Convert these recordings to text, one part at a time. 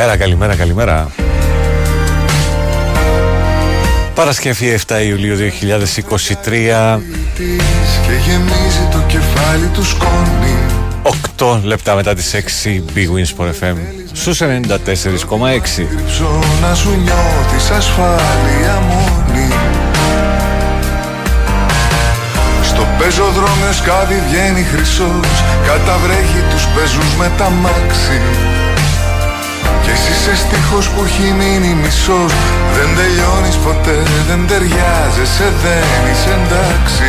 Καλημέρα, καλημέρα, καλημέρα. Παρασκευή 7 Ιουλίου 2023 Και γεμίζει το κεφάλι του σκόνη. 8 λεπτά μετά τις 6 Big Wins for FM Στους 94,6 Να σου νιώθεις ασφάλεια μόνη. Στο πεζοδρόμιο σκάβει βγαίνει χρυσός Καταβρέχει τους πεζούς με τα μάξι κι εσύ είσαι στίχος που έχει μείνει μισός. Δεν τελειώνεις ποτέ, δεν ταιριάζεσαι, δεν είσαι εντάξει.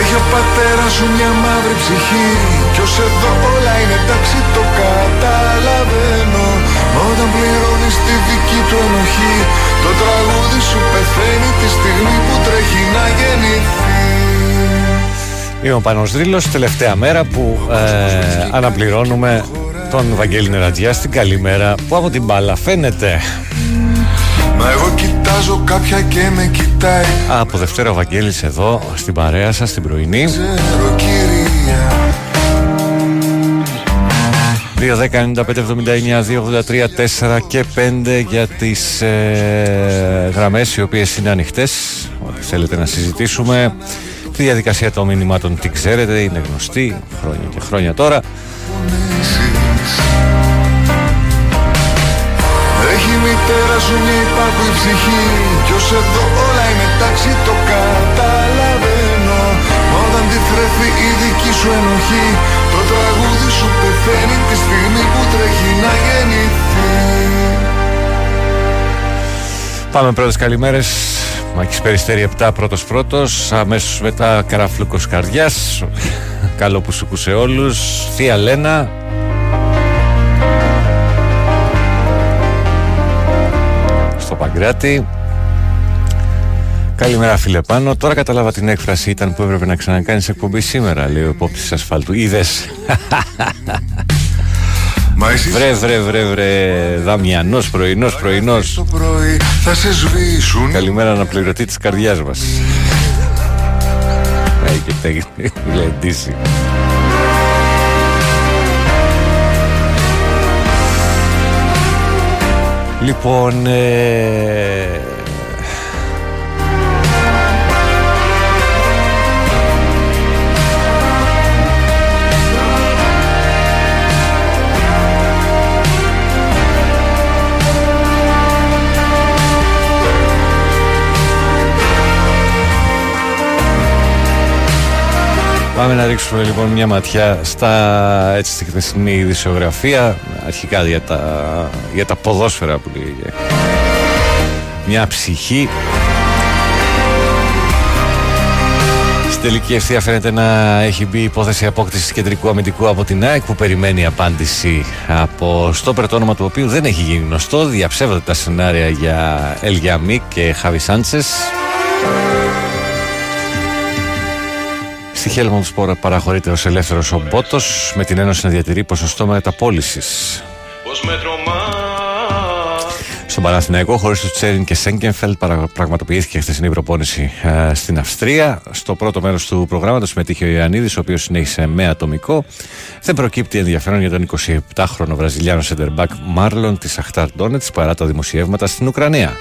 Έχει ο πατέρας σου μια μαύρη ψυχή. Κι ως εδώ όλα είναι εντάξει το καταλαβαίνω. Μα όταν πληρώνεις τη δική του ενοχή Το τραγούδι σου πεθαίνει τη στιγμή που τρέχει να γεννηθεί Είμαι ο Πάνος Δρύλος, τελευταία μέρα που ε, αναπληρώνουμε τον Βαγγέλη Νερατζιά στην καλημέρα που από την μπάλα φαίνεται. Μα εγώ κοιτάζω κάποια και με κοιτάει. Από Δευτέρα ο Βαγγέλης εδώ στην παρέα σας την πρωινή. 2, 10, 95, 79, 2, 83, 4 και 5 για τις ε, γραμμές οι οποίες είναι ανοιχτές Ό,τι θέλετε να συζητήσουμε Τη διαδικασία των μηνυμάτων τι ξέρετε, είναι γνωστή χρόνια και χρόνια τώρα. Έχει μητέρα σου μια υπάρχουη ψυχή. Κι ως εδώ όλα είναι τάξη το καταλαβαίνω. Μα όταν τη θρέφει η δική σου ενοχή Το τραγούδι σου πεθαίνει τη στιγμή που τρέχει να γεννηθεί. Πάμε πρώτες καλημέρες Μάκης Περιστέρη 7 πρώτος πρώτος. Αμέσως μετά Καραφλούκος Καρδιάς. Καλό που σου κούσε όλους. Θεία Λένα. Στο Παγκράτη. Καλημέρα φίλε πάνω. Τώρα κατάλαβα την έκφραση ήταν που έπρεπε να ξανακάνεις εκπομπή σήμερα Λέει ο υπόπτης ασφάλτου Είδες Βρε βρε βρε βρε Δαμιανός πρωινός πρωινός. Θα σε σβήσουν. Καλημέρα αναπληρωτή της καρδιάς μας. Έχει και λεντήσει Λοιπόν ε... Πάμε να ρίξουμε λοιπόν μια ματιά στα, έτσι, στη χθεσινή ειδησιογραφία αρχικά για τα, για τα ποδόσφαιρα που λέγεται μια ψυχή Στην τελική ευθεία φαίνεται να έχει μπει η υπόθεση απόκτησης κεντρικού αμυντικού από την ΑΕΚ που περιμένει απάντηση από στο το όνομα του οποίου δεν έχει γίνει γνωστό. Διαψεύονται τα σενάρια για Ελγιαμίκ και Χαβι Σάντσες. Χέλμοντ Σπόρα παραχωρείται ως ελεύθερος ο Μπότος με την Ένωση να διατηρεί ποσοστό μεταπόλησης. Στον Παναθηναϊκό, χωρίς τους Τσέριν και Σέγκενφελτ, πραγματοποιήθηκε χθεσινή προπόνηση ε, στην Αυστρία. Στο πρώτο μέρος του προγράμματος συμμετείχε ο Ιωαννίδης, ο οποίος συνέχισε με ατομικό. Δεν προκύπτει ενδιαφέρον για τον 27χρονο Βραζιλιάνο Σεντερμπακ Μάρλον της Αχτάρ Ντόνετς παρά τα δημοσιεύματα στην Ουκρανία.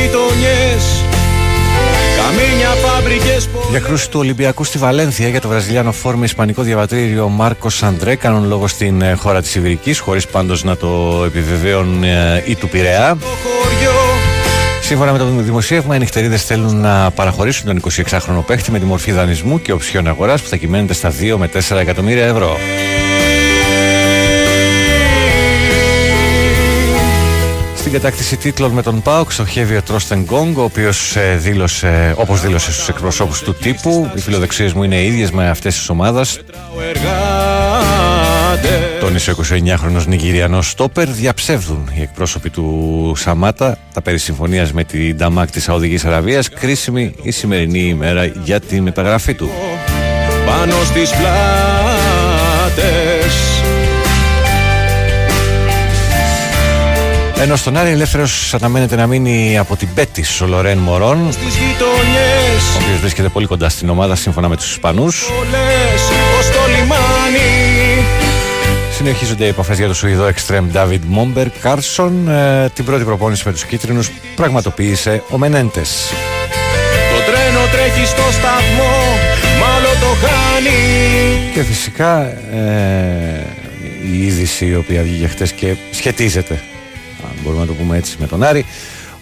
Γειτονιές για κρούση του Ολυμπιακού στη Βαλένθια για το βραζιλιάνο φόρμα Ισπανικό διαβατήριο Μάρκος Αντρέ κάνουν λόγο στην ε, χώρα της Ιβηρική, χωρίς πάντως να το επιβεβαίουν ε, ή του Πειραιά. Σύμφωνα με το δημοσίευμα, οι νυχτερίδες θέλουν να παραχωρήσουν τον 26χρονο παίχτη με τη μορφή δανεισμού και οψιών αγοράς που θα κυμαίνεται στα 2 με 4 εκατομμύρια ευρώ. Στην κατάκτηση τίτλων με τον Πάουκ στοχεύει ο Τρόστεν Γκόγκ, ο οποίος ε, δήλωσε, όπως δήλωσε στους εκπροσώπους του τύπου, οι φιλοδοξίες μου είναι ίδιες με αυτές της ομάδας. Τόνισε ο 29χρονο Νιγηριανός Στόπερ. Διαψεύδουν οι εκπρόσωποι του Σαμάτα τα περί συμφωνίας με την Νταμάκ της Σαουδικής Αραβίας. Κρίσιμη η σημερινή ημέρα για τη μεταγραφή του. Πάνω στις πλάτες Ενώ στον Άρη ελεύθερος αναμένεται να μείνει από την πέτη ο Λορέν Μωρόν, ο οποίος βρίσκεται πολύ κοντά στην ομάδα σύμφωνα με τους Ισπανούς. Συνεχίζονται οι επαφές για το Σουηδό Extreme David Momber Carson. Ε, την πρώτη προπόνηση με τους κίτρινους πραγματοποίησε ο Μενέντες. Το τρένο τρέχει στο σταθμό, μάλλον το χάνει. Και φυσικά ε, η είδηση η οποία βγήκε χτες και σχετίζεται, αν μπορούμε να το πούμε έτσι, με τον Άρη.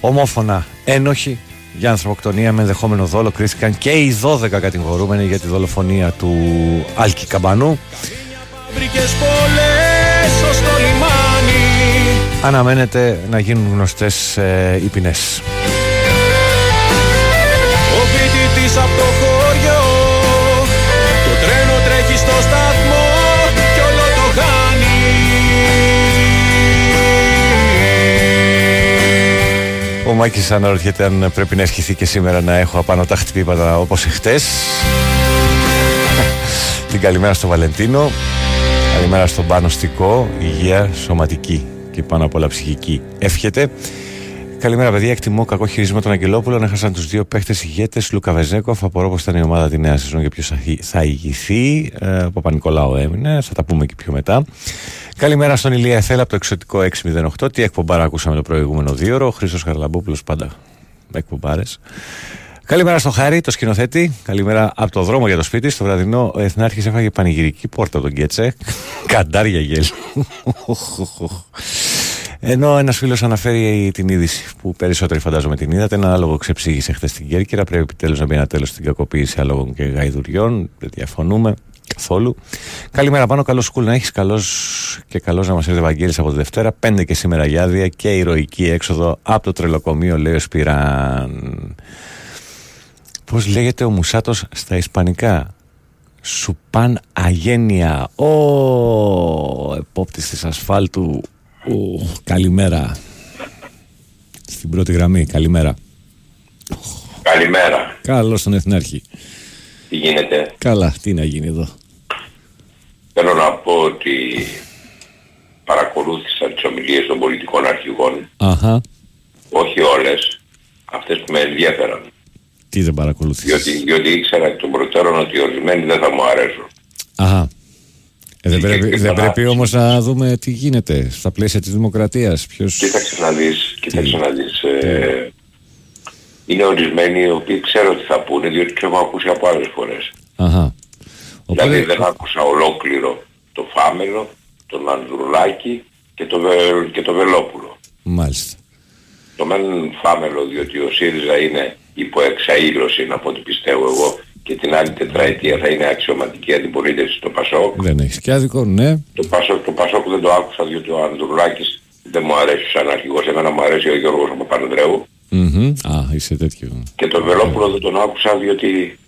Ομόφωνα ένοχοι για ανθρωποκτονία με ενδεχόμενο δόλο κρίθηκαν και οι 12 κατηγορούμενοι για τη δολοφονία του Άλκη Καμπανού. Αναμένεται να γίνουν γνωστές ε, οι ποινές. Μάκης αναρωτιέται αν πρέπει να ευχηθεί και σήμερα να έχω απάνω τα χτυπήματα όπως εχθές Την καλημέρα στο Βαλεντίνο Καλημέρα στον Πάνο Στικό, υγεία σωματική και πάνω απ' όλα ψυχική. Εύχεται. Καλημέρα, παιδιά. Εκτιμώ κακό χειρισμό των Αγγελόπουλων. Έχασαν τους δύο παίχτες ηγέτες, Λούκα Βεζέκοφ. Απορώ πως ήταν η ομάδα τη νέα σεζόν και ποιος θα ηγηθεί. Ε, ο Παπα-Νικολάου έμεινε. Θα τα πούμε και πιο μετά. Καλημέρα στον Ηλία Εθέλα από το εξωτικό 608. Τι εκπομπάρα ακούσαμε το προηγούμενο δύο ώρο. Ο Χρήστος Καρλαμπόπουλο πάντα εκπομπάρες. Καλημέρα στο Χάρη, το σκηνοθέτη. Καλημέρα από το δρόμο για το σπίτι. Στο βραδινό ο Εθνάρχης έφαγε πανηγυρική πόρτα τον Κέτσε. Καντάρια γέλ. Ενώ ένας φίλος αναφέρει την είδηση που περισσότεροι φαντάζομαι την είδατε. Ένα άλογο ξεψήγησε χθες στην Κέρκυρα. Πρέπει επιτέλους να μπει ένα τέλος στην κακοποίηση άλογων και γαϊδουριών. Δεν διαφωνούμε καθόλου. Καλημέρα πάνω. Καλό σκουλ να έχεις. Καλό και καλό να μας έρθει Ευαγγέλη από τη Δευτέρα. Πέντε και σήμερα για άδεια και ηρωική έξοδο από το τρελοκομείο, λέει ο Σπυράν. Πώς λέγεται ο Μουσάτος στα Ισπανικά; Σουπάν Αγένεια Ο επόπτης της ασφάλτου ο, Καλημέρα Στην πρώτη γραμμή Καλημέρα Καλημέρα Καλώς τον Εθνάρχη Τι γίνεται; Καλά τι να γίνει εδώ Θέλω να πω ότι παρακολούθησα τις ομιλίες των πολιτικών αρχηγών Αχα. όχι όλες αυτές που με ενδιαφέραν τι δεν παρακολουθείς. Διότι, διότι ήξερα εκ των προτέρων ότι ορισμένοι δεν θα μου αρέσουν. Αχα. Ε, δεν πρέπει, δεν πρέπει όμως να δούμε τι γίνεται στα πλαίσια της δημοκρατίας. Ποιος... Κοίταξε να δεις, κοίταξε να δεις. Ε, είναι ορισμένοι οι οποίοι ξέρω τι θα πούνε διότι και έχω ακούσει από άλλες φορές. Αχα. Δηλαδή δεν άκουσα ολόκληρο το Φάμελο, τον Ανδρουλάκη και το, Βε, και το Βελόπουλο. Μάλιστα. Το μεν Φάμελο διότι ο ΣΥΡΙΖΑ είναι υπό εξαήλωση από ό,τι πιστεύω εγώ και την άλλη τετραετία θα είναι αξιωματική αντιπολίτευση στο Πασόκ. Δεν έχεις και άδικο, ναι. Το Πασόκ, το Πασόκ δεν το άκουσα διότι ο Ανδρουλάκης δεν μου αρέσει σαν αρχηγός, εμένα μου αρέσει ο Γιώργος Παπανδρέου. Mm-hmm. Α, είσαι τέτοιο. Και τον Βελόπουλο δεν τον άκουσα διότι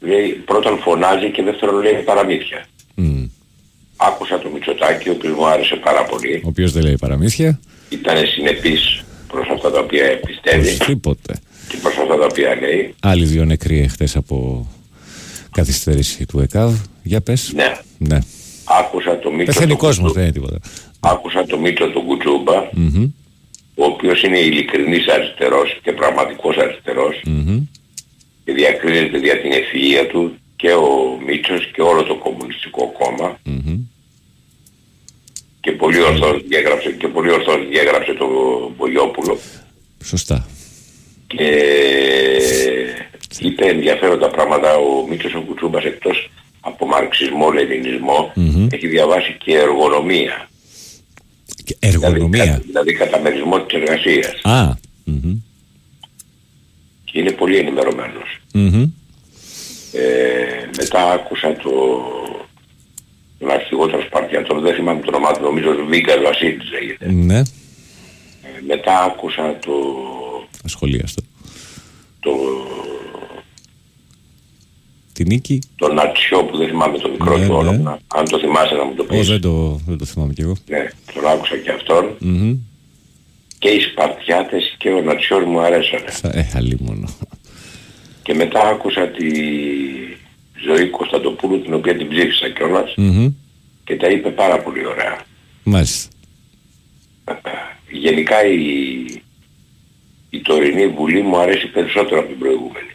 λέει, πρώτον φωνάζει και δεύτερον λέει παραμύθια. Mm. Άκουσα τον Μητσοτάκη, ο οποίος μου άρεσε πάρα πολύ. Ο οποίος δεν λέει παραμύθια. Ήταν συνεπής προς αυτά τα οποία πιστεύει. Τίποτε και προς αυτά τα οποία λέει. Άλλοι δύο νεκροί εχθές από καθυστέρηση του ΕΚΑΒ. Για πες. Ναι. ναι. Άκουσα το Μήτρο Πεθαίνει κόσμος, δεν είναι τίποτα. Άκουσα το Μήτρο του Κουτσούμπα, mm-hmm. ο οποίος είναι ειλικρινής αριστερός και πραγματικός αριστερός mm-hmm. και διακρίνεται δια την ευφυΐα του και ο Μίτσος και όλο το κομμουνιστικό κόμμα mm-hmm. και πολύ ορθώς διέγραψε, και πολύ ορθώς διέγραψε το Βογιόπουλο. Σωστά και είπε ενδιαφέροντα πράγματα ο Μίτσος ο Κουτσούμπας εκτός από μαρξισμό, λενινισμό mm-hmm. έχει διαβάσει και εργονομία. Και εργονομία. Δηλαδή, δηλαδή καταμερισμό της εργασίας. Α. Mm-hmm. Και είναι πολύ ενημερωμένος. Mm-hmm. Ε, μετά άκουσα το τον αρχηγό των Σπαρτιατών, δεν θυμάμαι το όνομά του, νομίζω Βίγκας Βασίλης λέγεται. Ναι. Ε, μετά άκουσα το Ασχολίαστο. Το... Τη νίκη. Το Νατσιό που δεν θυμάμαι το μικρό ναι, του όνομα. Ναι. Αν το θυμάσαι να μου το πεις. Oh, δεν, το, δεν το θυμάμαι κι εγώ. Ναι, τον άκουσα και αυτόν. Mm-hmm. Και οι Σπαρτιάτες και ο Νατσιός μου αρέσανε. Ε, μόνο. Και μετά άκουσα τη ζωή Κωνσταντοπούλου την οποία την ψήφισα κιόλας mm-hmm. και τα είπε πάρα πολύ ωραία. Μάλιστα. γενικά η, η τωρινή Βουλή μου αρέσει περισσότερο από την προηγούμενη.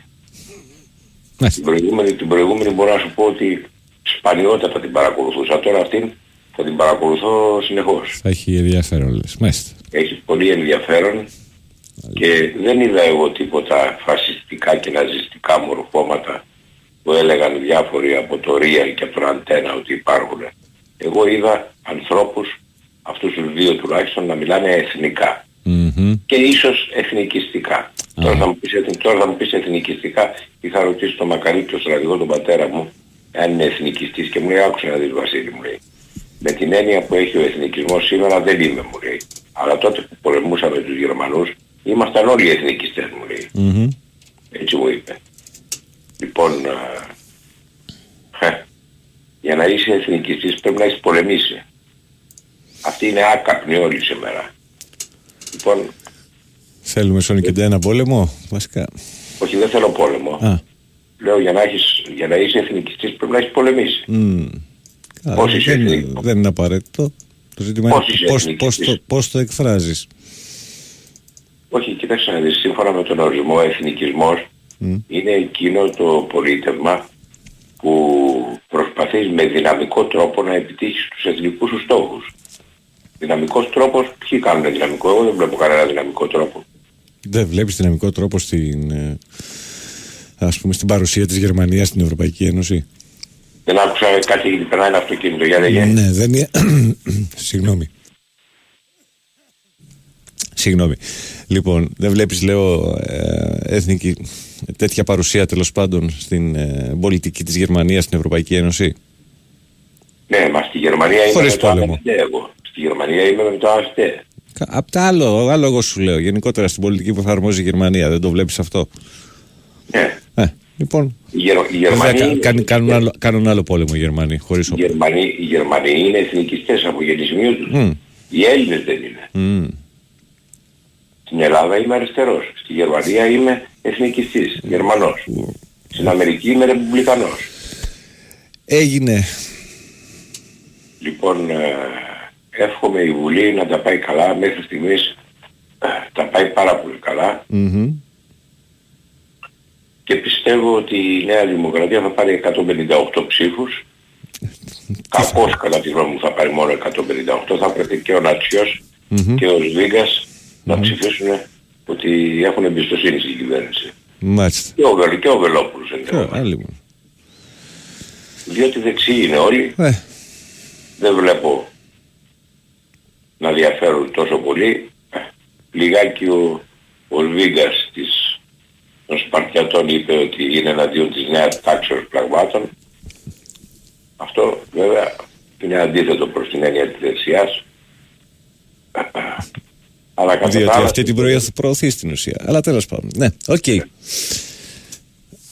Την προηγούμενη, την προηγούμενη μπορώ να σου πω ότι σπανιότατα την παρακολουθούσα. Τώρα αυτήν θα την παρακολουθώ συνεχώς. Θα έχει ενδιαφέρον λες. Μάλιστα. Έχει πολύ ενδιαφέρον και δεν είδα εγώ τίποτα φασιστικά και ναζιστικά μορφώματα που έλεγαν διάφοροι από το Real και από το Αντένα ότι υπάρχουν. Εγώ είδα ανθρώπους, αυτούς τους δύο τουλάχιστον, να μιλάνε εθνικά. Μμμ. Και ίσως εθνικιστικά. Τώρα θα, μου πεις, εθ- τώρα θα μου πεις εθνικιστικά, είχα ρωτήσει τον Μακαρίτη, τον στρατηγό, τον πατέρα μου, αν είναι εθνικιστής και μου λέει άκουσα να δεις Βασίλη μου λέει. Με την έννοια που έχει ο εθνικισμός σήμερα δεν είμαι μου λέει. Αλλά τότε που πολεμούσαμε τους Γερμανούς ήμασταν όλοι εθνικιστές μου λέει. Μμμ. Έτσι μου είπε. Λοιπόν, α, ε, για να είσαι εθνικιστής πρέπει να έχεις πολεμήσει. Αυτή είναι άκαπνη όλη σήμερα. Λοιπόν, Θέλουμε Σόνι και ένα πόλεμο, βασικά. όχι δεν θέλω πόλεμο. Α, Λέω για να, έχεις, για να είσαι εθνικιστής πρέπει να έχεις πολεμήσει. μμ. Καλά, Πώς είσαι δεν, εθνικό; δεν είναι απαραίτητο. Το ζήτημα Πώς είναι είσαι πώς, εθνικιστής; πώς, το, πώς το εκφράζεις. Όχι, κοίταξε να δεις, σύμφωνα με τον ορισμό εθνικισμός Μμ. είναι εκείνο το πολίτευμα που προσπαθείς με δυναμικό τρόπο να επιτύχεις τους εθνικούς σου στόχους. Δυναμικός τρόπος, ποιοι κάνουν δυναμικό, εγώ δεν βλέπω κανένα δυναμικό τρόπο. Δεν βλέπεις δυναμικό τρόπο στην, ε, ας πούμε, στην παρουσία της Γερμανίας στην Ευρωπαϊκή Ένωση; Δεν άκουσα κάτι γιατί περνάει ένα αυτοκίνητο, για λέγε. Ναι, δεν είναι... Συγγνώμη. Συγγνώμη. Λοιπόν, δεν βλέπεις, λέω, ε, εθνική, τέτοια παρουσία τέλος πάντων στην ε, πολιτική της Γερμανίας στην Ευρωπαϊκή Ένωση; Ναι, μα στη Γερμανία είμαι Χωρίς με το πόλεμο. AfD εγώ. Στη Γερμανία είμαι με το AfD. Κα- Απ' τα άλλο, άλλο εγώ σου λέω. Γενικότερα στην πολιτική που εφαρμόζει η Γερμανία. Δεν το βλέπεις αυτό; Ναι. Ε, λοιπόν, Η, Γερ- η βέβαια, Γερμανία κα- είναι- κάνουν, κάνουν, άλλο, κάνουν άλλο πόλεμο οι Γερμανοί, χωρίς οι όπλο. Γερμανοί, οι Γερμανοί είναι εθνικιστές από γεννησιμίου τους. Μμ. Οι Έλληνες δεν είναι. Μμ. Στην Ελλάδα είμαι αριστερός. Στη Γερμανία είμαι εθνικιστής, Γερμανός. Στην Αμερική είμαι ρεπουμπλικανός. Έγινε. Λοιπόν, ε, εύχομαι η Βουλή να τα πάει καλά. Μέχρι στιγμής ε, τα πάει πάρα πολύ καλά. Μμμ. Και πιστεύω ότι η Νέα Δημοκρατία θα πάρει 158 ψήφους. Κακώς κατά τη γνώμη μου θα πάρει μόνο 158. Θα πρέπει και ο Νατσιός Μμμ. και ο Σβίγκας να ψηφίσουν ότι έχουν εμπιστοσύνη στην κυβέρνηση. Μάλιστα. Και ο, Βελ- και ο Βελόπουλος Ε, ενδεχομένως. άλλη μου. Διότι δεξιοί είναι όλοι. Ε, Δεν βλέπω να διαφέρουν τόσο πολύ. Ε, Λιγάκι ο, ο Σβίγκας της, των Σπαρτιατών είπε ότι είναι εναντίον της νέας τάξεως πραγμάτων. Αυτό βέβαια είναι αντίθετο προς την έννοια της δεξιάς. Αλλά κατά τα διότι άλλα, αυτή την προϊόν προωθεί στην ουσία. Αλλά τέλος πάντων. Ναι, οκ.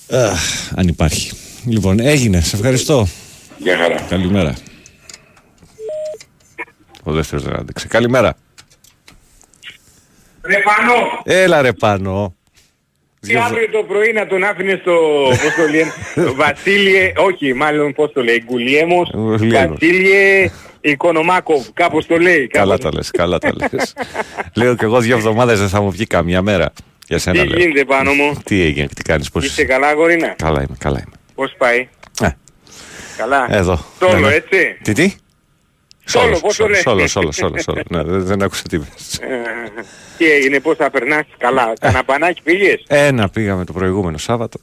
Αχ, αν υπάρχει. Λοιπόν, έγινε. Σε ευχαριστώ. για χαρά. Καλημέρα. Ο δεύτερος δεν άντεξε. Καλημέρα. Ρε Πάνο, Έλα ρε Πάνο. τι αύριο το πρωί να τον άφηνες στο, πώς το λένε, Βασίλειε, όχι μάλλον πώς το λέει, Γκουλιέμος, Γκουλιέμος. Βασίλειε Οικονομάκοβ, κάπως το λέει. Καλά κάπως. τα λες, καλά τα λες. λέω και εγώ δύο εβδομάδες δεν θα μου βγει καμιά μέρα. Για Τι σένα λέω. γίνεται πάνω μου, Τι έγινε, τι κάνεις, πώς είστε είσαι. καλά αγορίνα, Καλά είμαι, καλά είμαι. πώς πάει, Ε, καλά. εδώ. Σόλο, Ναι, ναι. έτσι; Τι, τι; Σόλος, πώς το λες. Σόλο, σόλος, σόλος, σόλος. Ναι, δεν, δεν άκουσα τι είπες. Ε, Τι έγινε, πώς θα περνάς, καλά. Καναπανάκι πήγες, Ένα πήγαμε το προηγούμενο Σάββατο.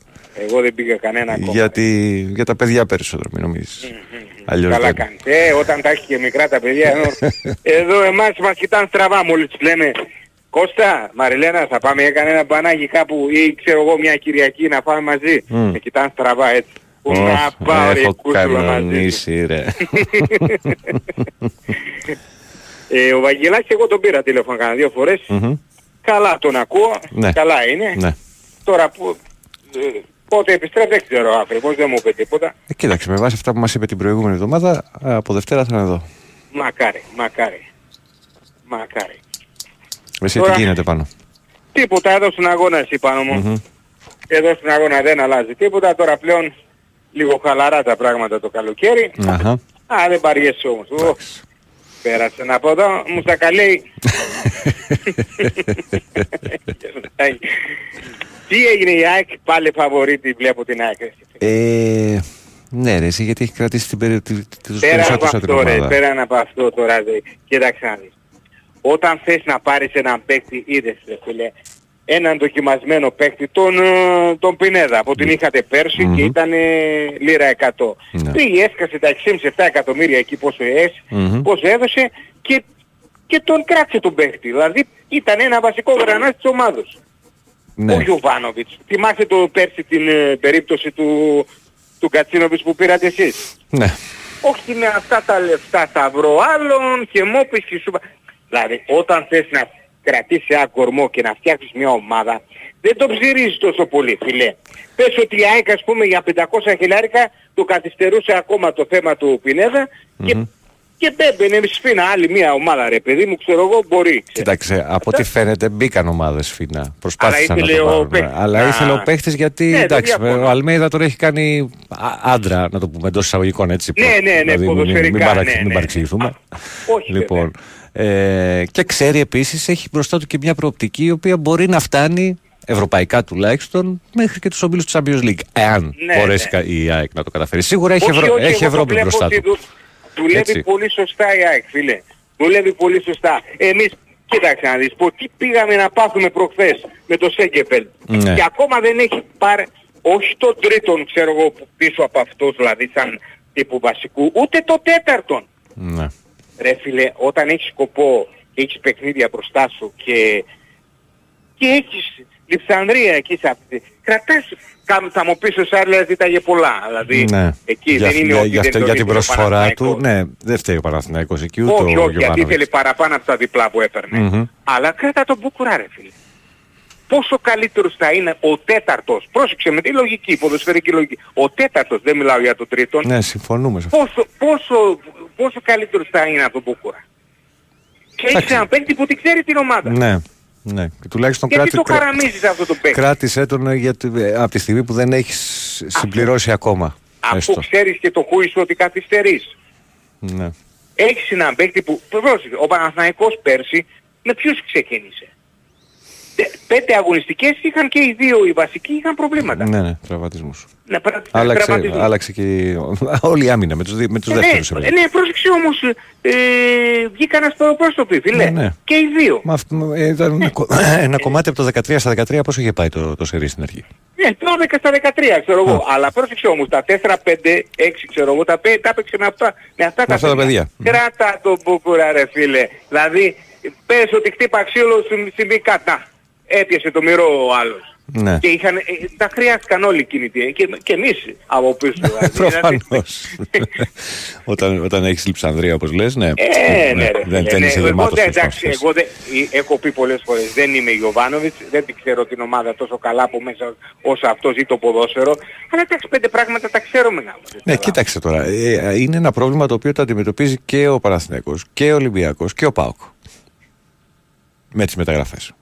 εγώ δεν πήγα κανένα ακόμα. Γιατί, για τα παιδιά περισσότερο, μην νομίζεις. Αλλιώς Καλά δεν. κάνεις. Ε, όταν τα έχει και μικρά τα παιδιά, εδώ, εδώ εμάς μας κοιτάνε στραβά μόλις τους λέμε Κώστα, Μαριλένα, θα πάμε για κανένα μπανάκι κάπου ή ξέρω εγώ μια Κυριακή να πάμε μαζί. Μμ. Με κοιτάνε στραβά έτσι. Πού Ωχ, να πάω ρε Έχω κούσουλα μαζί. κανονίσει ρε. ε, ο Βαγγελάκης εγώ τον πήρα τηλέφωνο κανένα δύο φορές. Μμμ. Καλά τον ακούω, Ναι. καλά είναι. Ναι. Τώρα που, ε, πότε επιστρέφει δεν ξέρω άνθρωπος, δεν μου είπε τίποτα. Ε, Κοίταξε, με βάση αυτά που μας είπε την προηγούμενη εβδομάδα, από Δευτέρα θα είναι εδώ. Μακάρι, μακάρι. Μακάρι. Εσύ Τώρα- τι γίνεται πάνω; Τίποτα εδώ στον αγώνα εσύ πάνω μου. Μμμ. Εδώ στον αγώνα δεν αλλάζει τίποτα. Τώρα πλέον λίγο χαλαρά τα πράγματα το καλοκαίρι. Αχα. Α, δεν παριέσαι όμως. Ω, Πέρασε να πω εδώ, μου στα καλεί. Τι έγινε η ΑΕΚ, πάλι φαβορίτη βλέπω την ΑΕΚ. Ε, ναι ρε, εσύ γιατί έχει κρατήσει την περί... τους Πέρα από περισσότερους από την αυτό ρε, ομάδα. πέρα από αυτό τώρα ρε, κοίταξε να δεις. Όταν θες να πάρεις έναν παίκτη, είδες ρε φίλε, έναν δοκιμασμένο παίκτη, τον, ε, τον Πινέδα, που την είχατε πέρσι Μμμ. και ήταν ε, λίρα 100. Ναι. Πήγε, έσκασε τα 6,5-7 εκατομμύρια εκεί πόσο, έσ, Μμμ. πόσο έδωσε και, και τον κράτησε τον παίκτη. Δηλαδή ήταν ένα βασικό γρανάζ της ομάδος. Ναι. Ο Γιωβάνοβιτς. Θυμάστε το πέρσι την ε, περίπτωση του, του Κατσίνοβιτς που πήρατε εσείς; ναι. Όχι με αυτά τα λεφτά θα βρω άλλον και μου πεις και σου... πα- Δηλαδή όταν θες να κρατήσεις ένα κορμό και να φτιάξεις μια ομάδα δεν το ψηρίζεις τόσο πολύ φίλε. Πες ότι η ΑΕΚ ας πούμε για 500 χιλιάρικα το καθυστερούσε ακόμα το θέμα του Πινέδα και, Μμμ. και μπέμπαινε σφίνα άλλη μια ομάδα ρε παιδί μου ξέρω εγώ μπορεί. ξέρεις. Κοίταξε, από ό,τι φαίνεται μπήκαν ομάδες φίνα. Προσπάθησαν Αλλά να ήθελε το ο πάρουν. παίκτης Αλλά να- ήθελε ο παίχτης γιατί Ναι, δεν εντάξει, διαφωνώ. ο Αλμέιδα τώρα έχει κάνει α- άντρα, να το πούμε εντός εισαγωγικών έτσι. Ναι, ναι, ναι, δηλαδή, μην- ποδοσφαιρικά, Μην, παραξ- ναι, μην ναι. παρεξηγηθούμε. Α, όχι, λοιπόν, ε, και ξέρει επίσης, έχει μπροστά του και μια προοπτική η οποία μπορεί να φτάνει ευρωπαϊκά τουλάχιστον μέχρι και τους ομίλους του Champions League. Εάν Ναι, μπορέσει ναι. η ΑΕΚ να το καταφέρει. Σίγουρα έχει, Όχι, Ευρω... όχι, έχει εγώ το Ευρώπη βλέπω μπροστά ότι του. δου- Δουλεύει Έτσι. πολύ σωστά η ΑΕΚ, φίλε. Δουλεύει πολύ σωστά. Εμείς, κοίταξε να δεις, πω τι πήγαμε να πάθουμε προχθές με το Σέγκεφελ. Ναι. Και ακόμα δεν έχει πάρει, όχι τον τρίτον, ξέρω εγώ, που πίσω από αυτός, δηλαδή σαν τύπου βασικού, ούτε το τέταρτον. Ναι. Ρε φίλε, όταν έχεις σκοπό και έχεις παιχνίδια μπροστά σου και, και έχεις Λιψανδρία εκεί σε αυτή, κρατάς, κα- θα μου πεις ο Σάρλια ζήταγε πολλά, δηλαδή Ναι. εκεί για, δεν είναι για, ότι για, δεν αυτό, τον για την ήθελε ο προσφορά του, Παναθηναϊκός. ναι, δεν φταίει ο Παναθηναϊκός εκεί ούτε Όχι, ο όχι, γιατί Γιωβάνοβιτς. ήθελε παραπάνω από τα διπλά που έπαιρνε. Μμμ. Αλλά κράτα τον Μπούκουρα ρε φίλε. Πόσο καλύτερος θα είναι ο τέταρτος. Πρόσεξε με τη λογική, ποδοσφαιρική λογική. Ο τέταρτος, δεν μιλάω για τον τρίτον. Ναι, συμφωνούμε σε αυτό. Πόσο, πόσο, πόσο καλύτερος θα είναι από τον Μπούκουρα. Και έχεις Εντάξει. έναν παίκτη που την ξέρει την ομάδα. Ναι, ναι. Και τουλάχιστον Γιατί κράτη, το κρά- χαραμίζεις αυτό το παίκτη; κράτησε τον ε, γιατί, ε, από τη στιγμή που δεν έχει συμπληρώσει ακόμα. Αφού Έστω. ξέρεις και το χούι σου ότι καθυστερείς. Ναι. Έχεις έναν παίκτη που, πρόσεχε, ο Παναθηναϊκός πέρσι με ποιους ξεκίνησε; Τε- Πέντε αγωνιστικές είχαν και οι δύο οι βασικοί είχαν προβλήματα. ναι, ναι, τραυματισμούς. Να πρα- Άλλαξε, τραυματισμούς. άλλαξε και όλη η άμυνα με τους, δι- με τους Ε, δεύτερους. ναι, έπαιζε. ναι, πρόσεξε όμως, ε, βγήκαν ασπροπρόστοποι, φίλε. Ναι, ναι. Και οι δύο. Μα αυτό, ε, ήταν ένα, κο- ένα κομμάτι από το 13 στα 13 πόσο είχε πάει το, το σερί στην αρχή; Ναι, 12 στα 13, ξέρω εγώ. Αλλά πρόσεξε όμως, τα 4, 5, 6, ξέρω εγώ, τα, πέ- τα έπαιξε με αυτά, με αυτά, Με αυτά τα παιδιά. Κράτα το μπουκούρα ρε φίλε. Δηλαδή, πες ότι χτύπα ξύλο στην συμβεί κατά. Έπιασε το μυρό ο άλλος. Ναι. Και είχαν, ε, τα χρειάστηκαν όλοι εκείνοι τι- και, και εμείς από πίσω. δηλαδή. Προφανώς. όταν, όταν έχεις λειψανδρία όπως λες, ναι. Ε, ναι, ρε, δεν, φίλε, δεν ναι. είσαι Εγώ, γεμάτος δεν- στις εντάξει, φάσεις. εγώ δεν, ε, έχω πει πολλές φορές δεν είμαι Γιωβάνοβιτς, δεν την ξέρω την ομάδα τόσο καλά από μέσα όσο αυτό ζει το ποδόσφαιρο, αλλά εντάξει πέντε πράγματα τα ξέρουμε να Ναι, κοίταξε τώρα. Ε, είναι ένα πρόβλημα το οποίο το αντιμετωπίζει και ο Παναθηναϊκός και ο Ολυμπιακός και ο ΠΑΟΚ. Με τις μεταγραφές.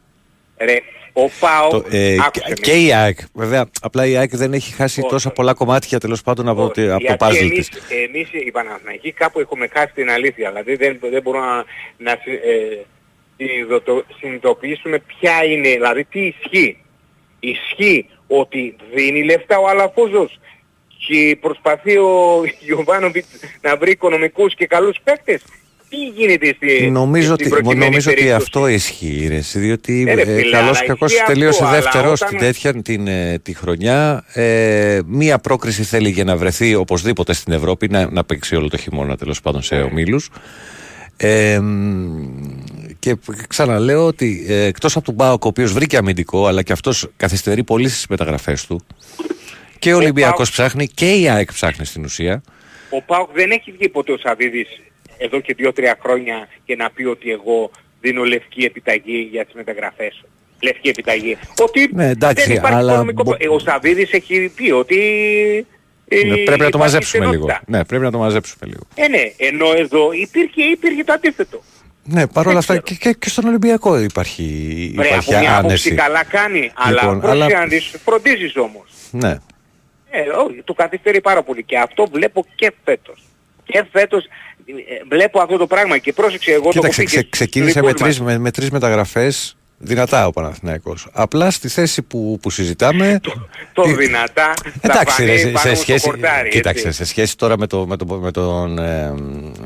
Ρε, ο ΠΑΟ, Το, ε, άκουσε και, με. και η ΑΕΚ. Βέβαια, απλά η ΑΕΚ δεν έχει χάσει Όχι. τόσα πολλά κομμάτια τέλος πάντων από, τη- από το Γιατί puzzle εμείς, της. εμείς οι Παναθηναϊκοί κάπου έχουμε χάσει την αλήθεια. Δηλαδή δεν, δεν μπορούμε να, να συ- ε, συνειδητο- συνειδητοποιήσουμε ποια είναι, δηλαδή τι ισχύει. Ισχύει ότι δίνει λεφτά ο Αλαφούζος και προσπαθεί ο Γιωβάνοβιτς να βρει οικονομικούς και καλούς παίκτες. Τι γίνεται στη, Νομίζω στην ότι, προκειμένη νομίζω ότι περίπτωση; αυτό ισχύει, ρε, εσύ, διότι Ε, ρε, ε, φίλε, καλώς αλλά ή κακώς ισχύει τελείωσε αυτό, αλλά δεύτερος όταν- την τέτοια την, ε, τη χρονιά. Ε, μία πρόκριση θέλει για να βρεθεί οπωσδήποτε στην Ευρώπη, να, να παίξει όλο το χειμώνα τέλος πάντων σε ομίλους. Ε, μ, και ξαναλέω ότι ε, εκτός από τον Πάοκ ο οποίος βρήκε αμυντικό αλλά και αυτός καθυστερεί πολύ στις μεταγραφές του και ο Ολυμπιακός Πάοκ- ψάχνει και η ΑΕΚ ψάχνει στην ουσία Ο Πάοκ δεν έχει βγει ποτέ ο Σαββίδης εδώ και δύο-τρία χρόνια και να πει ότι εγώ δίνω λευκή επιταγή για τις μεταγραφές. Λευκή επιταγή. Ότι Ναι, εντάξει, δεν υπάρχει αλλά οικονομικό μπο- προ- ε, Ο Σαββίδης έχει πει ότι... ε, Ναι, πρέπει να το υπάρχει μαζέψουμε λίγο. στενότητα. Ναι, πρέπει να το μαζέψουμε λίγο. Ε, ναι, ενώ εδώ υπήρχε, υπήρχε το αντίθετο. Ναι, παρόλα Δεν αυτά ξέρω. και, και, και στον Ολυμπιακό υπάρχει, Βρε, υπάρχει από μια άποψη άνεση. καλά κάνει, αλλά Λοιπόν, πρόσεχε αλλά- να δεις, φροντίζεις όμως. Ναι. Ε, όχι, του καθυστερεί πάρα πολύ και αυτό βλέπω και φέτος. και φέτος ε, βλέπω αυτό το πράγμα και πρόσεξε εγώ Κοίταξε, το έχω πει ξε, και ξεκίνησε στους με δικούς μας. τρεις, με, με τρεις μεταγραφές δυνατά ο Παναθηναϊκός. Απλά στη θέση που, που συζητάμε... Το τι- δυνατά θα Εντάξει, ρε, φανεί σε, πάνω σε στο σχέση, κορτάρι, κοίταξε, έτσι. σε σχέση τώρα με, το, με, το, με, τον, ε,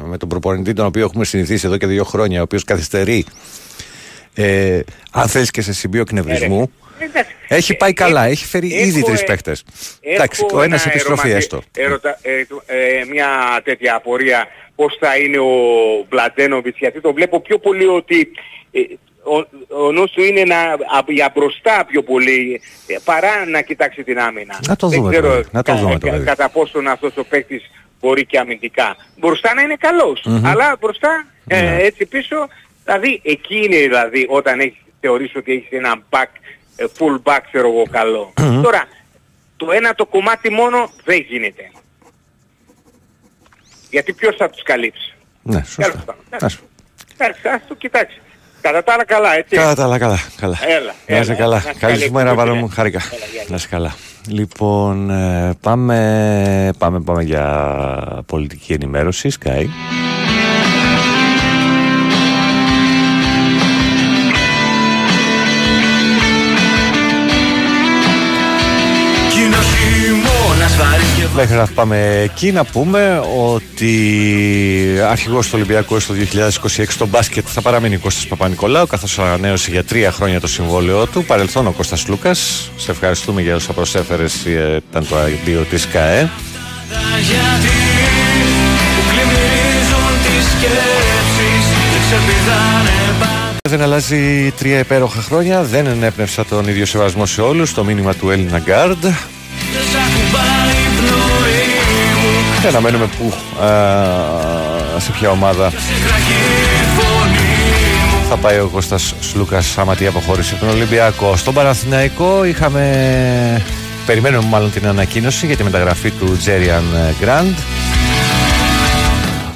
με τον προπονητή τον οποίο έχουμε συνηθίσει εδώ και δύο χρόνια, ο οποίος καθυστερεί, ε, αν θέλεις και σε σημείο εκνευρισμού, Εντάξει. Έχει πάει Ε, καλά, ε, έχει φέρει έχω, ήδη τρεις ε, παίχτες. έχω Εντάξει, ο ένας ένα επιστροφή ερωματι- έστω. ερωτα- ε, ε, μια τέτοια απορία πώς θα είναι ο Μπλαντένοβιτς γιατί το βλέπω πιο πολύ ότι ε, ο, ο νους του είναι να, α- για μπροστά πιο πολύ ε, παρά να κοιτάξει την άμυνα. Να το Δεν δούμε το ξέρω παιδί, να το δούμε το παιδί. κατά πόσον αυτός ο παίκτης μπορεί και αμυντικά. Μπροστά να είναι καλός, αλλά μπροστά ε, Ναι. έτσι πίσω, δηλαδή εκεί είναι δηλαδή όταν έχεις θεωρήσει ότι έχεις ένα back, ε, full back ξέρω εγώ καλό. Τώρα, το ένα το κομμάτι μόνο δεν γίνεται. Γιατί ποιος θα τους καλύψει; Ναι, Τέλος σωστά. πάντων. Άσο. Εντάξει, ας το κοιτάξεις. Κατά τα άλλα καλά, έτσι. Καλά, καλά, καλά. καλά. Έλα, Να είσαι έλα, καλά. να είσαι Καλή καλή σου μέρα, εκπομπή, Βάρο ρε. μου. Χάρηκα. Έλα, γεια, γεια. Να είσαι καλά. Λοιπόν, ε, πάμε, πάμε, πάμε για πολιτική ενημέρωση. Sky. Μέχρι να πάμε εκεί να πούμε ότι αρχηγός του Ολυμπιακού το 2026 στο μπάσκετ θα παραμείνει ο Κώστας Παπα-Νικολάου καθώς ανανέωσε για τρία χρόνια το συμβόλαιό του. Παρελθόν ο Κώστας Λούκας. Σε ευχαριστούμε για όσα προσέφερες. ε, Ήταν το αντίο της ΚΑΕ. Γιατί που πλημμυρίζουν τις σκέψεις και ξεπηδάνε πάντα Δεν αλλάζει τρία υπέροχα χρόνια. Δεν ενέπνευσα τον ίδιο σεβασμό σε όλους. Το μήνυμα του Έλληνα Γκάρντ. Και αναμένουμε που, α, σε ποια ομάδα Σε κραγεί η φωνή μου θα πάει ο Κώστας Σλούκας άμα τι αποχώρησε από τον Ολυμπιακό. Στον Παναθηναϊκό είχαμε... Περιμένουμε μάλλον την ανακοίνωση για τη μεταγραφή του Τζέριαν Γκραντ.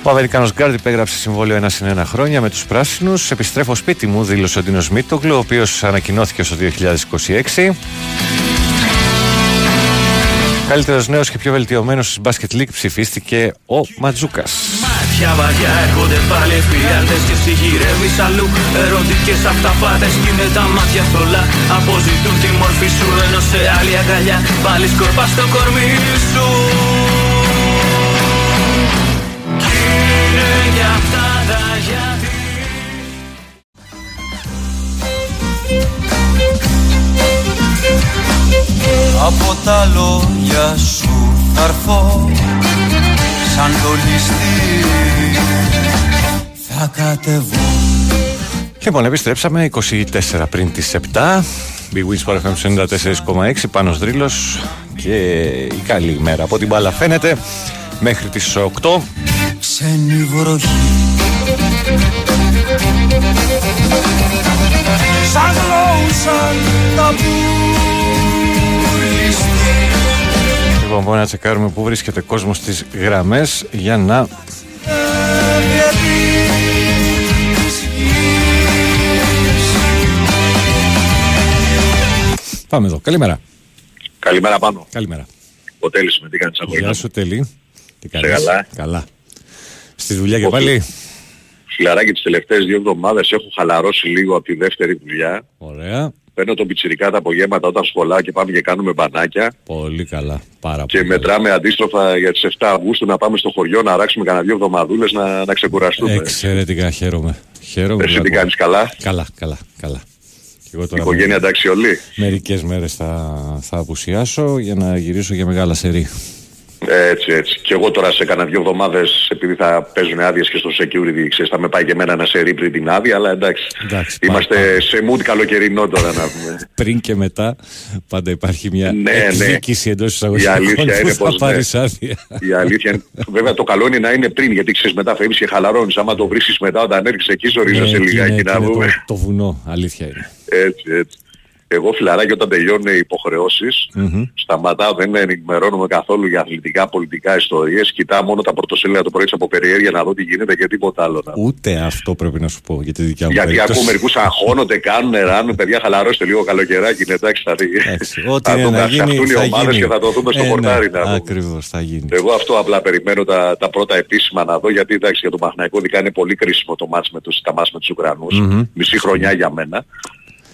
Ο Αμερικάνος Γκάρντ υπέγραψε συμβόλαιο ένα συν ένα χρόνια με τους πράσινους. Επιστρέφω σπίτι μου, δήλωσε ο Ντίνος Μίτογλου, ο οποίος ανακοινώθηκε στο 2026. Καλύτερος νέος και πιο βελτιωμένος της Basket League ψηφίστηκε ο Ματζούκας. Μάτια βαριά έρχονται πάλι εφιάλτες και συγγυρεύεις αλλού. Ερωτικές αυταπάτες κι είναι τα μάτια θολά. Αποζητούν τη μορφή σου ενώ σε άλλη αγκαλιά. Πάλι σκορπά στο κορμί σου. Κι είναι για αυτά τα γιατί Από τα λόγια σου θα έρθω σαν το ληστή θα κατεβώ Λοιπόν, επιστρέψαμε 24 πριν τις 7. Big Wins Sport FM 94,6 Πάνος Δρύλος και η καλή ημέρα από την μπάλα φαίνεται μέχρι τις 8. ξένη βροχή Σαν γλώσσαν τα πάμε να τσεκάρουμε πού βρίσκεται κόσμος στις γραμμές για να... Πάμε εδώ. Καλημέρα. Καλημέρα πάνω. Καλημέρα. Ο Τέλης με τι κάνεις αγόρι Γεια μου; σου, Τελή. Τι κάνεις; καλά; Καλά. Στη δουλειά και Όχι. πάλι; Φιλαράκι τις τελευταίες δύο εβδομάδες έχω χαλαρώσει λίγο από τη δεύτερη δουλειά. Ωραία. Παίρνω τον πιτσιρικά τα απογεύματα όταν σχολάω και πάμε και κάνουμε μπανάκια Πολύ καλά. Πάρα και πολύ. καλά. μετράμε αντίστροφα για τις 7 Αυγούστου να πάμε στο χωριό να ράξουμε κανένα δύο εβδομαδούλες να, να ξεκουραστούμε. Εξαιρετικά χαίρομαι. Χαίρομαι. Εσύ που τι ακούω. κάνεις καλά; Καλά, καλά, καλά. Και εγώ Η τώρα οικογένεια εντάξει όλοι; μερικές μέρες θα, θα απουσιάσω για να γυρίσω για μεγάλα σερή. Έτσι, έτσι. Και εγώ τώρα σε κανένα δύο εβδομάδες, επειδή θα παίζουν άδειες και στο security, ξέρεις, θα με πάει και εμένα ένα σερί πριν την άδεια, αλλά εντάξει. Εντάξει, Είμαστε πάμε, σε mood καλοκαιρινό τώρα να πούμε. Πριν και μετά πάντα υπάρχει μια Ναι, ναι. εκδίκηση εντός Η εισαγωγικών αλήθεια είναι που θα πως ναι. πάρεις άδεια. Η αλήθεια είναι, βέβαια το καλό είναι να είναι πριν, γιατί ξέρεις μετά φεύγεις και χαλαρώνεις. Άμα το βρίσκεις μετά όταν έρχεσαι εκεί, ζορίζεσαι Ναι, εκεί λιγάκι είναι- να εκεί είναι πούμε. το, το βουνό, αλήθεια είναι. Έτσι, έτσι. Εγώ φιλαράκι όταν τελειώνουν οι υποχρεώσεις, σταματάω, δεν ενημερώνομαι καθόλου για αθλητικά, πολιτικά ιστορίες, κοιτάω μόνο τα πρωτοσέλιδα το πρωί από περιέργεια να δω τι γίνεται και τίποτα άλλο. να δω. Ούτε αυτό πρέπει να σου πω για τη δικιά μου Γιατί περίπτωση. ακούω μερικούς αγχώνονται, κάνουν, ράνουν, παιδιά χαλαρώστε λίγο καλοκαιράκι, είναι εντάξει θα δει. Εντάξει, Ό,τι Θα είναι δούμε, να θα γίνει, φτιαχτούν οι θα ομάδες γίνει. και θα το δούμε στο Ε, πορτάρι ναι, να δούμε. Ακριβώς, θα γίνει. Εγώ αυτό απλά περιμένω τα, τα πρώτα επίσημα να δω γιατί εντάξει για το Παναθηναϊκό ειδικά είναι πολύ κρίσιμο το μάτς με τους, τα μάτς με τους Ουκρανούς. Μμμ. Μισή χρονιά για μένα.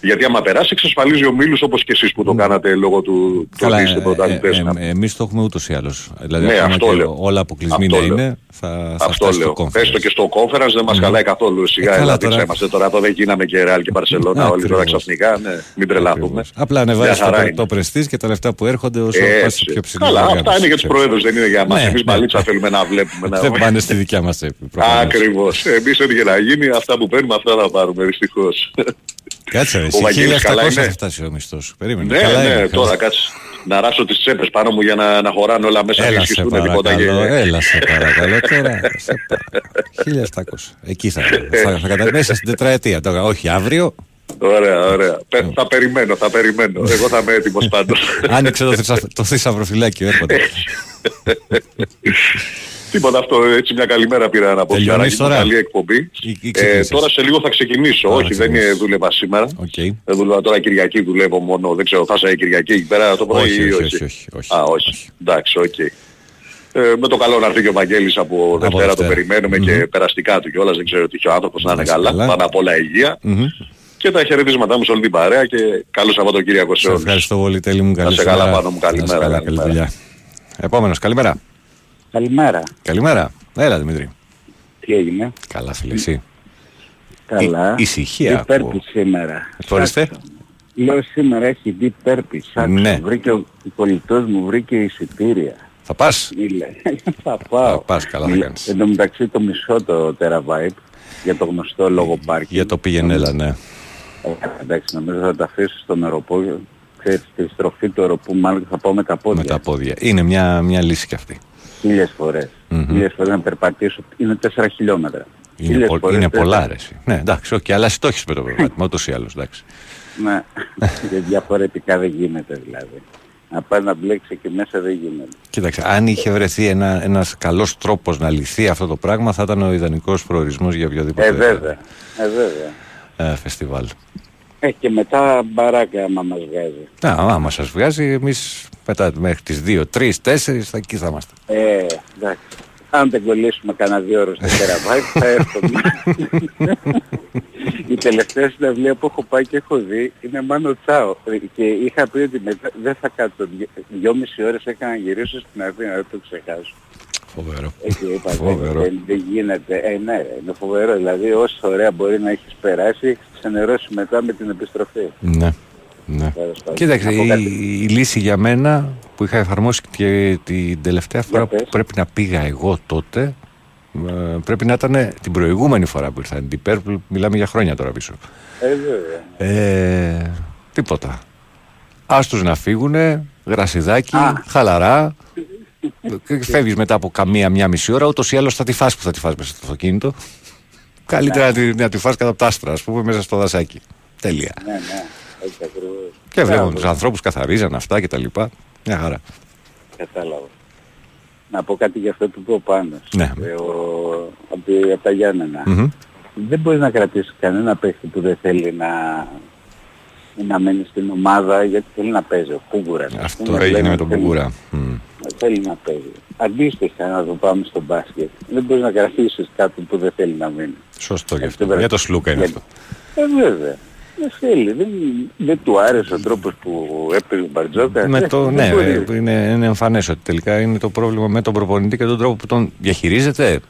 Γιατί άμα περάσει εξασφαλίζει ο Μίλους όπως και εσείς που το κάνατε λόγω του Mm. Καλά, του είστε ε, πρωταθλητές. ε, να- ε, εμείς το έχουμε ούτως ή άλλως. Δηλαδή Ναι, ακόμα αυτό και λέω. όλα αποκλεισμένα Αυτό λέω. είναι, θα, θα Αυτό φτάσει λέω. στο conference. Πες το και στο conference δεν μας χαλάει καθόλου. Σιγά Ε, καλά, δηλαδή τώρα. είμαστε τώρα. Εδώ δεν γίναμε και Real και Barcelona όλοι τώρα Ακριβώς. ξαφνικά. Ναι, μην τρελαθούμε. Ακριβώς. Απλά Μια ανεβάζεις χαρά το, είναι. το πρεστής και τα λεφτά που έρχονται όσο Ε, πας έτσι. πιο ψηλή Καλά, οργάνωση, αυτά είναι για τους ξέρεις. προέδρους, δεν είναι για μας. Ναι, Εμείς ναι. μπαλίτσα θέλουμε να βλέπουμε. να- Δεν πάνε στη δικιά μας έπι. προφανώς. Ακριβώς. Εμείς ό,τι και να γίνει, αυτά που παίρνουμε, αυτά θα πάρουμε δυστυχώς. Κάτσε ρε, Ο εσύ, Βαγγέλης καλά 1700 είναι. θα φτάσει ο μισθός σου. Περίμενε. Ναι, καλά ναι, είναι, καλά. τώρα κάτσε. Να ράσω τις τσέπες πάνω μου για να, να χωράνε όλα μέσα, να Έλα σε ισχυστούν τίποτα και... παρακαλώ, έλα σε παρακαλώ τώρα. σε παρακαλώ. 1700. Εκεί θα, θα, θα κατα... μέσα στην τετραετία τώρα. Όχι αύριο. Ωραία, ωραία. Πε- θα περιμένω, θα περιμένω. Εγώ θα είμαι έτοιμος πάντως. Άνοιξε το, θησα... το θησαυροφυλάκιο, έρχονται. Τίποτα αυτό, έτσι μια καλημέρα πήρα να πω. Τελειώνεις Φιλαράκι μου, τώρα; Καλή εκπομπή. Ή- ή Ε, ξεκίνησες; τώρα σε λίγο θα ξεκινήσω. Α, θα Όχι, δεν ξεκινήσεις. ε, δούλευα σήμερα. Οκ. Δεν δούλευα τώρα Κυριακή, δουλεύω μόνο. Δεν ξέρω, θα είσαι Κυριακή εκεί πέρα το πρωί Όχι, ή όχι, όχι; όχι, όχι, όχι. Α, όχι. Εντάξει, οκ. Ε, με το καλό να έρθει και ο Βαγγέλης από Δευτέρα, το Δευτέρα. περιμένουμε και περαστικά του κιόλας, δεν ξέρω τι είχε ο άνθρωπος να είναι είσαι καλά, καλά. πάνω απ' όλα υγεία. Μμμ. Και τα χαιρετίσματά μου σε όλη την παρέα και καλό Σαββατοκύριακο σε Σε όλους. ευχαριστώ πολύ, τέλει μου. Καλή σε σου καλά μέρα. Πάνο μου, καλημέρα, Να είσαι καλά, καλή καλημέρα. δουλειά. Επόμενος, καλημέρα. Καλημέρα. Καλημέρα. Έλα Δημήτρη. Τι έγινε; Καλά φίλε εσύ. Καλά. Η- ησυχία Τι ακούω. πέρπι σήμερα. Ορίστε. Άκουσα. Λέω σήμερα έχει δει πέρπι. Ναι. Βρήκε ο, ο κολλητός μου βρήκε εισιτήρια. Θα πας; Μίλε. θα πάω. Θα πας, καλά θα Μίλε. κάνεις. Εν τω μεταξύ το μισό το Terabyte για το γνωστό λόγο πάρκι. Για το πήγαινε, έλα, ναι. εντάξει, νομίζω θα τα αφήσω στο νεροπό. Ξέρεις, τη στροφή του αεροπού μάλλον θα πάω με τα πόδια. Με τα πόδια. Είναι μια, μια λύση κι αυτή. Χίλιες φορές. Μμμ. Χίλιες φορές να περπατήσω. Είναι 4 χιλιόμετρα. Είναι, Χίλιες πο- φορές είναι τέσσερα. πολλά ρε, εσύ. Ναι, εντάξει, όχι, αλλά εσύ το έχεις με το περπάτημα, ούτως ή άλλως, εντάξει. Ναι, και διαφορετικά δεν γίνεται δηλαδή. Να πάει να μπλέξεις και μέσα δεν γίνεται. Κοίταξε, αν είχε βρεθεί ένα, ένας καλός τρόπος να λυθεί αυτό το πράγμα, θα ήταν ο ιδανικός προορισμός για οποιοδήποτε Ε, βέβαια. Ε, βέβαια. ε, φεστιβάλ. Ε, και μετά μπαράκα άμα μας βγάζει. Να, άμα σας βγάζει, εμείς μετά μέχρι τις 2, 3, 4 θα εκεί θα είμαστε. Ε, εντάξει. Αν δεν κολλήσουμε κανένα δύο ώρες στο τεραβάιτ θα έρθουμε. Η τελευταία συναυλία που έχω πάει και έχω δει είναι Μάνο Τσάο. Και είχα πει ότι μετά δεν θα κάτσω. Δυο- Δυόμιση ώρες έκανα να γυρίσω στην Αθήνα, δεν το ξεχάσω. Φοβερό. Έτσι είπα, Φοβερό. δεν, δεν γίνεται. Ε, ναι, ρε, είναι φοβερό. Δηλαδή όσο ωραία μπορεί να έχεις περάσει, έχεις ξενερώσει μετά με την επιστροφή. Ναι. ναι. Τέλος πάντων. Κοίταξε, Να πω η, κάτι. η λύση για μένα που είχα εφαρμόσει και την τελευταία φορά που πες. πρέπει να πήγα εγώ τότε, ε, πρέπει να ήταν την προηγούμενη φορά που ήρθαν. Την Purple, μιλάμε για χρόνια τώρα πίσω. Ε, βέβαια. Ε, τίποτα. Άστους να φύγουνε, γρασιδάκι, Α. χαλαρά. Και Φεύγεις μετά από καμία μια μισή ώρα, ούτως ή άλλως θα τη φας που θα τη φας μέσα στο αυτοκίνητο. Καλύτερα να τη, να τη φας κατά τα άστρα, ας πούμε, μέσα στο δασάκι. Τέλεια. Ναι, ναι, έτσι ακριβώς. Και βλέπουμε Μπράβο, τους ανθρώπους καθαρίζαν αυτά και τα λοιπά. Μια χαρά. Κατάλαβα. Να πω κάτι για αυτό που είπε ο Πάνος. Ναι. Ε, ο, από, τη- από τα Γιάννενα. Μμμ. Δεν μπορείς να κρατήσεις κανένα παίχτη που δεν θέλει να, να μένει στην ομάδα γιατί θέλει να παίζει. Ο Πούγκουρας. ας Αυτό πούμε, έγινε λέμε, με τον θέλει- Κουκούρα. Μμ. Θέλει να παίζει. Αντίστοιχα να το πάμε στο μπάσκετ. Δεν μπορείς να κρατήσεις κάποιον που δεν θέλει να μείνει. Σωστό γι' Έτσι, αυτό. βέβαια. Για το Σλούκα είναι Για- αυτό. Ε, βέβαια. Δεν θέλει. Δεν, δεν του άρεσε ο τρόπος που έπαιζε ο Μπαρτζόκα. Με Ε, το, δεν ναι, μπορεί. είναι, είναι εμφανές ότι τελικά είναι το πρόβλημα με τον προπονητή και τον τρόπο που τον διαχειρίζεται.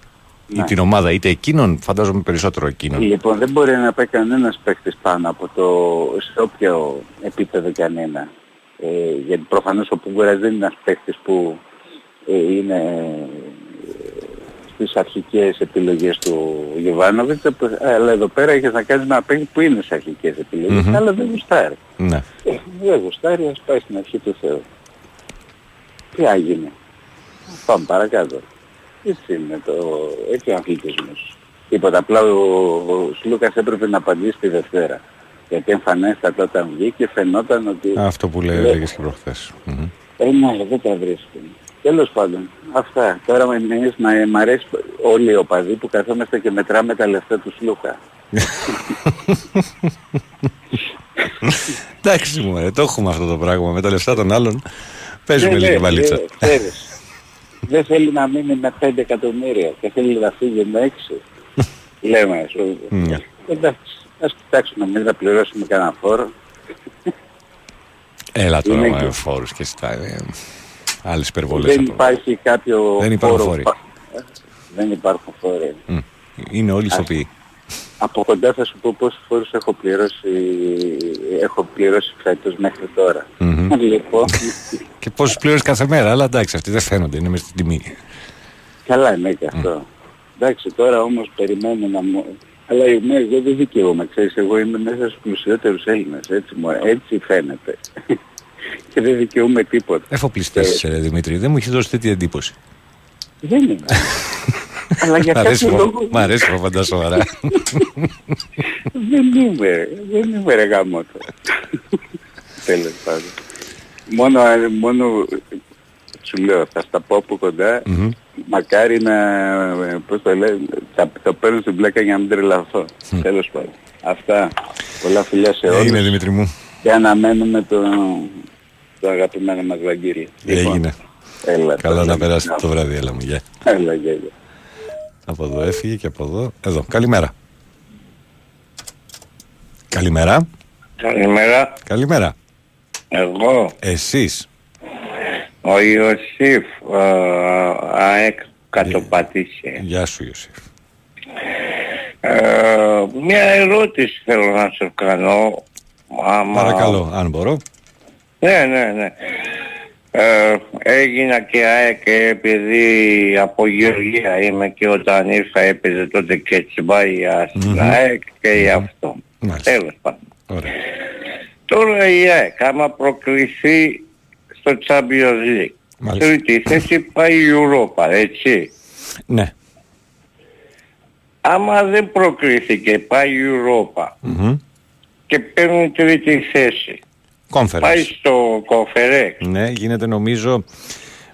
Ή Ναι. την ομάδα, είτε εκείνον, φαντάζομαι περισσότερο εκείνον. Λοιπόν, δεν μπορεί να πάει κανένας παίκτης πάνω από το σε όποιο επίπεδο κι αν είναι. Ε, γιατί προφανώς ο Πούγκορας δεν είναι ένας παίκτης που ε, είναι ε, στις αρχικές επιλογές του Γιωβάνοβιτς, αλλά εδώ πέρα έχεις να κάνεις με ένα παίκτη που είναι στις αρχικές επιλογές, Μμμ. αλλά δεν γουστάρει. Ναι. Ε, δεν γουστάρει, ας πάει στην αρχή του Θεού. Τι άγινε. Πάμε παρακάτω. Έτσι είναι το... έτσι είναι ο αθλητισμός. Τίποτα, απλά ο, ο Σλούκας έπρεπε να απαντήσει τη Δευτέρα. Γιατί εμφανέστατα όταν βγήκε φαινόταν ότι... Αυτό που λέει, Λέει- έλεγες και προχθές. Μμμ. Ε, ναι, δεν τα βρίσκουν. Τέλος πάντων, αυτά. Τώρα με εμείς, μα, μ' αρέσει όλοι οι οπαδοί που καθόμαστε και μετράμε τα λεφτά του Σλούκα. Εντάξει μου, το έχουμε αυτό το πράγμα με τα λεφτά των άλλων. Παίζουμε Ναι, λίγη ναι, βαλίτσα. Ε, ξέρεις. δεν θέλει να μείνει με 5 εκατομμύρια και θέλει να φύγει με 6. Λέμε, ας πούμε. Ναι. Εντάξει, ας κοιτάξουμε εμείς να πληρώσουμε κανένα φόρο. Έλα τώρα Είναι με και- φόρους και στα... Ε, άλλες υπερβολές. δεν αυτό. υπάρχει κάποιο Δεν υπάρχουν φόρο φόροι. πα- ε, Δεν υπάρχουν φόροι. Μμ. Είναι όλοι ηθοποιοί. Από κοντά θα σου πω πόσους φόρους έχω πληρώσει, έχω πληρώσει φέτος μέχρι τώρα. Μμμ. Λοιπόν, Και πόσους πλήρως κάθε μέρα, αλλά εντάξει, αυτοί δεν φαίνονται, είναι μες στην τιμή. καλά είναι και αυτό. Εντάξει, τώρα όμως περιμένω να μου... Αλλά ναι, εγώ δεν δικαιούμαι, ξέρεις, εγώ είμαι μέσα στους πλουσιότερους Έλληνες, έτσι, μου, έτσι φαίνεται. και δεν δικαιούμαι τίποτα. Εφοπλιστές, ε, Δημήτρη, δεν μου έχεις δώσει τέτοια εντύπωση. Δεν είναι. Αλλά για Μ' αρέσει, κάποιο που- λόγο μ' αρέσει που απαντάς σοβαρά. δεν είμαι, δεν είμαι ρε γαμώτο. Τέλος πάντων. Μόνο, μόνο, σου λέω, θα στα πω από κοντά, Μμμ. μακάρι να, πώς το λέει, θα, θα παίρνω στην πλάκα για να μην τρελαθώ. Τέλος πάντων. Αυτά. Πολλά φιλιά σε όλους. Έγινε Δημήτρη μου. Και αναμένουμε το, το αγαπημένο μας Βαγγέλη. Έγινε. Έλα, Καλά τώρα, να περάσετε να- το βράδυ, έλα μου, γεια. Έλα, γεια, γεια. Από εδώ έφυγε και από εδώ. Εδώ. Καλημέρα. Καλημέρα. Καλημέρα. Καλημέρα. Εγώ, Εσείς. ο Ιωσήφ, ε, ΑΕΚ κατοπατήσε. Γεια σου Ιωσήφ. Ε, μια ερώτηση θέλω να σου κάνω. Άμα... Παρακαλώ, αν μπορώ. Ναι, ναι, ναι. Ε, έγινα και ΑΕΚ επειδή από Γεωργία είμαι και όταν ήρθα έπαιζε τότε και τσιμπάγια στην Μμμ. ΑΕΚ και γι' αυτό. Μάλιστα. Τέλος πάντων. Ωραία. Τώρα η ΑΕΚ άμα προκριθεί στο Champions League. Μάλιστα. Τρίτη θέση πάει η Europa, έτσι; Ναι. Άμα δεν προκρίθηκε πάει η Europa Μμμ. και παίρνει τρίτη θέση. Conference. Πάει στο Conference. Ναι, γίνεται νομίζω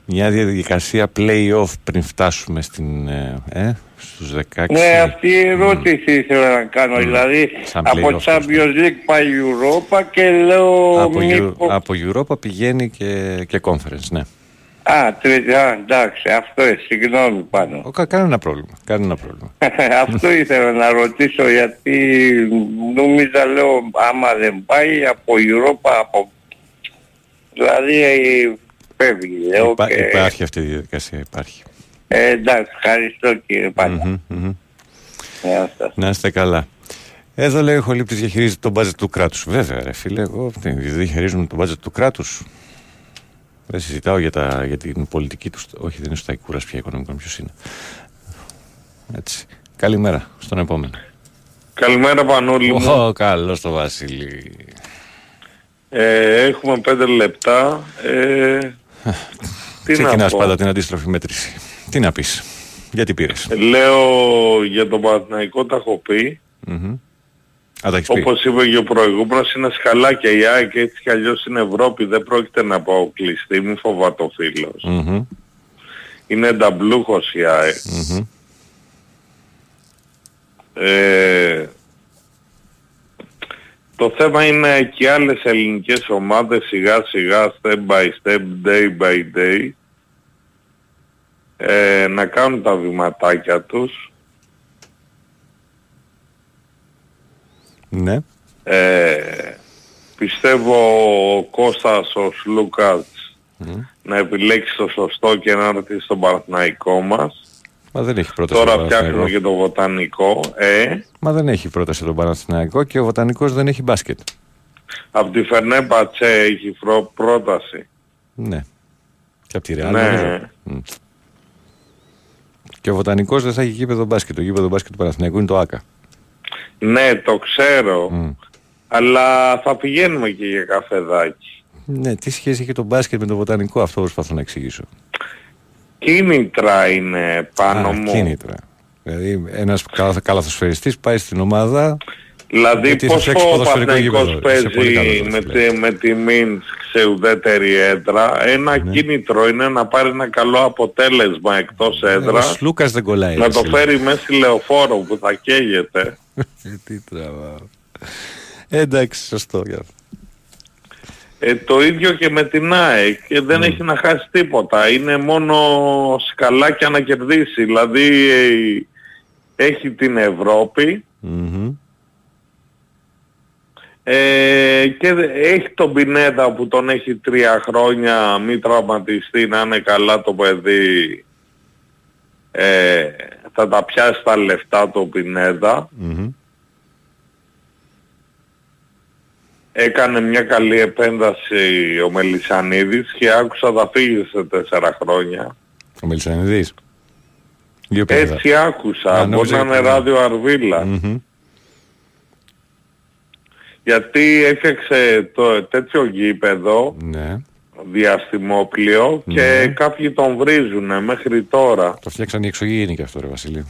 μια διαδικασία play-off πριν φτάσουμε στην, ε, ε, στους 16. Ναι, αυτή η ερώτηση ήθελα να κάνω. Δηλαδή, Σαν από play-off, Champions League πάει η Europa και λέω από, Euro- μήπως... από Europa πηγαίνει και, και conference, ναι. Α, τρίτη, α, εντάξει, αυτό ε, συγγνώμη πάνω. Ο, κα- κανένα πρόβλημα. Κανένα πρόβλημα. αυτό ήθελα να ρωτήσω γιατί νόμιζα λέω άμα δεν πάει από Europa, από... Δηλαδή ε, φεύγει λέω Υπά- και... Υπάρχει αυτή η διαδικασία, υπάρχει. Ε, εντάξει, ευχαριστώ κύριε Πάνο. Μμμ, μμμ. Γεια σας. Να είστε καλά. Εδώ λέει ο Χολύπτης διαχειρίζεται τον μπάτζετ του κράτους. Βέβαια ρε φίλε, εγώ δεν διαχειρίζουν τον μπάτζετ του κράτους. Δεν συζητάω για, τα, για την πολιτική τους. Όχι, δεν είναι στο Ταϊκούρας πια οικονομικό, ποιος είναι. Έτσι. Καλημέρα στον επόμενο. Καλημέρα Πανούλη μου. Ω, καλώς το Βασίλη. Ε, έχουμε πέντε λεπτά. Ε, τι να Ξεκινάς πω. πάντα την αντίστροφη μέτρηση. Τι να πεις. Γιατί πήρες; Λέω για τον Παναθηναϊκό τα έχω πει. Μμμ. Α, τα έχεις πει. Όπως είπε και ο προηγούμενος είναι σκαλάκια η ΑΕΚ έτσι κι αλλιώς στην Ευρώπη δεν πρόκειται να αποκλειστεί. Μη φοβάται ο φίλος. Μμμ. Είναι νταμπλούχος η ΑΕΚ. Μμμ. Ε, το θέμα είναι και άλλες ελληνικές ομάδες σιγά σιγά, step by step, day by day, ε, να κάνουν τα βηματάκια τους. Ναι. Ε, πιστεύω ο Κώστας ο Σλούκας Μμ. να επιλέξει το σωστό και να έρθει στον Παναθηναϊκό μας. Μα δεν έχει πρόταση Τώρα τον φτιάχνουμε Παναθηναϊκό. και το βοτανικό. Ε, Μα δεν έχει πρόταση τον Παναθηναϊκό και ο Βοτανικός δεν έχει μπάσκετ. από τη Φερνέμπατσε έχει φρο- πρόταση. Ναι. Και από τη Ρεάλ Ναι. νομίζω. Μμ. Και ο Βοτανικός δεν θα έχει γήπεδο μπάσκετ. Το γήπεδο μπάσκετ του Παναθηναϊκού είναι το ΆΚΑ. Ναι, το ξέρω. Μμ. Αλλά θα πηγαίνουμε και για καφεδάκι. Ναι, τι σχέση έχει το μπάσκετ με το Βοτανικό, αυτό προσπαθώ να εξηγήσω. Κίνητρα είναι πάνω Α, μου. Κίνητρα. Δηλαδή ένας καλαθοσφαιριστής πάει στην ομάδα Δηλαδή Γιατί θα πώς φτιάξει ο ποδοσφαιρικό Παναθηναϊκός γήπεδο. Είσαι πολύ παίζει καλός, με, φίλε. τη, με τη Μίνσκ σε ουδέτερη έδρα. Ένα Ναι. κίνητρο είναι να πάρει ένα καλό αποτέλεσμα εκτός Ο έδρας. Λούκας δεν κολλάει. Να ρε το φίλε. φέρει μέσα στη λεωφόρο που θα καίγεται. Ε, Τι τραβάω. Ε, Εντάξει, σωστό. για- Ε, το ίδιο και με την ΑΕΚ και δεν έχει να χάσει τίποτα. Είναι μόνο σκαλάκια να κερδίσει. Δηλαδή ε, έχει την Ευρώπη Μμμ. ε, και δε- έχει τον Πινέδα που τον έχει τρία χρόνια μη τραυματιστεί να είναι καλά το παιδί. Ε, θα τα πιάσει τα λεφτά το Πινέδα. Μμμ. Έκανε μια καλή επένταση ο Μελισανίδης και άκουσα θα φύγει σε τέσσερα χρόνια. Ο Μελισανιδής. Δύο παιδιά. Έτσι άκουσα. Α, Μπορεί νόμιζα να και είναι παιδιά. ράδιο Αρβίλα. Μμμ. Γιατί έφτιαξε το τέτοιο γήπεδο, Ναι. Διαστημόπλιο και Ναι. κάποιοι τον βρίζουνε μέχρι τώρα. Το φτιάξαν οι εξωγήινοι και αυτό ρε Βασίλειο.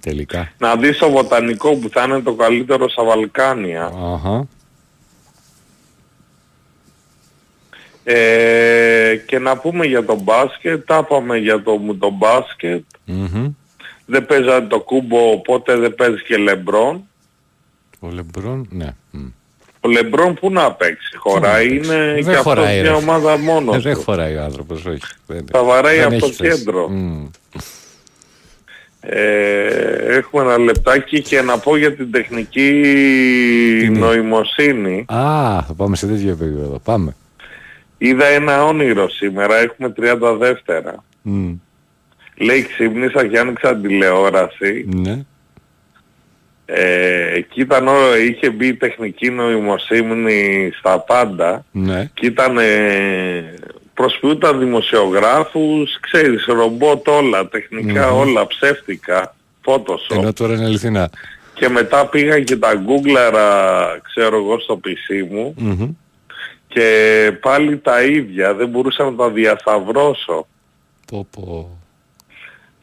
Τελικά. Να δεις το βοτανικό που θα είναι το καλύτερο στα Βαλκάνια. Αχα. Ε, και να πούμε για το μπάσκετ, τα είπαμε για το, το μπάσκετ. Μμμ. Δεν παίζανε το κούμπο, οπότε δεν παίζει και Λεμπρόν. Ο Λεμπρόν, ναι. Μμ. Ο Λεμπρόν που να παίξει, χωράει, παίξει. είναι Δεν και αυτός χωράει, μια ρε. ομάδα μόνος Δεν του. χωράει ο άνθρωπος, όχι. Δεν- Θα βαράει δεν από το έχει θέση. κέντρο. Μμ. Ε, έχουμε ένα λεπτάκι και να πω για την τεχνική είναι; νοημοσύνη. Α, θα πάμε σε τέτοιο επίπεδο. Πάμε. Είδα ένα όνειρο σήμερα, έχουμε 32. Μμ. Λέει ξύπνησα και άνοιξα την τηλεόραση. Ναι. Ε, και ήταν, ο- είχε μπει η τεχνική νοημοσύνη στα πάντα Ναι. και ήταν ε, προσποιούταν δημοσιογράφους, ξέρεις, ρομπότ όλα, τεχνικά Μμμ. όλα, ψεύτικα, Photoshop. Ενώ τώρα είναι αληθινά. Και μετά πήγα και τα γκούγκλαρα, ξέρω εγώ, στο PC μου Μμμ. και πάλι τα ίδια, δεν μπορούσα να τα διασταυρώσω. Πω πω.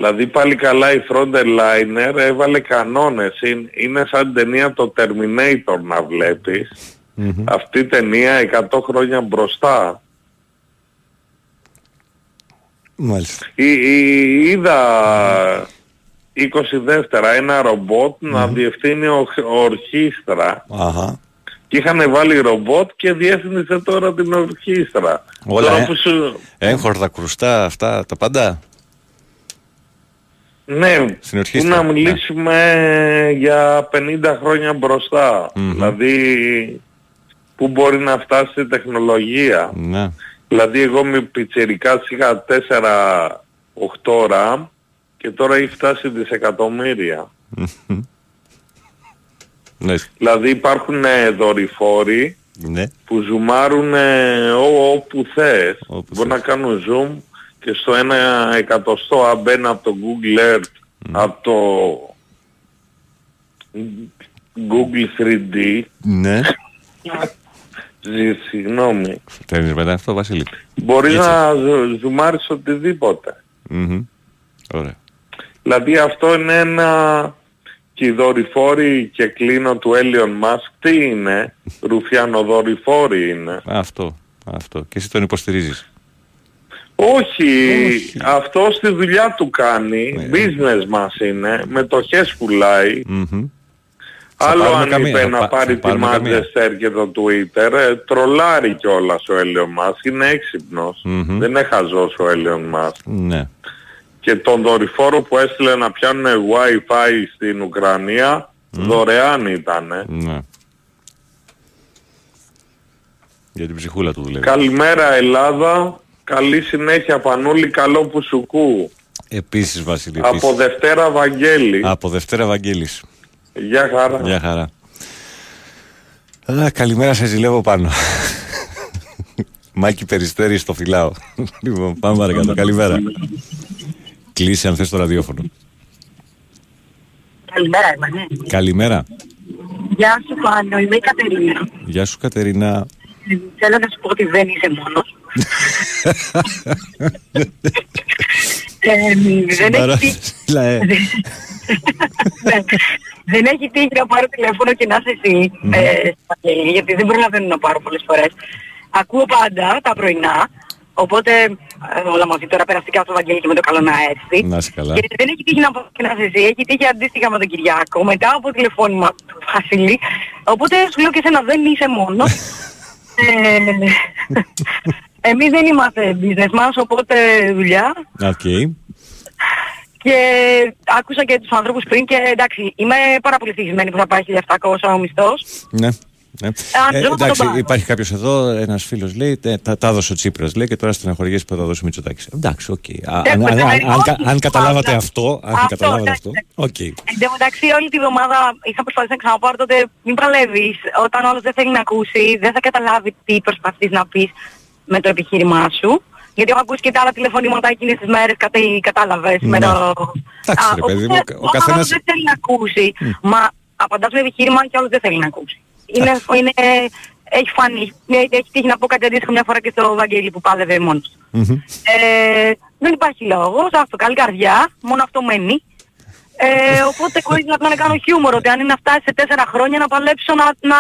Δηλαδή πάλι καλά η Frontliner έβαλε κανόνες. Είναι, είναι σαν την ταινία το Terminator να βλέπεις. Μμμ. Αυτή η ταινία 100 χρόνια μπροστά. Μάλιστα. Ή, ή- είδα 20 δεύτερα ένα ρομπότ να διευθύνει ορχ- ορχήστρα. Αχα. Και είχαν βάλει ρομπότ και διεύθυνε τώρα την ορχήστρα. Όλα, Τώρα ε. που σου... Έγχορδα, κρουστά, αυτά, τα πάντα. Ναι, Στην που ορχήστρα, να ναι. μιλήσουμε για 50 χρόνια μπροστά. Μμμ. Δηλαδή, που μπορεί να φτάσει η τεχνολογία. Ναι. Δηλαδή, εγώ με πιτσιρικάς είχα 4-8 RAM και τώρα έχει φτάσει δισεκατομμύρια. Ναι. Δηλαδή υπάρχουν ε, δορυφόροι Ναι. που ζουμάρουν ε, ό, όπου θες. Όπου Μπορεί θες. να κάνουν zoom και στο ένα εκατοστό αν μπαίνουν από το Google Earth, από το Google 3D, Ναι. ζη- συγγνώμη, Παίρνεις μετά αυτό, Βασίλη. μπορείς Έτσι. να ζου- ζουμάρεις οτιδήποτε. Μμμ. Ωραία. Δηλαδή αυτό είναι ένα και οι δορυφόροι και κλείνω του Elon Musk τι είναι, ρουφιανοδορυφόροι είναι. Αυτό. Αυτό. Και εσύ τον υποστηρίζεις. Όχι, Όχι. αυτό στη δουλειά του κάνει, Ναι. business μας είναι, μετοχές πουλάει. Μμμ. Θα Άλλο πάρουμε αν καμία, είπε θα να πά- πάρει θα τη πάρουμε καμία. Manchester και το Twitter, ε, τρολάρει κιόλας ο Elon Musk, είναι έξυπνος. Μμμ. Δεν είναι χαζός ο Elon Musk. Ναι. Και τον δορυφόρο που έστειλε να πιάνουν Wi-Fi στην Ουκρανία, δωρεάν ήτανε. Ναι. Για την ψυχούλα του δουλεύει. Καλημέρα Ελλάδα, καλή συνέχεια Πανούλη, καλό που σου κού. Επίσης, Βασίλη. Επίσης. Από Δευτέρα Βαγγέλη. Από Δευτέρα Βαγγέλης. Γεια χαρά. Γεια χαρά. Α, καλημέρα, σε ζηλεύω πάνω. Μάκη Περιστέρη στο φυλάω. λοιπόν, πάμε παρακάτω. Καλημέρα. Κλείσει αν θες το ραδιόφωνο. Καλημέρα, Εύανε. Καλημέρα. Γεια σου, Πάνο. Είμαι η Κατερίνα. Γεια σου Κατερίνα. Ε, Θέλω να σου πω ότι δεν είσαι μόνος. Ε, δεν έχει... Συμπαράσταση, ε. Ναι. δεν έχει τύχει να πάρω τηλέφωνο και να είσαι εσύ, ε, στα Βαγγέλη, γιατί δεν προλαβαίνω να πάρω πολλές φορές. Ακούω πάντα τα πρωινά, οπότε ε, όλα μαζί τώρα περαστικά στο Βαγγέλη και με το καλό να έρθει. Να είσαι καλά. Και δεν έχει τύχει να πω και να είσαι εσύ, έχει τύχει αντίστοιχα με τον Κυριάκο, μετά από τηλεφώνημα του Βασίλη. Οπότε σου λέω και εσένα δεν είσαι μόνος. ε, εμείς δεν είμαστε businessman, οπότε δουλειά. Οκ. Και άκουσα και τους ανθρώπους πριν και εντάξει, είμαι πάρα πολύ ευτυχισμένη που θα πάει 1700 ο μισθός. Ναι. Ναι. Αν Ε, δεν θα τον εντάξει, πάρω. υπάρχει κάποιος εδώ, ένας φίλος λέει, «Τε- τα, τα έδωσε ο Τσίπρας λέει και τώρα στεναχωριέσαι που θα τα δώσει ο Μητσοτάκης. Εντάξει, οκ. Α, Ε, Αν, αν, βέβαια, αν, αν, όχι, αν καταλάβατε πάντα. αυτό, αν Αυτό, καταλάβατε εντάξει, αυτό. Οκ. Εν τω μεταξύ όλη τη βδομάδα είχα προσπαθήσει να ξαναπάρω τότε μην παλεύεις. Όταν όλος δεν θέλει να ακούσει, δεν θα καταλάβει τι προσπαθείς να πεις με το επιχείρημά σου. Γιατί έχω ακούσει και τα άλλα τηλεφωνήματα εκείνες τις μέρες, κατα... κατάλαβες. Με Ναι. το... Εντάξει, Α, ρε παιδί μου, οπότε, ο όταν καθένας- όλος δεν θέλει να ακούσει, μα απαντάς με επιχείρημα και όλος δεν θέλει να ακούσει. Είναι, είναι, έχει φανεί. Ναι, Έχει τύχει να πω κάτι αντίστοιχο μια φορά και στο Βαγγέλη που πάλευε μόνος. του. Μμμ. Ε, δεν υπάρχει λόγος, αυτό καλή καρδιά, μόνο αυτό μένει. Ε, οπότε χωρίς να, να κάνω χιούμορ ότι αν είναι να φτάσει σε τέσσερα χρόνια να παλέψω να, να,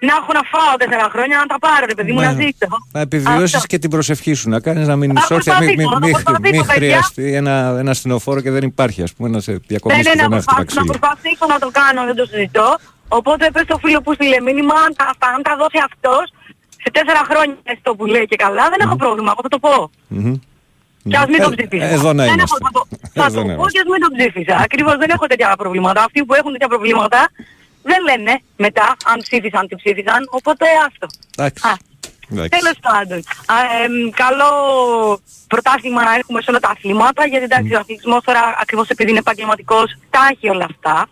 να έχω να φάω τέσσερα χρόνια να τα πάρω ρε παιδί μου να Ναι. ζήσω. Να επιβιώσεις Αυτό. και την προσευχή σου να κάνεις να μείνεις Θα όρθια, μην, μην, προσπαθήσω, μην, θα προσπαθήσω, μην παιδιά. χρειαστεί ένα, ένα στενοφόρο και δεν υπάρχει ας πούμε να σε Ναι, διακομίσει ναι, και να, δεν έχεις προσπαθήσω, να ταξίδι. προσπαθήσω να το κάνω, δεν το συζητώ. Οπότε πες στο φίλο που στείλε μήνυμα, αν τα, αυτά, αν τα δώσει αυτός, σε τέσσερα χρόνια έστω που λέει και καλά, δεν έχω πρόβλημα, εγώ θα το πω. Μμμ. Και ας μην Ε, τον ψηφίσω. Εδώ να Δεν είμαστε. έχω- Θα το, θα Εδώ το να πω είμαστε. και ας μην τον ψήφισα. Ακριβώς δεν έχω τέτοια προβλήματα. Αυτοί που έχουν τέτοια προβλήματα δεν λένε μετά αν ψήφισαν τι ψήφισαν. Οπότε άστο. Εντάξει. Α, Εντάξει. Τέλος πάντων. Α, εμ, καλό πρωτάθλημα να έχουμε σε όλα τα αθλήματα γιατί εντάξει ο αθλητισμός τώρα ακριβώς επειδή είναι επαγγελματικός τα έχει όλα αυτά.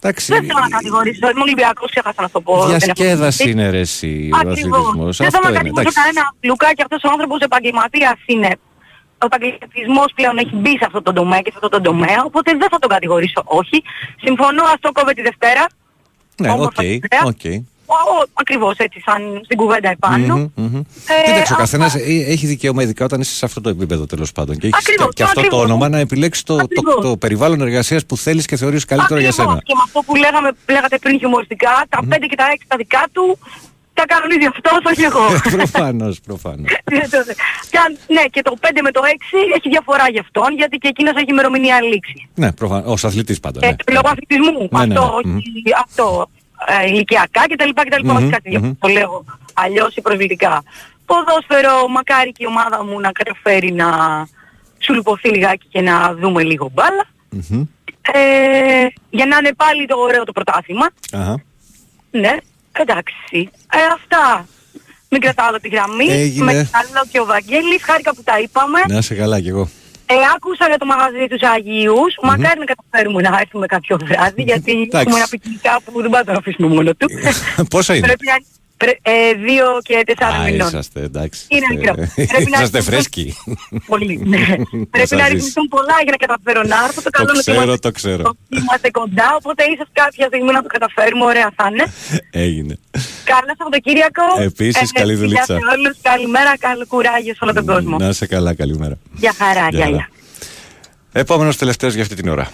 Εντάξει. Δεν θέλω να κατηγορήσω. Είμαι Ολυμπιακός, ξέχασα να το πω. δεν έχω Διασκέδαση πει. είναι ρε εσύ ο Ακριβώς. αθλητισμός. Δεν Αυτό θέλω να είναι. κατηγορήσω εντάξει. κανένα Λουκά και αυτός ο άνθρωπος επαγγελματίας είναι. Ο επαγγελματισμός πλέον έχει μπει σε αυτό το τομέα και σε αυτό το τομέα, οπότε δεν θα τον κατηγορήσω. Όχι. Συμφωνώ, ας το κόβε τη Δευτέρα. Ναι, οκ, όμορφα και ωραία. οκ. Ο, ο, ακριβώς έτσι, σαν στην κουβέντα επάνω. Μμμ, μμμ. Ε, Κοίταξε, ο αυτά. καθένας έχει δικαίωμα, ειδικά όταν είσαι σε αυτό το επίπεδο τέλος πάντων. Και έχεις Ακριβώς, και αυτό το ακριβώς. όνομα να επιλέξεις το, το, Ακριβώς. το περιβάλλον εργασίας που θέλεις και θεωρείς καλύτερο για Ακριβώς. σένα. Και με αυτό που λέγαμε, λέγατε πριν χιουμοριστικά, τα 5 και τα 6 τα δικά του, τα κανονίζει αυτός, όχι εγώ. προφανώς, προφανώς. και αν- ναι, και το 5 με το 6 έχει διαφορά για αυτόν, γιατί και εκείνος έχει ημερομηνία λήξη. ναι, προφανώ. Ω αθλητής πάντα. Ε, Ναι. λόγω αθλητισμού. Ναι, ναι, αυτό, ναι. όχι, αυτό ε, ηλικιακά κτλ. κτλ. Μμμ, Κάτι μμμ. το λέω αλλιώς ή προσβλητικά. Ποδόσφαιρο, μακάρι και η ομάδα μου να καταφέρει να σουλποθεί λιγάκι και να δούμε λίγο μπάλα. Μμμ. Ε, για να είναι πάλι το ωραίο το πρωτάθλημα. Αχα. Ναι, εντάξει. Ε, αυτά. Μην κρατάω εδώ τη γραμμή. Έγινε. Με καλό και ο Βαγγέλης. Χάρηκα που τα είπαμε. Να είσαι καλά κι εγώ. Ε, άκουσα για το μαγαζί τους Αγίους. Μακάρι να καταφέρουμε να έρθουμε κάποιο βράδυ, γιατί Εντάξει. έχουμε ένα πικνικά που δεν πάτε να αφήσουμε μόνο του. Πόσα είναι; Πρέπει να... πρέ- ε, δύο και τεσσάρων Α, μηνών. είσαστε, εντάξει. Είναι Είστε- μικρό. Πρέπει να Είσαστε είστε- φρέσκοι. Πολύ, ναι. Πρέπει σας να ζήσει. ρυθμιστούν πολλά για να καταφέρω να έρθω. Το, καλό είναι ότι ξέρω, είμαστε- το ξέρω. Είμαστε κοντά, οπότε ίσως κάποια στιγμή να το καταφέρουμε. Ωραία θα είναι. Έγινε. Καλό Σαββατοκύριακο. Επίσης, καλή φιλιά δουλίτσα. σε όλους. Καλημέρα, καλό κουράγιο σε όλο τον κόσμο. Να είσαι καλά, καλημέρα. Γεια χαρά, Γεια γεια. χαρά. γεια. Επόμενος τελευταίος για αυτή την ώρα.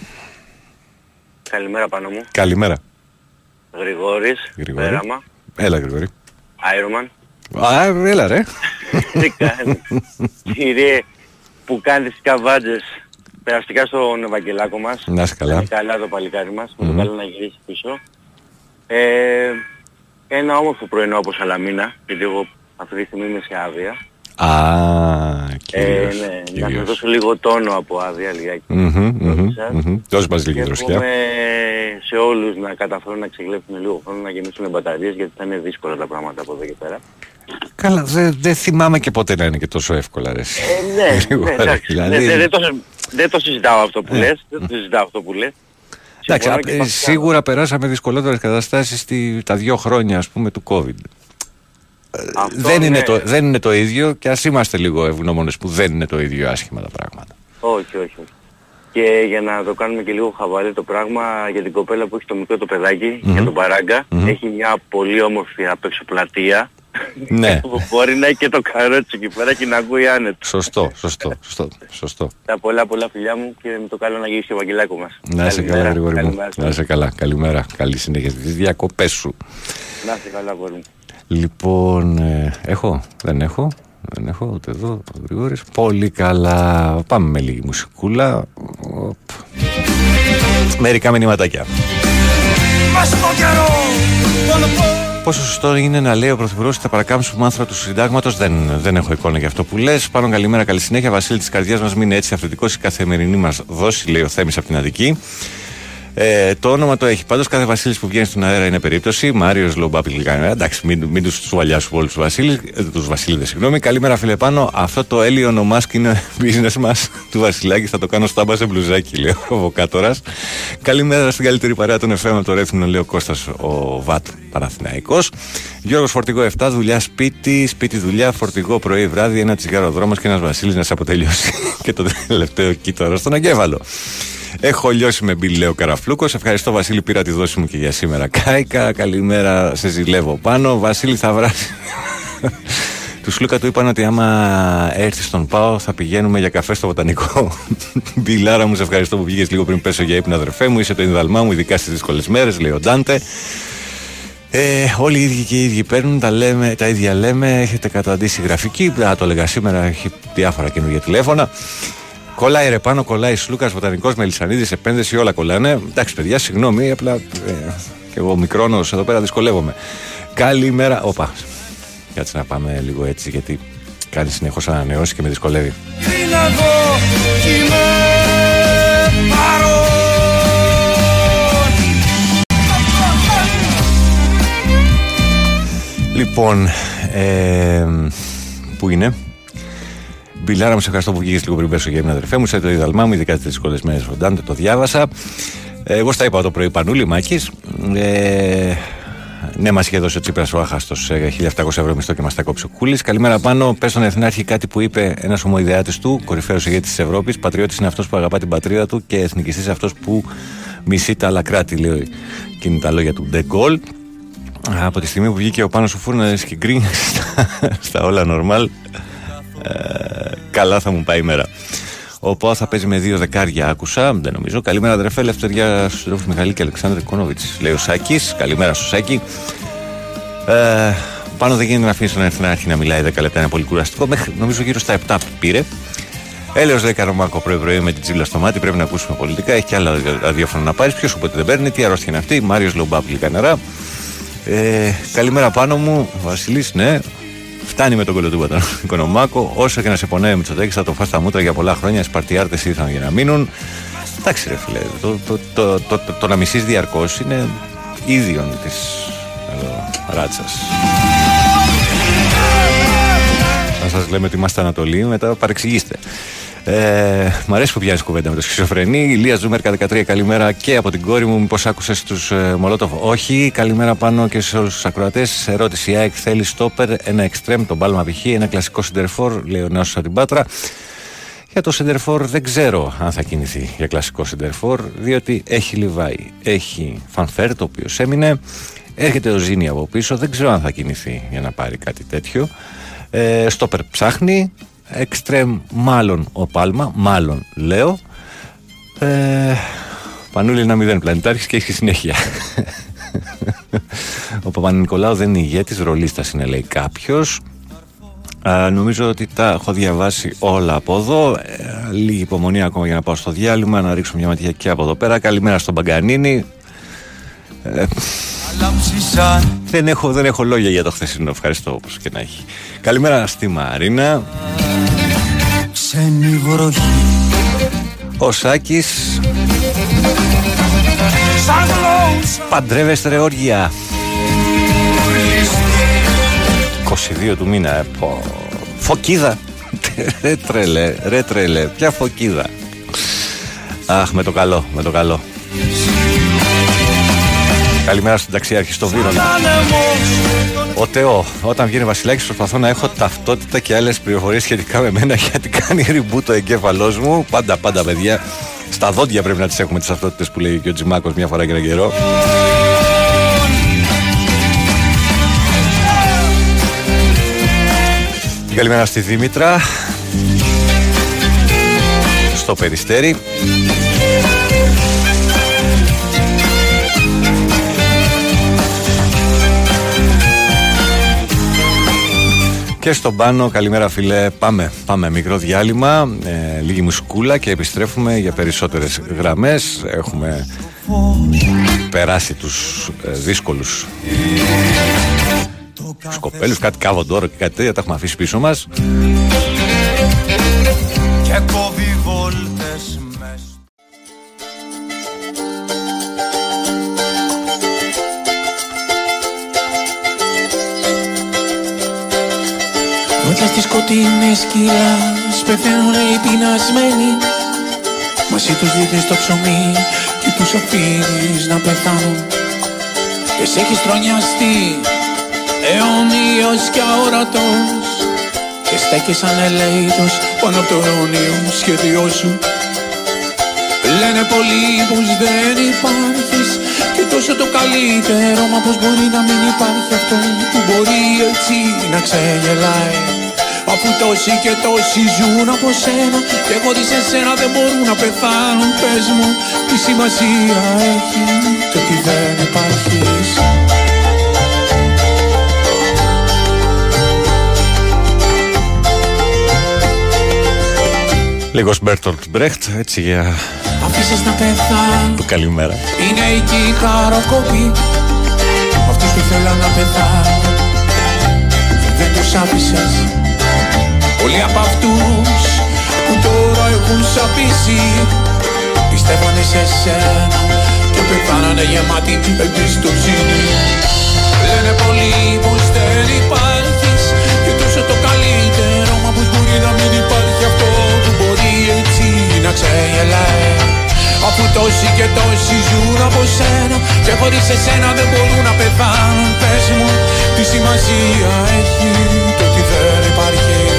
Καλημέρα πάνω μου. Καλημέρα. Γρηγόρης, Γρηγόρη. Πέραμα, Έλα, Γρηγόρη. Ironman. Α, έλα ρε. Τι κάνεις; Κύριε που κάνεις τις καβάντζες περαστικά στον Ευαγγελάκο μας. Να είσαι καλά. Είναι καλά το παλικάρι μας. Με το Μμμ. καλό να γυρίσει πίσω. Ε, ένα όμορφο πρωινό από Σαλαμίνα. Γιατί εγώ αυτή τη στιγμή είμαι σε άδεια. Α, Ε, κύριος. ναι, να σας κύριος. δώσω λίγο τόνο από άδεια λιγάκι. Μμμ, μμμ, Δόξα. μμμ. Δώσε μας λίγη Και δροσιά. εύχομαι σε όλους να καταφέρουν να ξεγλέψουν λίγο χρόνο, να γεμίσουν μπαταρίες γιατί θα είναι δύσκολα τα πράγματα από εδώ και πέρα. Καλά, δεν δεν θυμάμαι και ποτέ να είναι και τόσο εύκολα ρε. εσύ. Ε, ναι, Γρηγόρη, ναι, εντάξει. δηλαδή- Ναι, ναι, δεν, το, δεν το συζητάω αυτό που Ε. λες. Δεν το συζητάω αυτό που λες. Εντάξει, Συμφωνώ α, και ε, βασικά- σίγουρα περάσαμε δυσκολότερες καταστάσεις στη, τα δύο χρόνια ας πούμε του COVID. Ε, Αυτό δεν, είναι ναι. το, δεν είναι το ίδιο και ας είμαστε λίγο ευγνώμονες που δεν είναι το ίδιο άσχημα τα πράγματα. Όχι, όχι, όχι. Και για να το κάνουμε και λίγο χαβαλέ το πράγμα, για την κοπέλα που έχει το μικρό το παιδάκι, Μμμ. για τον παράγκα, Μμμ. έχει μια πολύ όμορφη απ' έξω πλατεία, Ναι. Μπορεί να έχει και το καρότσι εκεί πέρα και να ακούει άνετα. Σωστό, σωστό, σωστό, σωστό. Τα πολλά πολλά φιλιά μου και με το καλό να γυρίσει ο Βαγγελάκος μας. Να είσαι καλά, Καλημέρα, Γρηγόρη μου. καλημέρα. Να είσαι καλά. Καλημέρα. Καλή συνέχεια στις διακοπές σου. Να είσαι καλά, αγόρι μου. Λοιπόν, ε, έχω, δεν έχω, δεν έχω ούτε εδώ ο Γρηγόρης. Πολύ καλά. Πάμε με λίγη μουσικούλα. Οπ. Μερικά μηνυματάκια. Μας το καιρό τον Πόσο σωστό είναι να λέει ο Πρωθυπουργός ότι θα παρακάμψουμε άνθρωπο του συντάγματος, δεν, δεν έχω εικόνα για αυτό που λες. Πάνω καλημέρα, καλή συνέχεια. Βασίλη της καρδιάς μας, μην είναι έτσι αυθεντικός η καθημερινή μας δόση, λέει ο Θέμης από την Αδική. Ε, το όνομα το έχει. Πάντως κάθε Βασίλης που βγαίνει στον αέρα είναι περίπτωση. Μάριος Λομπάπη Γλυκάνη. Εντάξει, μην, μην τους βαλιάσουμε όλου τους Βασίλης. Ε, τους Βασίλειδε, συγγνώμη. Καλημέρα, φίλε πάνω. Αυτό το Έλιο ο Μάσκ είναι business μας του Βασιλάκη. Θα το κάνω στάμπα σε μπλουζάκι, λέει ο Βοκάτορα. Καλημέρα στην καλύτερη παρέα των FM από το Ρέθινο, λέει ο Κώστας ο Βατ Παραθυναϊκό. Γιώργος Φορτηγό 7, δουλειά σπίτι, σπίτι δουλειά, φορτηγό πρωί βράδυ, ένα τσιγάρο δρόμος και ένας Βασίλης να σε αποτελειώσει. και το τελευταίο κύτταρο στον εγκέφαλο. Έχω λιώσει με μπιλ, λέει ο Καραφλούκος. Ευχαριστώ, Βασίλη, πήρα τη δόση μου και για σήμερα. Κάικα, καλημέρα, σε ζηλεύω πάνω. Βασίλη, θα βράσει. Τους Λούκα του είπαν ότι άμα έρθεις στον Πάο θα πηγαίνουμε για καφέ στο βοτανικό. Μπιλάρα μου, σε ευχαριστώ που βγήκες λίγο πριν πέσω για ύπνο, αδερφέ μου. Είσαι το ίνδαλμά μου, ειδικά στις δύσκολες μέρες, λέει ο Ντάντε. Ε, όλοι οι ίδιοι και οι ίδιοι παίρνουν, τα, λέμε, τα ίδια λέμε. Έχετε καταντήσει γραφική. Α, το έλεγα σήμερα, έχει διάφορα καινούργια τηλέφωνα. Κολλάει ρε πάνω, κολλάει Σλούκα, Βοτανικός, Μελισανίδης, επένδυση, όλα κολλάνε. Εντάξει, παιδιά, συγγνώμη, απλά ε, και εγώ μικρόνος εδώ πέρα δυσκολεύομαι. Καλημέρα. Όπα. Κάτσε να πάμε λίγο έτσι, γιατί κάνει συνεχώς ανανεώσει και με δυσκολεύει. πριν εγώ κι είμαι παρόν Λοιπόν, ε, πού είναι; Μπιλάρα μου, σε ευχαριστώ που βγήκες λίγο πριν πέσω για ήμουν αδερφέ μου. Σε το ιδαλμά μου, ειδικά τι δύσκολε μέρες φροντάντε, το διάβασα. Ε, εγώ στα είπα το πρωί Πανούλη Μάκης. Ε, ναι, μας είχε δώσει ο Τσίπρας ο άχαστος 1.700 ευρώ μισθό και μας τα κόψε ο Κούλης. Καλημέρα πάνω. Πες στον Εθνάρχη κάτι που είπε ένας ομοειδεάτη του, κορυφαίος ηγέτης της Ευρώπης. Πατριώτης είναι αυτός που αγαπά την πατρίδα του και εθνικιστής αυτός που μισεί τα άλλα κράτη, λέει και είναι τα λόγια του Ντεγκόλ. Από τη στιγμή που βγήκε ο πάνω σου φούρνα και γκριν στα, στα όλα normal, ε, καλά θα μου πάει η μέρα. Ο ΠΟΑ θα παίζει με δύο δεκάρια, άκουσα. Δεν νομίζω. Καλημέρα, αδερφέ. Ελευθερία στους συντρόφου Μιχαλή και Αλεξάνδρου Κόνοβιτς. Λέει ο Σάκης. Καλημέρα στο Σάκη. Ε, πάνω δεν γίνεται να αφήσει τον Εθνάρχη να μιλάει 10 λεπτά. Είναι πολύ κουραστικό. Μέχρι νομίζω γύρω στα 7 πήρε. Έλεος λέει Καρομάκο πρωί-πρωί με την τσίλα στο μάτι. Πρέπει να ακούσουμε πολιτικά. Έχει και άλλα ραδιόφωνα να πάρεις. Ποιος οπότε δεν παίρνει. Τι αρρώστια είναι αυτή. Μάριος Λομπάπλη κανερά. Ε, καλημέρα πάνω μου. Βασιλής, ναι. Φτάνει με τον κολοτούμπα τον Οικονομάκο. Όσο και να σε πονάει με τσοτέκι, θα το φας στα μούτρα για πολλά χρόνια. Οι Σπαρτιάρτες ήρθαν για να μείνουν. Εντάξει, ρε φίλε. Το, το, το, το, το, το να μισείς διαρκώς είναι ίδιον της ράτσας. Αν σας λέμε ότι είμαστε Ανατολή, μετά παρεξηγήστε. Ε, μ' αρέσει που πιάνεις κουβέντα με το σχιζοφρενή. Ηλία Ζούμερκα 13, καλημέρα και από την κόρη μου. Μήπω άκουσες τους ε, Μολότοφ; Όχι, καλημέρα πάνω και σε όλους τους ακροατές. Ερώτηση: Η ΑΕΚ θέλει στόπερ, ένα εξτρέμ, τον πάλμα π.χ., ένα κλασικό σεντερφόρ, λέει ο νέος από την Πάτρα. Για το σεντερφόρ δεν ξέρω αν θα κινηθεί για κλασικό σεντερφόρ, διότι έχει λιβάει. Έχει φανφέρ το οποίος έμεινε. Έρχεται ο Ζήνη από πίσω, δεν ξέρω αν θα κινηθεί για να πάρει κάτι τέτοιο. Ε, στόπερ ψάχνει, Εξτρέμ μάλλον ο Πάλμα, μάλλον λέω. Ε, Πανούλη ένα μηδέν πλανητάρχης και έχει συνέχεια. ο Παπα-Νικολάου δεν είναι ηγέτης, ρολίστας είναι λέει κάποιος. Ε, νομίζω ότι τα έχω διαβάσει όλα από εδώ. Ε, λίγη υπομονή ακόμα για να πάω στο διάλειμμα, να ρίξω μια ματιά και από εδώ πέρα. Καλημέρα στον Παγκανίνη. Ε, δεν, έχω, δεν έχω λόγια για το χθεσινό. Ευχαριστώ όπως και να έχει. Καλημέρα στη Μαρίνα. Ξένη βροχή Ο Σάκης. Σαν γλώσσα Παντρεύεστε ρε όργια. 22 του μήνα. Ε, πω. Φωκίδα. ρε τρελέ, ρε τρελέ. Ποια φωκίδα. Αχ, με το καλό, με το καλό. Καλημέρα στον ταξιάρχη στο Βύρονα. Ο Τεό, όταν βγαίνει Βασιλάκης, προσπαθώ να έχω ταυτότητα και άλλες πληροφορίες σχετικά με μένα γιατί κάνει reboot το εγκέφαλός μου. Πάντα, πάντα, παιδιά. Στα δόντια πρέπει να τις έχουμε τις ταυτότητες που λέει και ο Τζιμάκος μια φορά και ένα καιρό. καλημέρα στη Δήμητρα Στο Περιστέρι Και στον πάνω, καλημέρα φίλε, πάμε, πάμε μικρό διάλειμμα, ε, λίγη μουσικούλα και επιστρέφουμε για περισσότερες γραμμές. Έχουμε περάσει τους ε, δύσκολους σκοπέλους, κάτι κάβοντόρο και κάτι τέτοια, τα έχουμε αφήσει πίσω μας. Σκοτεινές σκυλάς πεθαίνουν οι πεινασμένοι. Μαζί τους δίνεις το ψωμί και τους αφήνεις να πεθάνουν. Και σε έχεις τρονιαστεί αιώνιος και αόρατος. Και στέκεις σαν ελέητος πάνω από το αιώνιο σχέδιό σου. Λένε πολλοί πως δεν υπάρχεις και τόσο το καλύτερο Μα πως μπορεί να μην υπάρχει αυτό που μπορεί έτσι να ξεγελάει Αφού τόσοι και τόσοι ζουν από σένα Και χωρίς εσένα δεν μπορούν να πεθάνουν. Πες μου τι σημασία έχει το ότι δεν υπάρχεις. Λίγος Μπέρτολτ Μπρέχτ, έτσι για Αφήσεις να πεθάνουν το καλημέρα. Είναι εκεί οι χαροκόποι Αυτούς που θέλαν να πεθάνουν. Δεν τους άφησες Πολλοί από αυτούς που τώρα έχουν σαπίσει Πιστεύανε σε σένα και πεθάνανε γεμάτοι εμπιστοσύνη Λένε πολλοί πως δεν υπάρχεις και τόσο το καλύτερο Μα πως μπορεί να μην υπάρχει αυτό που μπορεί έτσι να ξεγελάει. Αφού τόσοι και τόσοι ζουν από σένα Και χωρίς εσένα δεν μπορούν να πεθάνουν. Πες μου τι σημασία έχει το ότι δεν υπάρχεις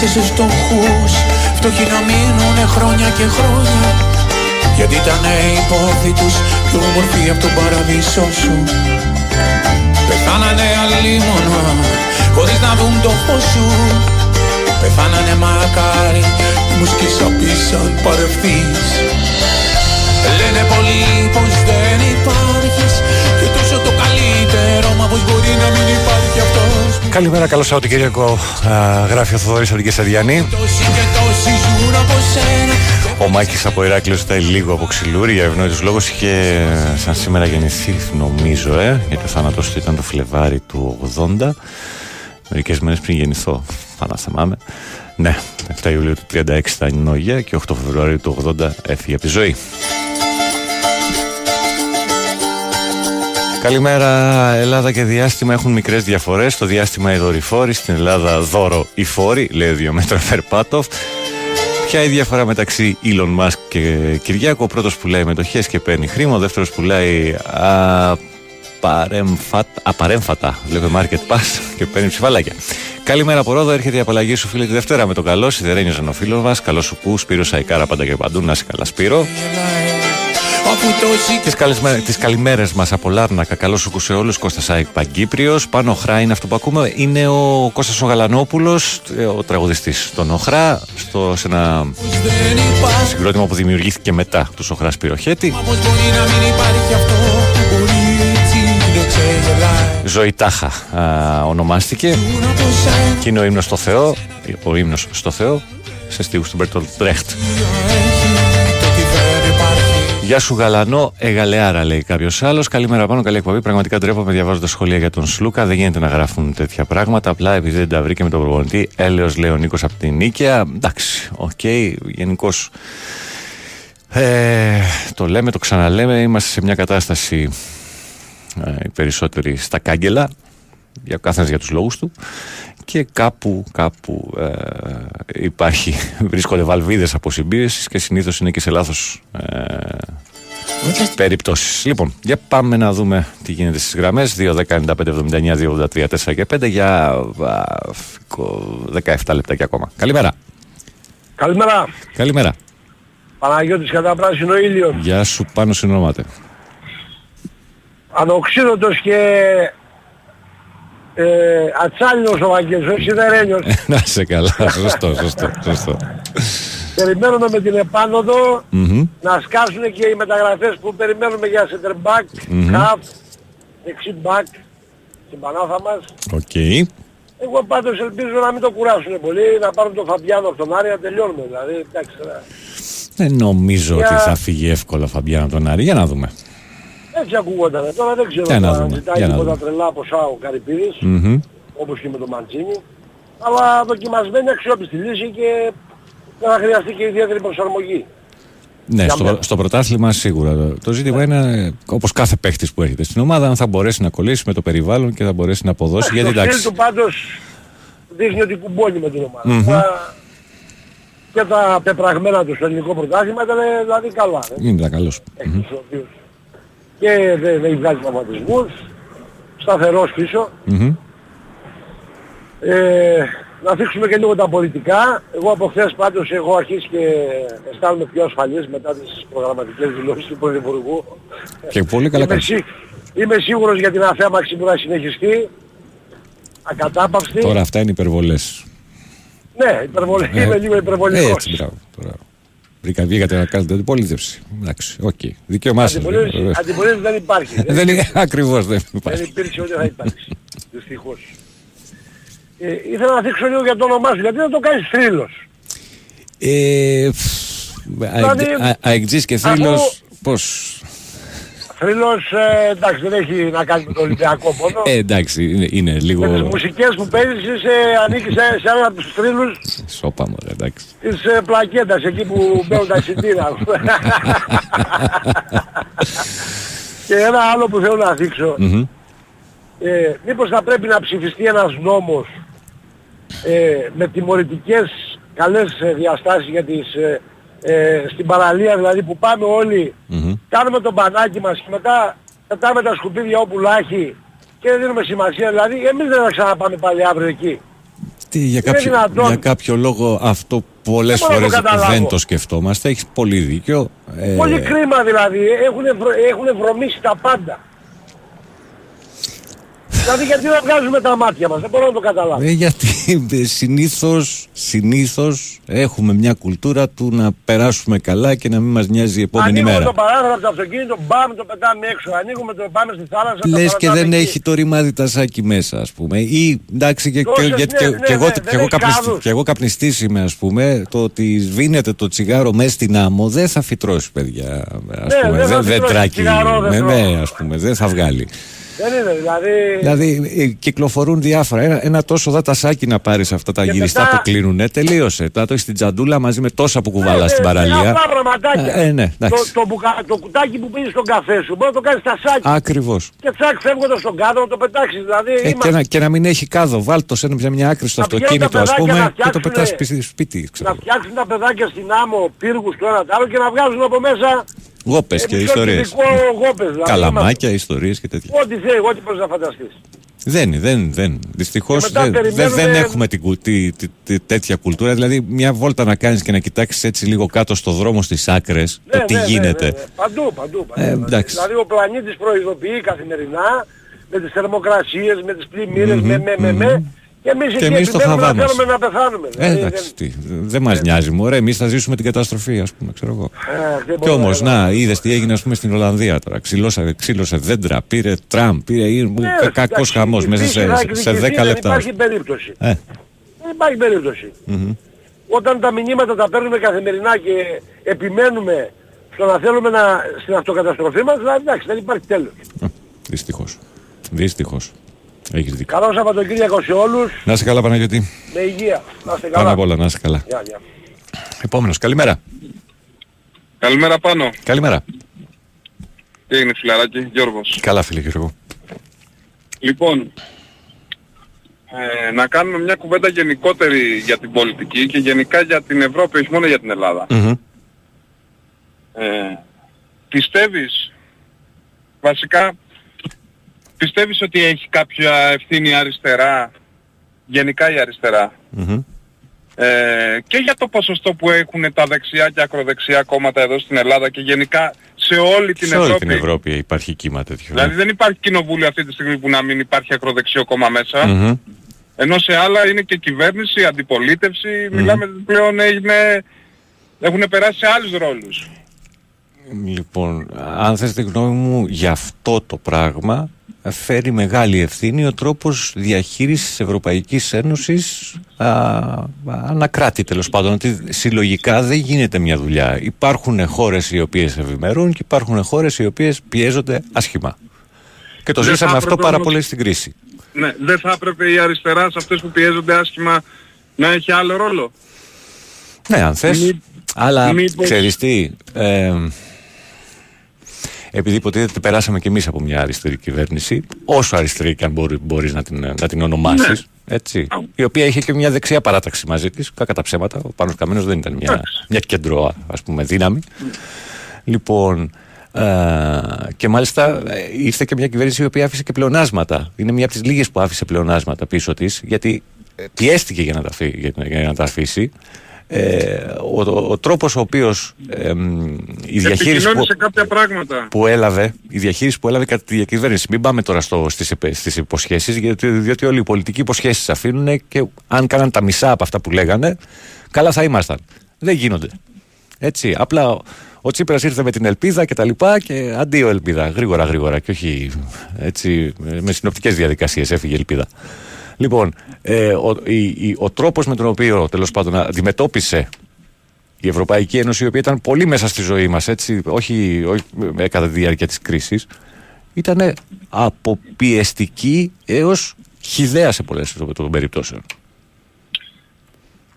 Άφησες τους στοχούς φτωχοί να μείνουνε χρόνια και χρόνια. Γιατί ήταν οι πόδι τους πιο όμορφοι από τον παραδείσο σου. Πεθάνανε αλίμονα χωρίς να δουν το φως σου. Πεθάνανε μακάρι μους σκισαπίσαν παρευθείς Λένε πολλοί πως δεν υπάρχεις και τόσο το καλύτερο μα πως μπορεί να μην υπάρχει αυτός Καλημέρα, καλό Σαββατοκύριακο. Γράφει ο Θοδωρής από την Κεσαριανή. Ο Μάκης από Ηράκλειος ζητάει λίγο από ξυλούρι για ευνόητου λόγου. Είχε σαν σήμερα γεννηθεί, νομίζω, ε, γιατί ο θάνατο του ήταν το Φλεβάρι του 80. Μερικές μέρες πριν γεννηθώ, πάνω θυμάμαι. Ναι, 7 Ιουλίου του 36 ήταν νόγια και 8 Φεβρουαρίου του 80 έφυγε από τη ζωή. Καλημέρα, Ελλάδα και διάστημα έχουν μικρές διαφορές. Στο διάστημα οι δορυφόροι, στην Ελλάδα δώρο οι φόροι, λέει ο Διομέτρο Φερπάτοφ. Ποια η διαφορά μεταξύ Elon Musk και Κυριάκο. Ο πρώτος πουλάει μετοχές και παίρνει χρήμα. Ο δεύτερος πουλάει απαρέμφατα, βλέπε Market Pass και παίρνει ψηφαλάκια. Καλημέρα από Ρόδο, έρχεται η απαλλαγή σου φίλε τη Δευτέρα με το καλό. Σιδερένιο Ζανοφίλο μας. Καλό σου που, Σπύρος Σαϊκάρα πάντα και παντού. Να είσαι καλά, Σπύρο. Τις, καλημέρε τις καλημέρες μας από Λάρνακα. Καλώς σου σε όλους. Κώστας Σάικ Παγκύπριος. Πάνω Οχρά είναι αυτό που ακούμε. Είναι ο Κώστας ο Γαλανόπουλος Ο τραγουδιστής των Ωχρά στο, Σε ένα συγκρότημα που δημιουργήθηκε μετά Τους Ωχρά Σπειροχαίτη Ζωή Τάχα ονομάστηκε. Και είναι ο ύμνος στο Θεό Ο ύμνος στο Θεό Σε στίχους του Μπέρτολ Μπρέχτ Γεια σου Γαλανό, εγαλεάρα λέει κάποιος άλλος. Καλημέρα Πάνο, καλή εκπομπή. Πραγματικά ντρέπομαι διαβάζοντας σχόλια για τον Σλούκα. Δεν γίνεται να γράφουν τέτοια πράγματα. Απλά επειδή δεν τα βρήκε με τον προπονητή. Έλεος λέει ο Νίκος από την Νίκαια. Εντάξει, OK. Okay. Γενικώς ε, το λέμε, το ξαναλέμε. Είμαστε σε μια κατάσταση ε, οι περισσότεροι στα κάγκελα. Για ο καθένας για τους λόγους του και κάπου, κάπου ε, υπάρχει, βρίσκονται βαλβίδες αποσυμπίεσης και συνήθως είναι και σε λάθος ε, περιπτώσεις. Λοιπόν, για πάμε να δούμε τι γίνεται στις γραμμές 2, 10, 95, 79, 2, 83, 4 και 5 για 17 λεπτά και ακόμα. Καλημέρα. Καλημέρα. Καλημέρα. Παναγιώτης κατά πράσινο ήλιο. Γεια σου Πάνο συνονόματε. Ανοξίδωτος και ε, ατσάλινος ο Βαγγέλης, όχι σιδερένιος. Να 'σαι καλά. Σωστό, σωστό, σωστό. Περιμένουμε με την επάνοδο Μμμ. να σκάσουν και οι μεταγραφές που περιμένουμε για center back, Μμμ. half, δεξί back, στην πανάθα μας. Οκ. Εγώ πάντως ελπίζω να μην το κουράσουν πολύ, να πάρουν τον Φαμπιάνο από τον Άρη να τελειώνουμε. Δηλαδή, εντάξει, τώρα. Δεν νομίζω Για- ότι θα φύγει εύκολα ο Φαμπιάνο από τον Άρη. Για να δούμε. Έτσι ακούγονταν. Τώρα δεν ξέρω Για να αν δούμε, ζητάει για να τίποτα δούμε. τρελά ποσά ο Καρυπίδης, Μμμ. όπως και με τον Μαντζίνη. Αλλά δοκιμασμένη αξιόπιστη λύση και δεν θα χρειαστεί και ιδιαίτερη προσαρμογή. Ναι, Για στο, μένα. στο πρωτάθλημα σίγουρα. Το- Το ζήτημα είναι, όπως κάθε παίχτης που έρχεται στην ομάδα, αν θα μπορέσει να κολλήσει με το περιβάλλον και θα μπορέσει να αποδώσει. Γιατί το στυλ εντάξει, του πάντως δείχνει ότι κουμπώνει με την ομάδα. Μμμ. Τώρα, Και τα πεπραγμένα του στο ελληνικό πρωτάθλημα ήταν δηλαδή καλά. ε. είναι καλός. Μμμ. Τους οποίους Και δεν δεν βγάζει τραυματισμούς, σταθερός πίσω. Μμμ. Ε, να θίξουμε και λίγο τα πολιτικά. Εγώ από χθες πάντως έχω αρχίσει και αισθάνομαι πιο ασφαλής μετά τις προγραμματικές δηλώσεις του Πρωθυπουργού. Και πολύ καλά είμαι, κάνεις. σί- είμαι σίγουρος για την αφαίμαξη που θα συνεχιστεί. Ακατάπαυστη. Τώρα αυτά είναι υπερβολές. Ναι, υπερβολή, Ε, είμαι λίγο υπερβολικός. Έτσι, μπράβο. μπράβο. Βρήκα, βγήκατε να κάνετε αντιπολίτευση. Εντάξει, οκ. Δικαίωμά σας. Αντιπολίτευση, βεβαίως. αντιπολίτευση δεν υπάρχει. Δεν είναι ακριβώς, δεν δεν υπάρχει. υπήρξε ούτε θα υπάρξει. Δυστυχώς. Ε, ήθελα να δείξω λίγο για το όνομά σου, γιατί δεν το κάνεις θρύλος. Ε, Δηλαδή, Αεκτζής και αφού- θρύλος, πώς... Θρύλος, ε, εντάξει, δεν έχει να κάνει με το Ολυμπιακό πόνο. Ε, εντάξει, είναι, είναι Με τις λίγο... μουσικές που παίζεις είσαι, ανήκεις σε, σε ένα από τους θρύλους Σώπα μου, εντάξει. της ε, πλακέτας, εκεί που μπαίνουν τα εισιτήρα. και ένα άλλο που θέλω να δείξω. Μμμ. Ε, μήπως θα πρέπει να ψηφιστεί ένας νόμος ε, με τιμωρητικές καλές ε, διαστάσεις για τις, ε, ε, στην παραλία δηλαδή που πάμε όλοι, Μμμ. κάνουμε τον μπανάκι μας και μετά πετάμε τα σκουπίδια όπου λάχει και δεν δίνουμε σημασία. Δηλαδή εμείς δεν θα ξαναπάμε πάλι αύριο εκεί. Τι, για, Είναι κάποιο, δυνατόν. για κάποιο λόγο αυτό πολλές Δεν μπορώ να το φορές καταλάβω. δεν το σκεφτόμαστε. Έχεις πολύ δίκιο. Ε, Πολύ κρίμα δηλαδή. Έχουν, βρο... έχουνε βρωμίσει τα πάντα. Δηλαδή γιατί να βγάζουμε τα μάτια μας. Δεν μπορώ να το καταλάβω. Ε, γιατί ε, συνήθως, συνήθως έχουμε μια κουλτούρα του να περάσουμε καλά και να μην μας νοιάζει η επόμενη Ανοίγουμε μέρα. το παράθυρο από το αυτοκίνητο, μπαμ, το πετάμε έξω. Ανοίγουμε το, πάμε στη θάλασσα, το Λες και παρατάμε δεν εκεί. έχει το ρημάδι τασάκι μέσα ας πούμε ή εντάξει και, και, Τόσες, γιατί ναι, και, ναι, και εγώ, ναι, και, δεν εγώ έχει καπνιστή, κάδους. και εγώ καπνιστής είμαι ας πούμε το ότι σβήνεται το τσιγάρο μέσα στην άμμο δεν θα φυτρώσει παιδιά ας Ναι, πούμε δεν θα δεν, δεν φυτρώσει, τράκι τσιγάρο δεν ναι, τρώω. ναι, ας πούμε δεν θα βγάλει Δεν είναι δηλαδή... Δηλαδή ε, κυκλοφορούν διάφορα. Ένα, ένα τόσο δατασάκι να πάρεις αυτά τα Και γυριστά μετά- που κλείνουνε. Τελείωσε. Τώρα το έχεις στην τζαντούλα μαζί με τόσα που κουβαλάς Ναι, στην ναι, παραλία. Απλά πραγματάκια. Ε, ε, ναι, το, εντάξει. το, μπουκα- το κουτάκι που πίνεις στον καφέ σου μπορεί να το κάνεις στα σάκια. Ακριβώς. Και τσακ φεύγοντας στον κάδο να το πετάξεις. Δηλαδή Ε, και, είμαστε- να, και να μην έχει κάδο. Βάλτο σε ένα- σε μια άκρη στο Να πηγαίνουν αυτοκίνητο, τα ας παιδάκια πούμε, να και το πετάς φτιάξουνε- σπίτι. σπίτι ξέρω. να φτιάξουν τα παιδάκια στην άμμο πύργους το ένα το άλλο και να βγάζουν από μέσα Γόπες ε, και μισό ιστορίες. κυβικό γόπες. Δηλαδή, Καλαμάκια, ιστορίες και τέτοια. είμαστε- Ό,τι θέλει, ό,τι μπορείς να φανταστείς. Δεν, δεν, δεν. Δυστυχώς Και μετά δεν, δεν, περιμένουμε- δεν έχουμε την, κου- τη- τη- τη- τέτοια κουλτούρα. Δηλαδή, μια βόλτα να κάνεις και να κοιτάξεις έτσι λίγο κάτω στο δρόμο στις άκρες το Ναι, τι ναι, ναι, γίνεται. ναι, ναι. Παντού, παντού. παντού. Ε, εντάξει. Δηλαδή ο πλανήτης προειδοποιεί καθημερινά με τις θερμοκρασίες, με τις πλημμύρες, Μμμ, με, με, με, μμμ. με. Και εμείς Και εκεί εμείς το επιμένουμε χαβά να μας. θέλουμε να πεθάνουμε. Ε, Δηλαδή, εντάξει, τι, δεν μας νοιάζει, μωρέ. Εμείς θα ζήσουμε την καταστροφή, ας πούμε, ξέρω εγώ. δεν- ε, δεν Κι μπορώ όμως, να- να, είδες τι έγινε, ας πούμε, στην Ολλανδία τώρα. Ξύλωσε, ξύλωσε δέντρα, πήρε Τραμπ, πήρε. Ναι, Κακός εντάξει, χαμός η μέσα φύση σε, θα σε εκδικηθεί, 10 Δεν λεπτά. υπάρχει περίπτωση. Ε, Δεν υπάρχει περίπτωση. μμμ. Όταν τα μηνύματα τα παίρνουμε καθημερινά και επιμένουμε στο να θέλουμε να, στην αυτοκαταστροφή μας, δηλαδή εντάξει, δεν υπάρχει τέλος. Δυστυχώς. Δυστυχώς. Έχεις δίκιο. Καλό Σαββατοκύριακο σε όλους, Να είσαι καλά, Παναγιώτη. με υγεία. Να είστε Πάνω καλά. απ' όλα, να είσαι καλά. Γεια, γεια. Επόμενος, καλημέρα. Καλημέρα πάνω. Καλημέρα. Τι έγινε φιλαράκι, Γιώργος; Καλά, φίλε Γιώργο. Λοιπόν, ε, να κάνουμε μια κουβέντα γενικότερη για την πολιτική και γενικά για την Ευρώπη, όχι μόνο για την Ελλάδα. Μμμ. Ε, πιστεύεις, βασικά, πιστεύεις ότι έχει κάποια ευθύνη αριστερά, γενικά η αριστερά, Μμμ. ε, και για το ποσοστό που έχουν τα δεξιά και ακροδεξιά κόμματα εδώ στην Ελλάδα και γενικά σε όλη την Σε Ευρώπη. όλη την Ευρώπη υπάρχει κύμα τέτοιο. Δηλαδή δεν υπάρχει κοινοβούλιο αυτή τη στιγμή που να μην υπάρχει ακροδεξιό κόμμα μέσα. Μμμ. Ενώ σε άλλα είναι και κυβέρνηση, αντιπολίτευση, μιλάμε πλέον είναι, έχουν περάσει σε άλλους ρόλους. Λοιπόν, αν θες τη γνώμη μου για αυτό το πράγμα φέρει μεγάλη ευθύνη ο τρόπος διαχείρισης της Ευρωπαϊκής Ένωσης α, ανακράτη τέλος πάντων ότι συλλογικά δεν γίνεται μια δουλειά υπάρχουν χώρες οι οποίες ευημερούν και υπάρχουν χώρες οι οποίες πιέζονται άσχημα και το Δεν ζήσαμε θα αυτό έπρεπε πάρα όμως- πολύ στην κρίση Ναι, δεν θα έπρεπε η αριστερά σε αυτές που πιέζονται άσχημα να έχει άλλο ρόλο; Ναι, αν θες. Μη- αλλά μήπως- ξέρεις τι, ε, επειδή υποτίθεται περάσαμε κι εμείς από μια αριστερή κυβέρνηση, όσο αριστερή και αν μπορεί, μπορείς να την, να την ονομάσεις, έτσι, η οποία είχε και μια δεξιά παράταξη μαζί της, κακά τα ψέματα, ο Πάνος Καμένος δεν ήταν μια, μια κέντρο, ας πούμε, δύναμη. Λοιπόν, ε, και μάλιστα ε, ήρθε και μια κυβέρνηση η οποία άφησε και πλεονάσματα. Είναι μια από τις λίγες που άφησε πλεονάσματα πίσω της, γιατί ε, πιέστηκε για να τα, αφή- για, για να τα αφήσει. Ε, ο, ο, ο τρόπος ο οποίος ε, μ, η διαχείριση που, Επικοινώνησε κάποια πράγματα. που έλαβε, η διαχείριση που έλαβε κατά τη διακυβέρνηση. Μην πάμε τώρα στο, στις, επε- στις υποσχέσεις, γιατί, διότι όλοι οι πολιτικοί υποσχέσεις αφήνουν και αν κάναν τα μισά από αυτά που λέγανε, καλά θα ήμασταν. Δεν γίνονται. Έτσι, απλά ο, ο Τσίπρας ήρθε με την ελπίδα και τα λοιπά και αντίο ελπίδα, γρήγορα γρήγορα και όχι έτσι, με συνοπτικές διαδικασίες έφυγε η ελπίδα. Λοιπόν, ε, ο, η, η- ο τρόπος με τον οποίο τέλος πάντων αντιμετώπισε η Ευρωπαϊκή Ένωση, η οποία ήταν πολύ μέσα στη ζωή μας, έτσι, όχι, όχι ε, κατά τη διάρκεια της κρίσης, ήταν αποπιεστική έως χιδέα σε πολλές των- των περιπτώσεων.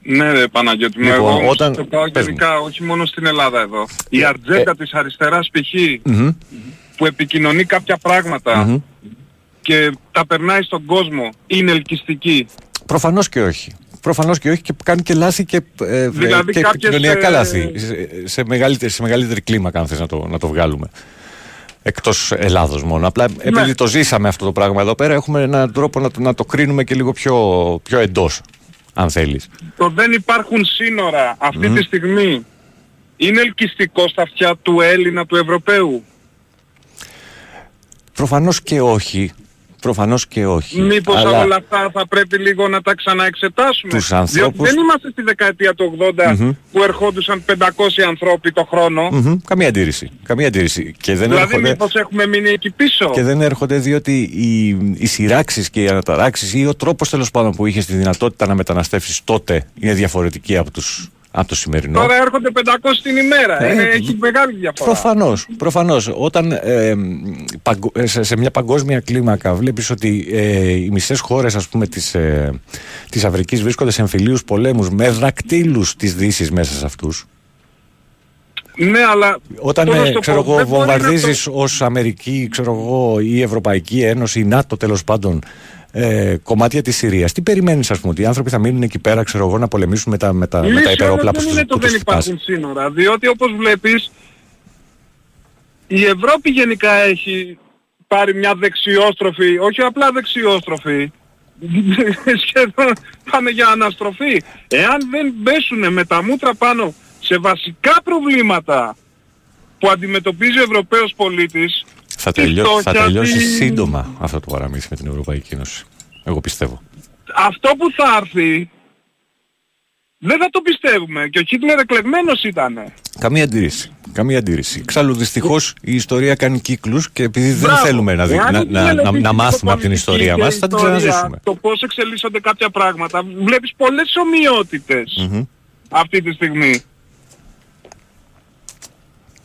Ναι ρε Παναγιώτη μου, Λοιπόν, εγώ όμως όταν- το πάω πες μου. γενικά, όχι μόνο στην Ελλάδα εδώ. Η Ε, ατζέντα της αριστεράς π.χ. Μμμ, που επικοινωνεί κάποια πράγματα μμμ. Και τα περνάει στον κόσμο είναι ελκυστική. Προφανώς και όχι. Προφανώς και όχι και κάνει και λάθη και, ε, Δηλαδή και κάποιες, επικοινωνιακά ε, λάθη. Σε, σε, μεγαλύτερη, σε μεγαλύτερη κλίμακα, αν θες να το, να το βγάλουμε. Εκτός Ελλάδος μόνο. Απλά Ναι. επειδή το ζήσαμε αυτό το πράγμα εδώ πέρα, έχουμε έναν τρόπο να, το- να το κρίνουμε και λίγο πιο, πιο εντός, αν θέλεις. Το δεν υπάρχουν σύνορα αυτή Μμμ. τη στιγμή είναι ελκυστικό στα αυτιά του Έλληνα, του Ευρωπαίου; Προφανώς και όχι. Προφανώς και όχι. Μήπως Αλλά- όλα αυτά θα πρέπει λίγο να τα ξαναεξετάσουμε. Τους Διότι ανθρώπους- δεν είμαστε στη δεκαετία του 80 Μμμ. που ερχόντουσαν 500 ανθρώποι το χρόνο. Μμμ, Καμία αντίρρηση. Καμία αντίρρηση. Και δεν δηλαδή έρχονται... μήπως έχουμε μείνει εκεί πίσω; Και δεν έρχονται διότι οι, οι σειράξεις και οι αναταράξεις ή ο τρόπος τέλος πάντων που είχες τη δυνατότητα να μεταναστεύσεις τότε είναι διαφορετική από, τους, από το σημερινό. Τώρα έρχονται 500 την ημέρα. Ε, Είναι- έχει μεγάλη διαφορά. Προφανώς, προφανώς. Όταν ε, παγκο- ε, σε, σε μια παγκόσμια κλίμακα βλέπεις ότι ε, οι μισές χώρες ας πούμε της, ε, της Αφρικής βρίσκονται σε εμφυλίους πολέμους με δακτύλους της Δύσης μέσα σε αυτούς. Ναι, αλλά Όταν πώς να ε, σου το ξέρω πω, εγώ, δεν μπορεί να βομβαρδίζεις το- ως Αμερική, ξέρω εγώ, ή η Ευρωπαϊκή Ένωση, η ΝΑΤΟ τέλος πάντων, ε, κομμάτια της Συρίας. Τι περιμένεις ας πούμε, ότι οι άνθρωποι θα μείνουν εκεί πέρα, ξέρω εγώ, να πολεμήσουν με τα, με τα, με τα Λύση υπερόπλα όμως που, δεν τους- είναι το που τους δεν χτυπάς. υπάρχουν σύνορα. Διότι όπως βλέπεις η Ευρώπη γενικά έχει πάρει μια δεξιόστροφη, όχι απλά δεξιόστροφη, σχεδόν πάμε για αναστροφή. Εάν δεν πέσουν με τα μούτρα πάνω σε βασικά προβλήματα που αντιμετωπίζει ο Ευρωπαίος πολίτης, Θα, τη τελειώ, θα φτώχεια, τελειώσει τη- σύντομα αυτό το παραμύθι με την Ευρωπαϊκή Ένωση. Εγώ πιστεύω. αυτό που θα έρθει δεν θα το πιστεύουμε. Και ο Χίτλερ εκλεγμένος ήτανε. Καμία αντίρρηση. Καμία αντίρρηση. Εξάλλου δυστυχώς η ιστορία κάνει κύκλους και επειδή δεν Μπράβο. θέλουμε να, δει- Εάν να, είναι να, να, να πολιτική μάθουμε από την ιστορία και μας, θα την ιστορία, ξαναζήσουμε. Το πώς εξελίσσονται κάποια πράγματα, βλέπεις πολλές ομοιότητες Μμμ. αυτή τη στιγμή.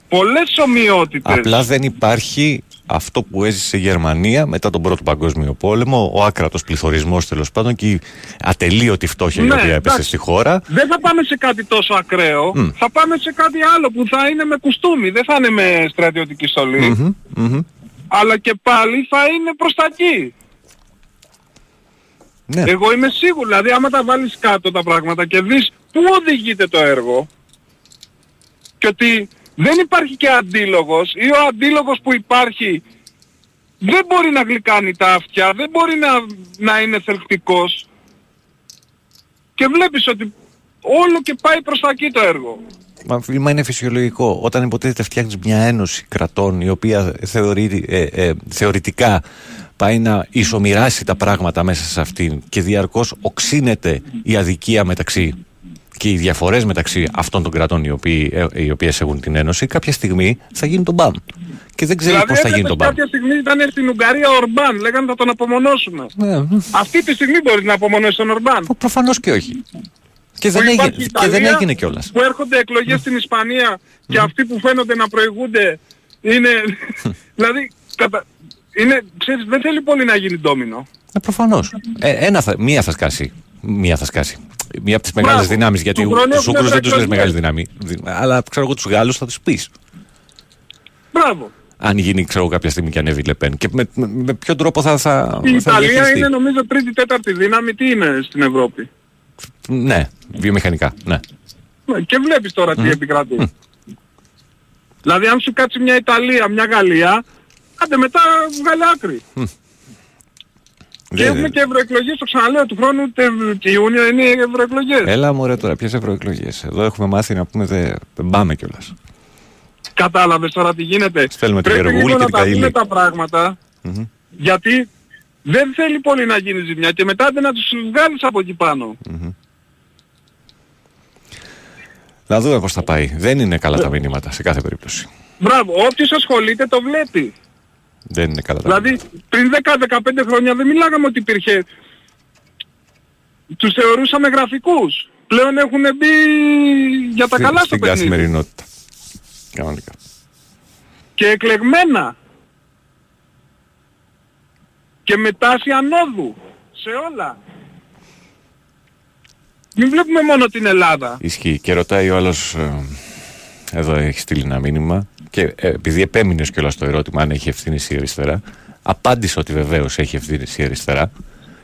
Πολλές ομοιότητες. Απλά δεν υπάρχει αυτό που έζησε η Γερμανία μετά τον Πρώτο Παγκόσμιο Πόλεμο, ο άκρατος πληθωρισμός τέλος πάντων και η ατελείωτη φτώχεια η Ναι, οποία έπεσε εντάξει. στη χώρα. Δεν θα πάμε σε κάτι τόσο ακραίο, Μμ. θα πάμε σε κάτι άλλο που θα είναι με κουστούμι, δεν θα είναι με στρατιωτική στολή. Μμμ, μμμ. Αλλά και πάλι θα είναι προς τα εκεί. Ναι. Εγώ είμαι σίγουρο, δηλαδή άμα τα βάλεις κάτω τα πράγματα και δεις πού οδηγείται το έργο και ότι δεν υπάρχει και αντίλογος ή ο αντίλογος που υπάρχει δεν μπορεί να γλυκάνει τα αυτιά, δεν μπορεί να, να είναι θελκτικός και βλέπεις ότι όλο και πάει προς τα εκεί το έργο. Μα φίλμα είναι φυσιολογικό. Όταν υποτίθεται φτιάχνεις μια ένωση κρατών η οποία θεωρεί, ε, ε, θεωρητικά πάει να ισομοιράσει τα πράγματα μέσα σε αυτήν και διαρκώς οξύνεται η αδικία μεταξύ και οι διαφορές μεταξύ αυτών των κρατών οι, οποίοι, ε, οι οποίες έχουν την ένωση κάποια στιγμή θα γίνει το μπαμ. Και δεν ξέρεις δηλαδή, πώς θα γίνει το μπαμ. Κάποια στιγμή ήταν στην Ουγγαρία ο Ορμπάν, λέγανε θα τον απομονώσουμε. Ναι. Αυτή τη στιγμή μπορείς να απομονώσεις τον Ορμπάν. Προφανώς και όχι. Και δεν, Που έγινε, υπάρχει η και δεν Ιταλία, έγινε κιόλας. Που έρχονται εκλογές στην Ισπανία και αυτοί που φαίνονται να προηγούνται είναι... δηλαδή, κατα... είναι, ξέρεις, δεν θέλει πολύ να γίνει ντόμινο. Ε, Προφανώς. Ε, ένα θα, μία θα σκάσει. Μία θα σκάσει. Μία από τις μεγάλες Μπράβο. δυνάμεις. Γιατί Του χρόνου τους έχουμε Ούγγρους δεν τους λες ευρωεκλογές. μεγάλη δύναμη. Δη- Αλλά ξέρω εγώ τους Γάλλους θα τους πεις. Μπράβο. Αν γίνει, ξέρω εγώ, κάποια στιγμή και ανέβει η Λεπέν. Και με, με, με ποιον τρόπο θα, θα, Η θα Ιταλία διαχειριστεί; είναι νομίζω τρίτη τέταρτη δύναμη. Τι είναι στην Ευρώπη; Ναι, βιομηχανικά. Ναι. Ναι, Και βλέπεις τώρα τι επικρατεί. Δηλαδή αν σου κάτσει μια Ιταλία, μια Γαλλία, άντε μετά βγάλε άκρη. Και Δεν- έχουμε και ευρωεκλογές, το ξαναλέω, του χρόνου τε, και Ιούνιο είναι οι ευρωεκλογές. Έλα μωρέ τώρα, ποιες ευρωεκλογές. Εδώ έχουμε μάθει να πούμε δεν, δεν πάμε κιόλας. Κατάλαβες τώρα τι γίνεται. Στέλνουμε τη Πρέπει Γεργούλη λίγο και να την τα Καηλή. δούμε τα πράγματα, γιατί δεν θέλει πολύ να γίνει ζημιά και μετά δεν να τους βγάλεις από εκεί πάνω. Να δούμε πώς θα πάει. Δεν είναι καλά τα μηνύματα σε κάθε περίπτωση. Μπράβο, όποιος ασχολείται το βλέπει. Δεν είναι καλά τα Δηλαδή πριν 10-15 χρόνια δεν μιλάγαμε ότι υπήρχε... Τους θεωρούσαμε γραφικούς. Πλέον έχουν μπει για τα Στη- καλά στο στην παιχνίδι. καθημερινότητα. Κανονικά. Και εκλεγμένα. Και με τάση ανόδου. Σε όλα. Μην βλέπουμε μόνο την Ελλάδα. Ισχύει. Και ρωτάει ο άλλος. εδώ έχει στείλει ένα μήνυμα. Και ε, επειδή επέμεινες κιόλας στο ερώτημα αν έχει ευθύνη η αριστερά, απάντησε ότι βεβαίως έχει ευθύνη η αριστερά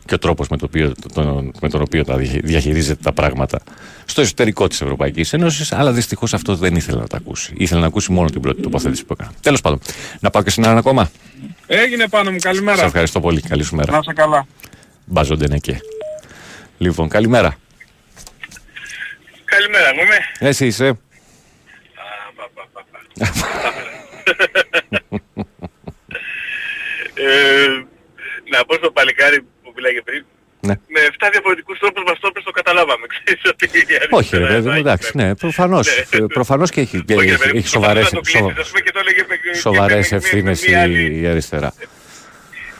και ο τρόπος με, το οποίο- τον- με τον οποίο τα διαχει- διαχειρίζεται τα πράγματα στο εσωτερικό της Ευρωπαϊκής Ένωσης. Αλλά δυστυχώς αυτό δεν ήθελε να τα ακούσει. Ήθελε να ακούσει μόνο την πρώτη τοποθέτηση που έκανα. Τέλος πάντων, να πάω και σε έναν ακόμα. Έγινε πάνω μου. Καλημέρα. Σε ευχαριστώ πολύ. Καλή σου μέρα. Να είσαι καλά. Μπάζονται ναι και. Λοιπόν, καλημέρα. Καλημέρα, μου είμαι. Εσύ είσαι. Ε, να πω στο παλικάρι που μιλάγε πριν, Ναι. με 7 διαφορετικούς τρόπους μας το είπες, το καταλάβαμε. Ξέρεις ότι η αριστερά Όχι, ρε παιδί μου, εντάξει, ναι, προφανώς. Προφανώς και έχει, και Όχι, ρε έχει, παιδί μου, έχει σοβαρές, προσπαθείς να το κλείσεις, ας πούμε, και το έλεγε με- και σοβαρές με- με- ευθύνες με μία άλλη- η, η αριστερά.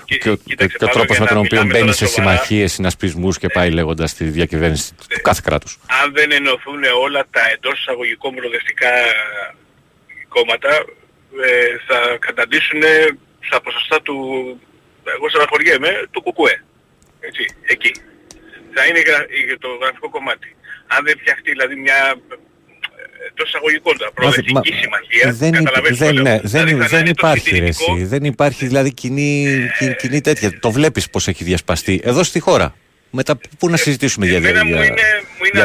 Και, ο- κοίταξε, και ο Παύλο, τρόπος για με να τον οποίο μιλάμε μπαίνει τώρα σε σοβαρά. συμμαχίες, συνασπισμούς και πάει λέγοντας τη διακυβέρνηση του κάθε κράτους. αν δεν ενωθούν όλα τα εντός εισαγωγικών προοδευτικά κόμματα, ε, θα καταντήσουν στα ποσοστά του, εγώ στεναχωριέμαι, του κουκουέ. Έτσι, εκεί. Θα είναι γρα- η- το γραφικό κομμάτι. Αν δεν φτιαχτεί δηλαδή μια ε, εντός εισαγωγικών τώρα, προοδευτική συμμαχία, δεν, υπ- καταλαβαίνεις δεν, τι λέω. ναι, δεν, Δηλαδή θα δεν είναι το υπάρχει ρε, συντηρητικό, εσύ. Δεν υπάρχει δηλαδή κοινή, κοινή, κοινή τέτοια. Το βλέπεις πώς έχει διασπαστεί. Εδώ στη χώρα. Μετά πού να συζητήσουμε για, Εμένα για, μου είναι, μου είναι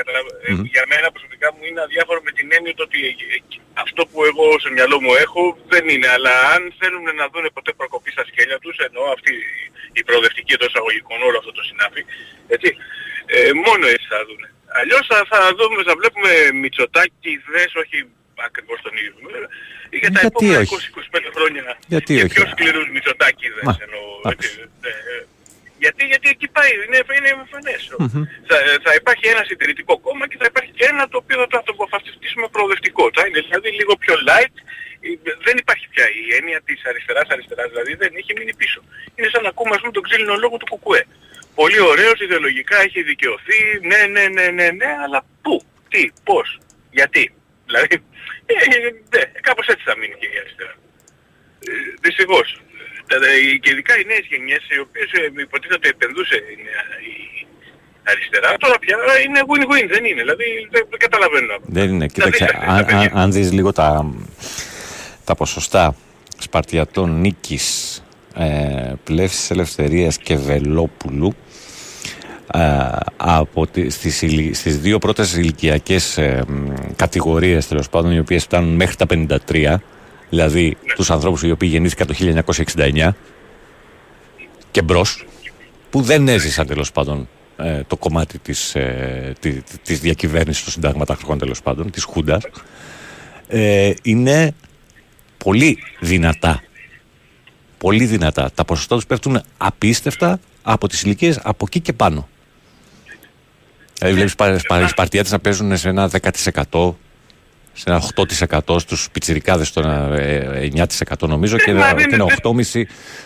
καταλαβα... ε, Μμμ. για μένα προσωπικά μου είναι αδιάφορο με την έννοια το ότι ε, ε, αυτό που εγώ στο μυαλό μου έχω δεν είναι, αλλά αν θέλουν να δουν ποτέ προκοπή στα σκέλια τους, εννοώ αυτή η- η προοδευτική εντός αγωγικών όλο αυτό το συνάφι, έτσι, ε, μόνο έτσι θα δουν. Αλλιώς θα, θα δούμε, θα βλέπουμε Μητσοτάκη, δες, όχι ακριβώς τον ίδιο, ε, για τα Γιατί επόμενα όχι; 20-25 χρόνια Γιατί και όχι; πιο σκληρούς Μητσοτάκη Μα, εννοώ, άκουσα. έτσι, ε, ε, γιατί, γιατί εκεί πάει, είναι, είναι εμφανές. Θα, θα υπάρχει ένα συντηρητικό κόμμα και θα υπάρχει και ένα το οποίο θα το αποφασιστήσουμε προοδευτικό. Θα είναι δηλαδή λίγο πιο light. Ε, Δεν υπάρχει πια η έννοια της αριστεράς αριστεράς, δηλαδή δεν έχει μείνει πίσω. Είναι σαν να ακούμε ας πούμε τον ξύλινο λόγο του Κουκουέ. Πολύ ωραίος, ιδεολογικά έχει δικαιωθεί, ναι, ναι, ναι, ναι, ναι, αλλά πού, τι, πώς, γιατί. Δηλαδή, ε, ε, ναι, κάπως έτσι θα μείνει και η αριστερά. Ε, δυστυχώς. Τα- τα- οι- Και ειδικά οι νέες γενιές, οι οποίες ε, υποτίθεται ότι επενδούσε η νέα- η αριστερά, τώρα πια είναι win-win, δεν είναι. Δηλαδή δεν, δεν καταλαβαίνω. Δεν είναι. Να Κοίταξε, δείτε αυτά αν, τα παιδιά. αν, αν δεις λίγο τα, τα ποσοστά Σπαρτιατών Νίκης, ε, Πλεύσης Ελευθερίας και Βελόπουλου ε, από τη, στις, ηλι- στις δύο πρώτες ηλικιακές ε, μ, κατηγορίες τέλος πάντων οι οποίες φτάνουν μέχρι τα 53 δηλαδή τους ανθρώπους οι οποίοι γεννήθηκαν το 1969 και μπρος που δεν έζησαν τέλος πάντων ε, το κομμάτι της, ε, τη- της διακυβέρνησης των συνταγματάρχων τέλος πάντων, της Χούντας, ε, είναι πολύ δυνατά. Πολύ δυνατά. Τα ποσοστά τους πέφτουν απίστευτα από τις ηλικίες από εκεί και πάνω. Δηλαδή βλέπεις πα- πα- οι Σπαρτιάτες να παίζουν σε ένα 10%, σε ένα 8% στους πιτσιρικάδες, στο ένα ε, 9% νομίζω και μα ένα, δεν και ένα είναι- 8,5%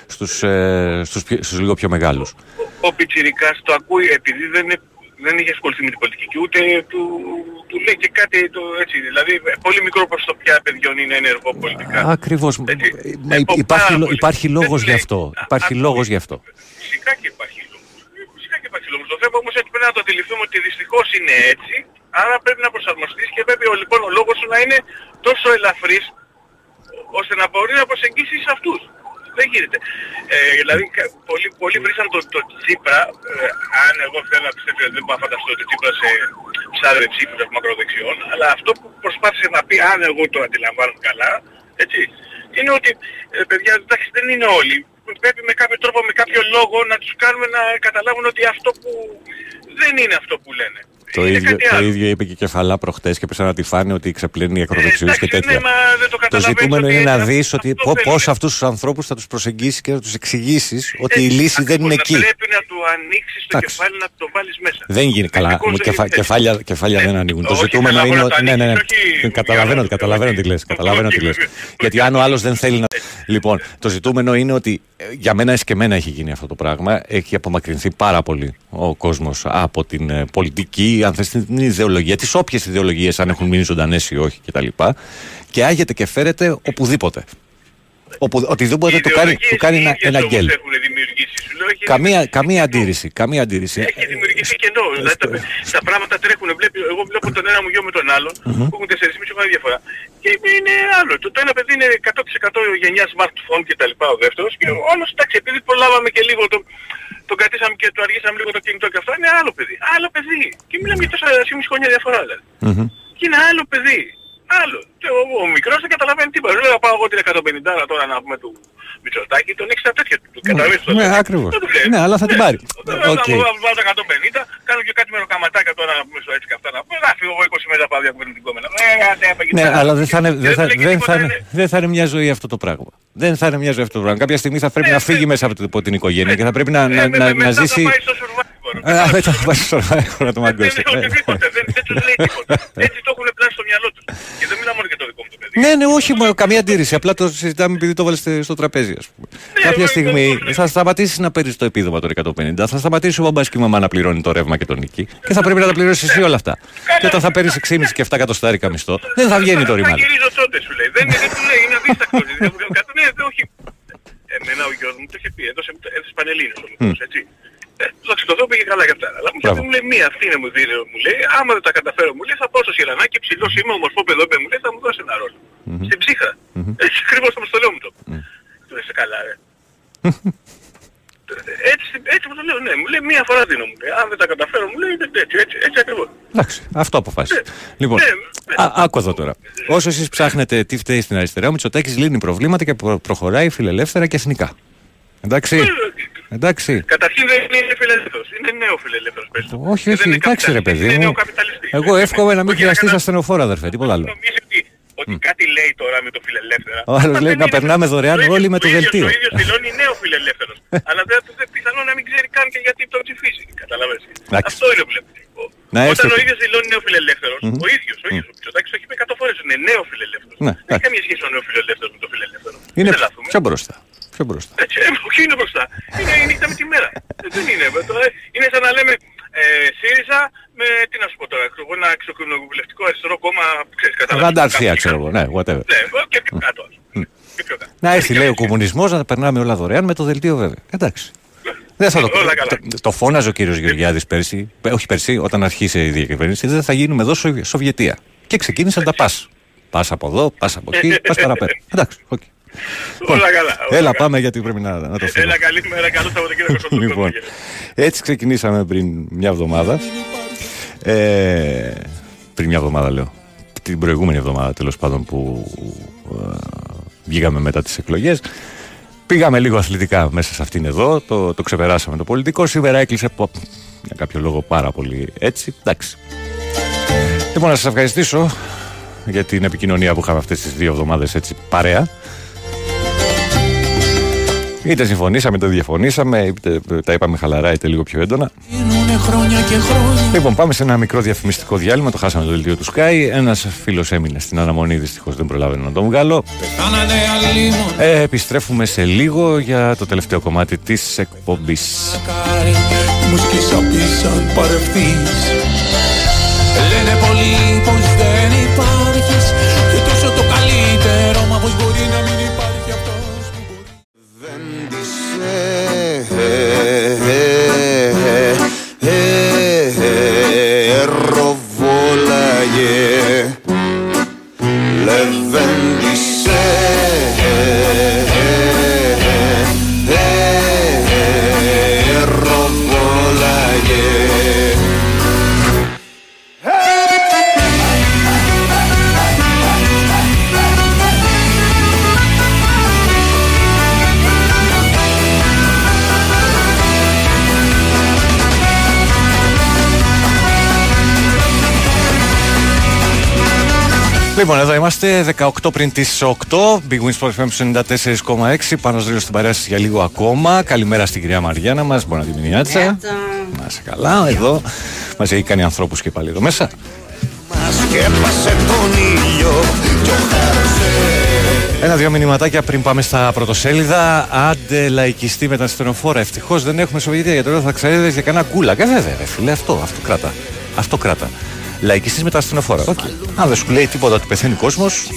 στους, ε, στους, πιο- στους λίγο πιο μεγάλους. Ο Πιτσιρικάς το ακούει επειδή δεν, είναι- δεν έχει ασχοληθεί με την πολιτική και ούτε του, του λέει και κάτι το, έτσι. Δηλαδή πολύ μικρό ποσοστό πια παιδιών είναι ενεργό πολιτικά. Ακριβώς. Μα από Υπάρχει, πάρα λο- πολύ. υπάρχει λόγος γι' αυτό. Υπάρχει λόγος γι' αυτό. Φυσικά και υπάρχει λόγος. Φυσικά και υπάρχει λόγος. Το θέμα όμως έτσι πρέπει να το αντιληφθούμε ότι δυστυχώς είναι έτσι. Άρα πρέπει να προσαρμοστείς και πρέπει ο, λοιπόν ο λόγος σου να είναι τόσο ελαφρύς ώστε να μπορεί να προσεγγίσεις αυτούς. Δεν γίνεται. Ε, δηλαδή κα- πολλοί, πολλοί βρήσαν το, το Τσίπρα, ε, αν εγώ θέλω να πιστέψω δεν μπορώ να φανταστώ ότι ο Τσίπρας ε, ψάρευε ψήφους μακροδεξιών, αλλά αυτό που προσπάθησε να πει, αν εγώ το αντιλαμβάνω καλά, έτσι, είναι ότι, ε, παιδιά, εντάξει, δεν είναι όλοι. Πρέπει με κάποιο τρόπο, με κάποιο λόγο να τους κάνουμε να καταλάβουν ότι αυτό που δεν είναι αυτό που λένε. Το Είναι ίδιο, κάτι το άλλο. ίδιο είπε και η Κεφαλά προχτές και έπεσε να τη φάνε ότι ξεπλένει οι ακροδεξιούς και εντάξει, τέτοια. ναι, μα δεν το το καταλαβαίνεις ζητούμενο ότι είναι να αυτό δεις ότι πώ, θέλει. πώς αυτούς τους ανθρώπους θα τους προσεγγίσεις και να τους εξηγήσεις ότι η λύση δεν είναι Να εκεί. Πρέπει να του ανοίξεις το Εντάξει. κεφάλι να το βάλεις μέσα. Δεν γίνεται καλά. Δυστυχώς Μου δεν κεφα- είναι κεφάλια, κεφάλια δεν ανοίγουν. Το όχι, ζητούμενο καλά, είναι. μπορεί να ο- τα Ναι, ναι, ναι. ανοίξεις, Καταλαβαίνω, καταλαβαίνω τι λες. Καταλαβαίνω τι λες. Γιατί αν ο άλλο δεν θέλει να. Λοιπόν, το ζητούμενο είναι ότι ε, για μένα εσκεμμένα έχει γίνει αυτό το πράγμα. Έχει απομακρυνθεί πάρα πολύ ο κόσμος από την ε, πολιτική, αν θες την ιδεολογία, τις όποιες ιδεολογίες, αν έχουν μείνει ζωντανές ή όχι κτλ. Και άγεται και φέρεται οπουδήποτε. Οπου, οτιδήποτε του κάνει, του κάνει ένα, ένα γκέλ. έχουν δημιουργήσει. Σου λέω, έχει Καμία, καμία αντίρρηση. Καμία αντίρρηση. Έχει δημιουργηθεί κενό. Δηλαδή τα, τα πράγματα τρέχουν. Βλέπει, εγώ βλέπω τον ένα μου γιο με τον άλλον Μμμ. που έχουν 4,5 χρόνια διαφορά. Και είναι άλλο. Το, το ένα παιδί είναι 100% γενιάς smartphone και τα λοιπά ο δεύτερος και ο άλλος εντάξει επειδή προλάβαμε και λίγο το, τον κρατήσαμε και το αργήσαμε λίγο το κινητό και αυτά είναι άλλο παιδί. Άλλο παιδί. Και μιλάμε για τόσα 4,5 χρόνια διαφορά δηλαδή. Μμμ. Και είναι άλλο παιδί. Άλλο. Και ο, ο μικρός δεν καταλαβαίνει τίποτα. Λέω να πάω εγώ την 150 τώρα να πούμε του Μητσοτάκη, τον έχει στα τέτοια του. Καταλαβαίνεις το Ναι, θέμα. ακριβώς. Δεν του λέει. Ναι, αλλά θα την πάρει. Τώρα Οκ. θα μου βάλω τα 150, κάνω και κάτι με ροκαματάκια τώρα να πούμε στο έτσι και αυτά να πούμε. Να φύγω εγώ 20 μέτρα πάδια που παίρνουν την κόμενα. Ε, άντε, έπαγε Ναι, τώρα. αλλά δεν θα, είναι, Και δεν, θα, του λέει και δεν, τίποτα, θα, είναι, είναι. δεν θα είναι μια ζωή αυτό το πράγμα. Δεν θα είναι μια ζωή αυτό το πράγμα. Κάποια στιγμή θα πρέπει να φύγει μέσα από την- από την οικογένεια και θα πρέπει να, να, Ε, με- να, με- να μετά θα ζήσει. Πάει στο Survivor. Α, μετά θα πάει στο Survivor να το μαγκώσει. Δεν είναι οτιδήποτε, δεν, δεν τους λέει τίποτα. Έτσι το έχουν πλάσει στο μυαλό τους. Και δεν μιλάω μόνο για το δικό μου το παιδί. Ναι, ναι, όχι, μα, καμία αντίρρηση. Απλά το συζητάμε επειδή το βάλες στο τραπέζι, ας πούμε. Κάποια στιγμή θα σταματήσεις να παίρνεις το επίδομα των 150, θα σταματήσει ο μπαμπάς και η μαμά να πληρώνει το ρεύμα και τον νίκη και θα πρέπει να τα πληρώσεις εσύ όλα αυτά. Και όταν θα παίρνεις 6,5 και 7 εκατοστάρικα μισθό, δεν θα βγαίνει το Θα ρημάδι. γυρίζω τότε σου λέει. Δεν, δεν του λέει, είναι αδίστακτος. Ναι, δεν, όχι. Εμένα ο γιος μου το είχε πει, έδωσε, έδωσε πανελλήνες ο μικρός, έτσι. Ε, δόξα τω Θεώ πήγε καλά για αυτά. Αλλά μου, Μπράβο. μου λέει μία, αυτή είναι μου δίνει, μου λέει, άμα δεν τα καταφέρω, μου λέει, θα πάω στο Σιρανάκι, ψηλός είμαι, ομορφό παιδό, μου λέει, θα μου δώσει ένα ρόλο. Στην ψύχρα. Έτσι ακριβώς το στο λέω μου το. Του είσαι καλά, ρε. Έτσι, έτσι μου το λέω, ναι, μου λέει μία φορά δίνω, μου λέει, αν δεν τα καταφέρω, μου λέει, είναι έτσι, έτσι, έτσι ακριβώς. Εντάξει, αυτό αποφάσισε. Λοιπόν, ναι, α, άκου εδώ τώρα. Όσο εσείς ψάχνετε τι φταίει στην αριστερά, ο Μητσοτάκης λύνει προβλήματα και προ- προχωράει φιλελεύθερα και εθνικά. Εντάξει. Εντάξει. Καταρχήν δεν είναι φιλελεύθερος, είναι νέο φιλελεύθερος πες το. Όχι, Και δεν όχι, είναι εντάξει ρε καπιταλιστής, παιδί είναι μου. νεοκαπιταλιστής. Εγώ εύχομαι να μην χρειαστεί ασθενοφόρο, αδερφέ, τίποτα άλλο. Νομίζει ότι, ότι κάτι λέει τώρα με το φιλελεύθερα. Ο άλλος Μα λέει δεν να είναι. περνάμε δωρεάν ίδιος- όλοι με το ίδιος- δελτίο. Ο ίδιος δηλώνει νέο φιλελεύθερος. Αλλά δεν δεν πιθανόν να μην ξέρει καν και γιατί το ψηφίσει. Καταλαβαίνεις. Εντάξει. Αυτό είναι βλέπετε. Να έρθει Όταν ο ο- ίδιος δηλώνει νέο φιλελεύθερος, Μμμ. ο ίδιος, ο ίδιος, ο Μητσοτάκης το έχει πει 100 φορές, είναι νέο φιλελεύθερος. Ναι, Δεν έχει καμία σχέση ο νέο φιλελεύθερος με το φιλελεύθερο. Είναι Δεν λάθουμε. πιο μπροστά. Πιο μπροστά. Έτσι, ε, όχι είναι μπροστά. Είναι η νύχτα με τη μέρα. Ε, Δεν είναι. ε, το, ε, Είναι σαν να λέμε ε, ΣΥΡΙΖΑ με, τι να σου πω τώρα, ξέρω εγώ, ένα εξοκοινοβουλευτικό αριστερό κόμμα, ξέρεις, καταλαβαίνεις. Ρανταρσία, ξέρω εγώ. Ναι, whatever. Ναι, ε, και πιο κάτω. ας πούμε. Και πιο κάτω. Να έρθει, λέει, ο κομμουνισμός να τα περνάμε όλα δωρεάν με το δελτίο, βέβαια. Εντάξει. Δεν θα το, Όλα καλά. το, το φώναζε ο κύριος Γεωργιάδης πέρσι, ε, όχι πέρσι, όταν άρχισε η διακυβέρνηση, δεν θα γίνουμε εδώ Σοβι- Σοβιετία. Και ξεκίνησαν τα pass. Pass από εδώ, pass από εκεί, pass παραπέρα. Εντάξει, οκ. Όλα καλά. όλα Έλα, καλά. πάμε γιατί πρέπει να, να το φύγουμε. Έλα καλή μέρα, καλό Σαββατοκύριακο στον κόσμο. Λοιπόν, έτσι ξεκινήσαμε πριν μια εβδομάδα. Ε, πριν μια εβδομάδα λέω. Την προηγούμενη εβδομάδα τέλος πάντων που ε, βγήκαμε μετά τις εκλογές. Πήγαμε λίγο αθλητικά μέσα σε αυτήν εδώ, το, το ξεπεράσαμε το πολιτικό. Σήμερα έκλεισε πο- Για κάποιο λόγο πάρα πολύ έτσι. Εντάξει. Λοιπόν, να σας ευχαριστήσω για την επικοινωνία που είχαμε αυτές τις δύο εβδομάδες έτσι παρέα. Είτε συμφωνήσαμε, είτε διαφωνήσαμε, είτε τα είπαμε χαλαρά, είτε λίγο πιο έντονα. χρόνια και χρόνια. Λοιπόν, πάμε σε ένα μικρό διαφημιστικό διάλειμμα. Το χάσαμε το δελτίο του Sky. Ένας φίλος έμεινε στην αναμονή, δυστυχώς δεν προλάβαινε να τον βγάλω. Κάνανε αλίμον Ε, επιστρέφουμε σε λίγο για το τελευταίο κομμάτι της εκπομπής. κάρι Μου σκισαπίσαν παρευθείς Λένε πολλοί Λοιπόν, εδώ είμαστε 18 πριν τις 8. Big Wins Sport FM 94,6. Πάνω στο στην παρέα σας για λίγο ακόμα. Καλημέρα στην κυρία Μαριάννα μας. Μπορεί να τη μηνιάτσα. Να είσαι καλά. Εδώ μας έχει κάνει ανθρώπους και πάλι εδώ μέσα. Μας σκέπασε τον ήλιο κι ο χάρασε Ένα-δύο μηνυματάκια πριν πάμε στα πρωτοσέλιδα. Άντε λαϊκιστή με τα στενοφόρα. Ευτυχώς δεν έχουμε Σοβιετία για τώρα θα ξέρετε για κανένα κούλα. Ε, βέβαια, ρε φίλε, αυτό, αυτό κράτα. Αυτό κράτα. Λαϊκιστής με τα ασθενοφόρα. Οκ. Αν δεν σου λέει τίποτα ότι πεθαίνει ο κόσμος.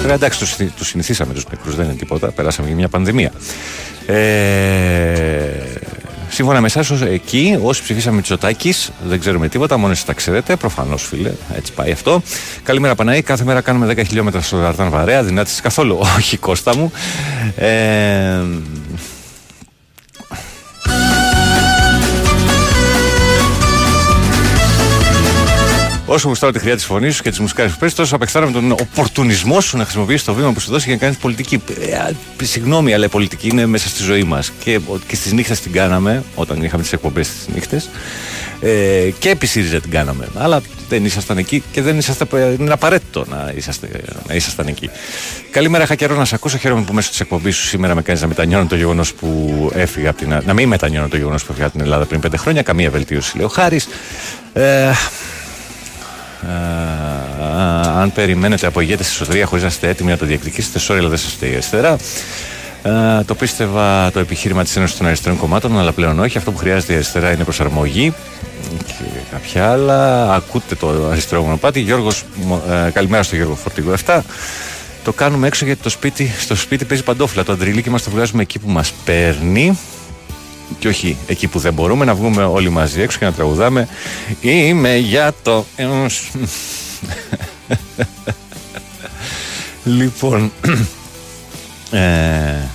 Βέβαια, εντάξει, τους τους συνηθίσαμε τους νεκρούς, δεν είναι τίποτα. Περάσαμε για μια πανδημία. Ε, σύμφωνα με εσάς, εκεί όσοι ψηφίσαμε Μητσοτάκη, δεν ξέρουμε τίποτα, μόνο εσείς τα ξέρετε. Προφανώς, φίλε, έτσι πάει αυτό. Καλημέρα, Παναή. Κάθε μέρα κάνουμε 10 χιλιόμετρα στο Δαρτάν Βαρέα. Δυνάτησε καθόλου. Όχι, Κώστα μου. Ε, Όσο γουστάρω τη χρειά της φωνής σου και τη μουσικάρη που παίζει, τόσο απεχθάνομαι τον οπορτουνισμό σου να χρησιμοποιήσεις το βήμα που σου δώσει για να κάνεις πολιτική. Ε, α, συγγνώμη, αλλά η πολιτική είναι μέσα στη ζωή μας. Και, και στις νύχτες την κάναμε, όταν είχαμε τις εκπομπές στις νύχτες. Ε, και επί ΣΥΡΙΖΑ την κάναμε. Αλλά δεν ήσασταν εκεί και δεν είσαστε, είναι απαραίτητο να, είσαστε, να ήσασταν εκεί. Καλημέρα, είχα καιρό να σε ακούσω. Χαίρομαι που μέσω της εκπομπής σου σήμερα με κάνεις να μετανιώνω το γεγονός που έφυγα από την. Να μην μετανιώνω το γεγονός που έφυγα από την Ελλάδα πριν πέντε χρόνια. Καμία βελτίωση, λέει ο Χάρης. Ε, Α, αν περιμένετε από ηγέτες της εσωτερία χωρίς να είστε έτοιμοι να το διεκδικήσετε, sorry, αλλά δεν σας φταίει η αριστερά. Α, το πίστευα το επιχείρημα της Ένωσης των Αριστερών Κομμάτων, αλλά πλέον όχι. Αυτό που χρειάζεται η αριστερά είναι προσαρμογή. Και κάποια άλλα. Ακούτε το αριστερό μονοπάτι. Γιώργος, ε, καλημέρα στο Γιώργο Φορτηγό 7. Το κάνουμε έξω γιατί το σπίτι, στο σπίτι παίζει παντόφλα. Το αντριλίκι μας το βγάζουμε εκεί που μας παίρνει και όχι εκεί που δεν μπορούμε να βγούμε όλοι μαζί έξω και να τραγουδάμε. Είμαι για το Λοιπόν ε,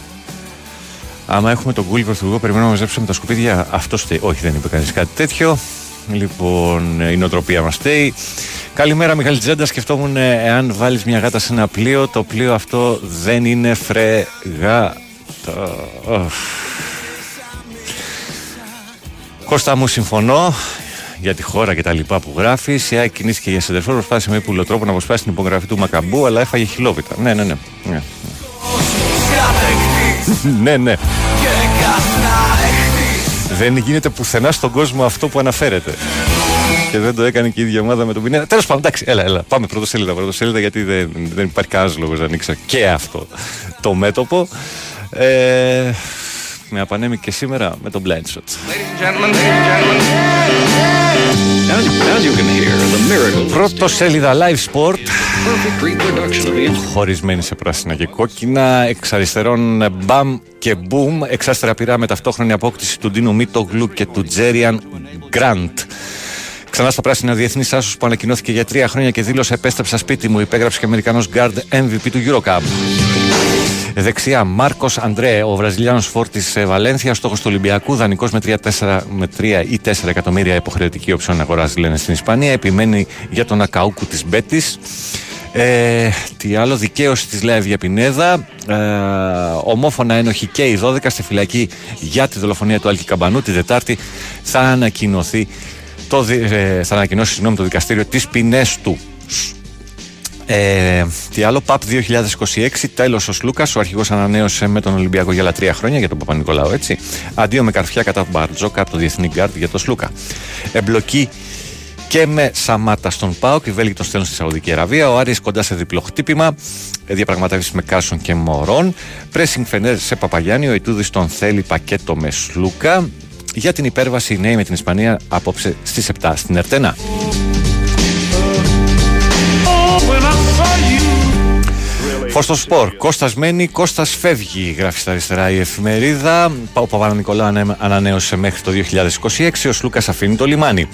Άμα έχουμε τον κούλι πρωθυπουργό περιμένουμε να μαζέψουμε τα σκουπίδια. Αυτό στέει, όχι δεν είπε κανείς κάτι τέτοιο. Λοιπόν, η νοοτροπία μας στέει. Καλημέρα Μιχάλη Τζέντα. Σκεφτόμουν ε, εάν βάλεις μια γάτα σε ένα πλοίο, το πλοίο αυτό δεν είναι φρεγά. Κώστα μου συμφωνώ για τη χώρα και τα λοιπά που γράφεις. Η ΑΕΚ κινήθηκε για σεντερφόρ, προσπάθησε με ύπουλο τρόπο να αποσπάσει την υπογραφή του Μακαμπού, αλλά έφαγε χιλόπιτα. Ναι, ναι, ναι. ναι. ναι, ναι. Δεν γίνεται πουθενά στον κόσμο αυτό που αναφέρεται. Και δεν το έκανε και η ίδια ομάδα με τον Πινέδα. Τέλος πάντων, εντάξει, έλα, έλα. Πάμε πρωτοσέλιδα, πρωτοσέλιδα, γιατί δεν, δεν υπάρχει κανένας λόγος να ανοίξω και αυτό το μέτωπο. Ε, με απανέμει και σήμερα με τον blind shot. Πρώτο σέλιδα live sport Χωρισμένη σε πράσινα και κόκκινα Εξ αριστερών μπαμ και μπουμ Εξάστερα πειρά με ταυτόχρονη απόκτηση του Ντίνου Μίτογλου και του Τζέριαν Γκραντ Ξανά στα πράσινα διεθνής άσος που ανακοινώθηκε για τρία χρόνια και δήλωσε επέστρεψα σπίτι μου. Υπέγραψε και Αμερικανός Guard MVP του Eurocup. Δεξιά, Μάρκος Αντρέ, ο Βραζιλιάνος φόρτης Βαλένθια, στόχος του Ολυμπιακού, δανεικός με 3, με 3 ή 4 εκατομμύρια υποχρεωτική όψεων αγοράς, λένε στην Ισπανία. Επιμένει για τον Ακαούκου της Μπέτης. Ε, τι άλλο, δικαίωση της Λέα Βιαπινέδα. Ε, ομόφωνα ένοχη και οι 12 στη φυλακή για τη δολοφονία του Άλκη Καμπανού. Την Δετάρτη θα ανακοινωθεί το, δι- ε, θα ανακοινώσει συγγνώμη, το δικαστήριο τις ποινές του. Ε, τι άλλο, ΠΑΠ 2026, τέλος ο Σλούκας. Ο αρχηγός ανανέωσε με τον Ολυμπιακό για άλλα τρία χρόνια για τον Παπα-Νικολάου, έτσι. Αντίο με καρφιά κατά τον Μπαρτζόκα από το διεθνή γκαρντ για τον Σλούκα. Εμπλοκή και με Σαμάτα στον ΠΑΟΚ και Βέλγοι τον στέλνουν στη Σαουδική Αραβία. Ο Άρης κοντά σε διπλό χτύπημα. Ε, Διαπραγματεύσεις με Κάρσον και Μωρόν. Πρέσινγκ Φενέρ σε Παπαγιάννη. Ο Ιτούδης τον θέλει πακέτο με Σλούκα. Για την υπέρβαση οι νέοι με την Ισπανία απόψε στις 7 στην ΕΡΤ ένα. Φως σπορ. Κώστας μένει, Κώστας φεύγει, γράφει στα αριστερά η εφημερίδα. Ο Παπα-Νικολάου ανέ- ανανέωσε μέχρι το 2026. Ο Σλούκα αφήνει το λιμάνι.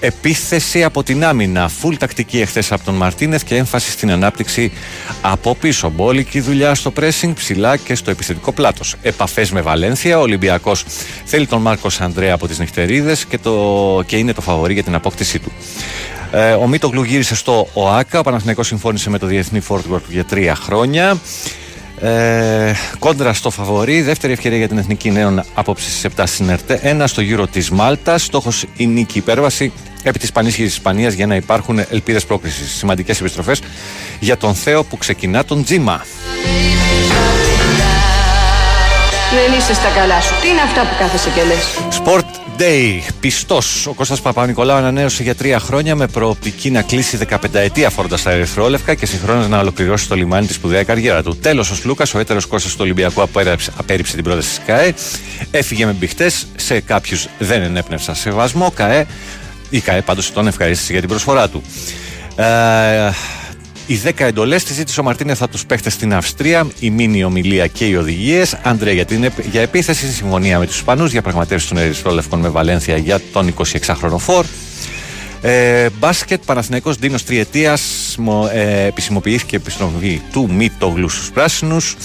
Επίθεση από την άμυνα. Φουλ τακτική εχθές από τον Μαρτίνεθ και έμφαση στην ανάπτυξη από πίσω. Μπόλικη δουλειά στο pressing, ψηλά και στο επιθετικό πλάτος. Επαφές με Βαλένθια. Ο Ολυμπιακός θέλει τον Μάρκος Ανδρέα από τις νυχτερίδες και, το... και είναι το φαβορή για την απόκτησή του. Ε, ο Μίτογλου γύρισε στο ΟΑΚΑ. Ο Παναθηναϊκός συμφώνησε με το Διεθνή Φόρτουαρ για τρία χρόνια. Ε, κόντρα στο φαβορή, δεύτερη ευκαιρία για την Εθνική Νέων απόψης στις 7 στην ΕΡΤΕ. Ένα στο γύρο της Μάλτας. Στόχος η νίκη υπέρβαση επί της πανίσχυρη Ισπανίας για να υπάρχουν ελπίδες πρόκριση. Σημαντικές επιστροφές για τον Θέο που ξεκινά τον Τζίμα. Δεν είσαι στα καλά σου. Τι είναι αυτά που κάθεσαι και λες; Sport Day. Πιστός. Ο Κώστας Παπα-Νικολάου ανανέωσε για τρία χρόνια με προοπτική να κλείσει 15 ετία φόροντα στα Ερυθρόλευκα και συγχρόνως να ολοκληρώσει στο λιμάνι της σπουδαία καριέρα του. Τέλος, ο Σλούκας, ο έτερος Κώστας του Ολυμπιακού, απέρριψε, απέρριψε την πρόταση της ΚΑΕ. Έφυγε με μπιχτέ. Σε κάποιους δεν ενέπνευσαν σεβασμό. ΚΑΕ, η ΚΑΕ πάντως τον ευχαρίστησε για την προσφορά του. Ε, οι 10 εντολές τη ζήτησε ο Μαρτίνεθ από τους παίχτε στην Αυστρία, η μήνυ ομιλία και οι οδηγίες. Άντρε για, την, επ- για επίθεση, συμφωνία με τους Ισπανούς, διαπραγματεύσει των Ερυθρόλευκων με Βαλένθια για τον 26χρονο φόρ. Ε, μπάσκετ, Παναθηναϊκός Δίνος Τριετίας μο- ε, επισημοποιήθηκε η επιστροφή του Μίτογλου στους Πράσινους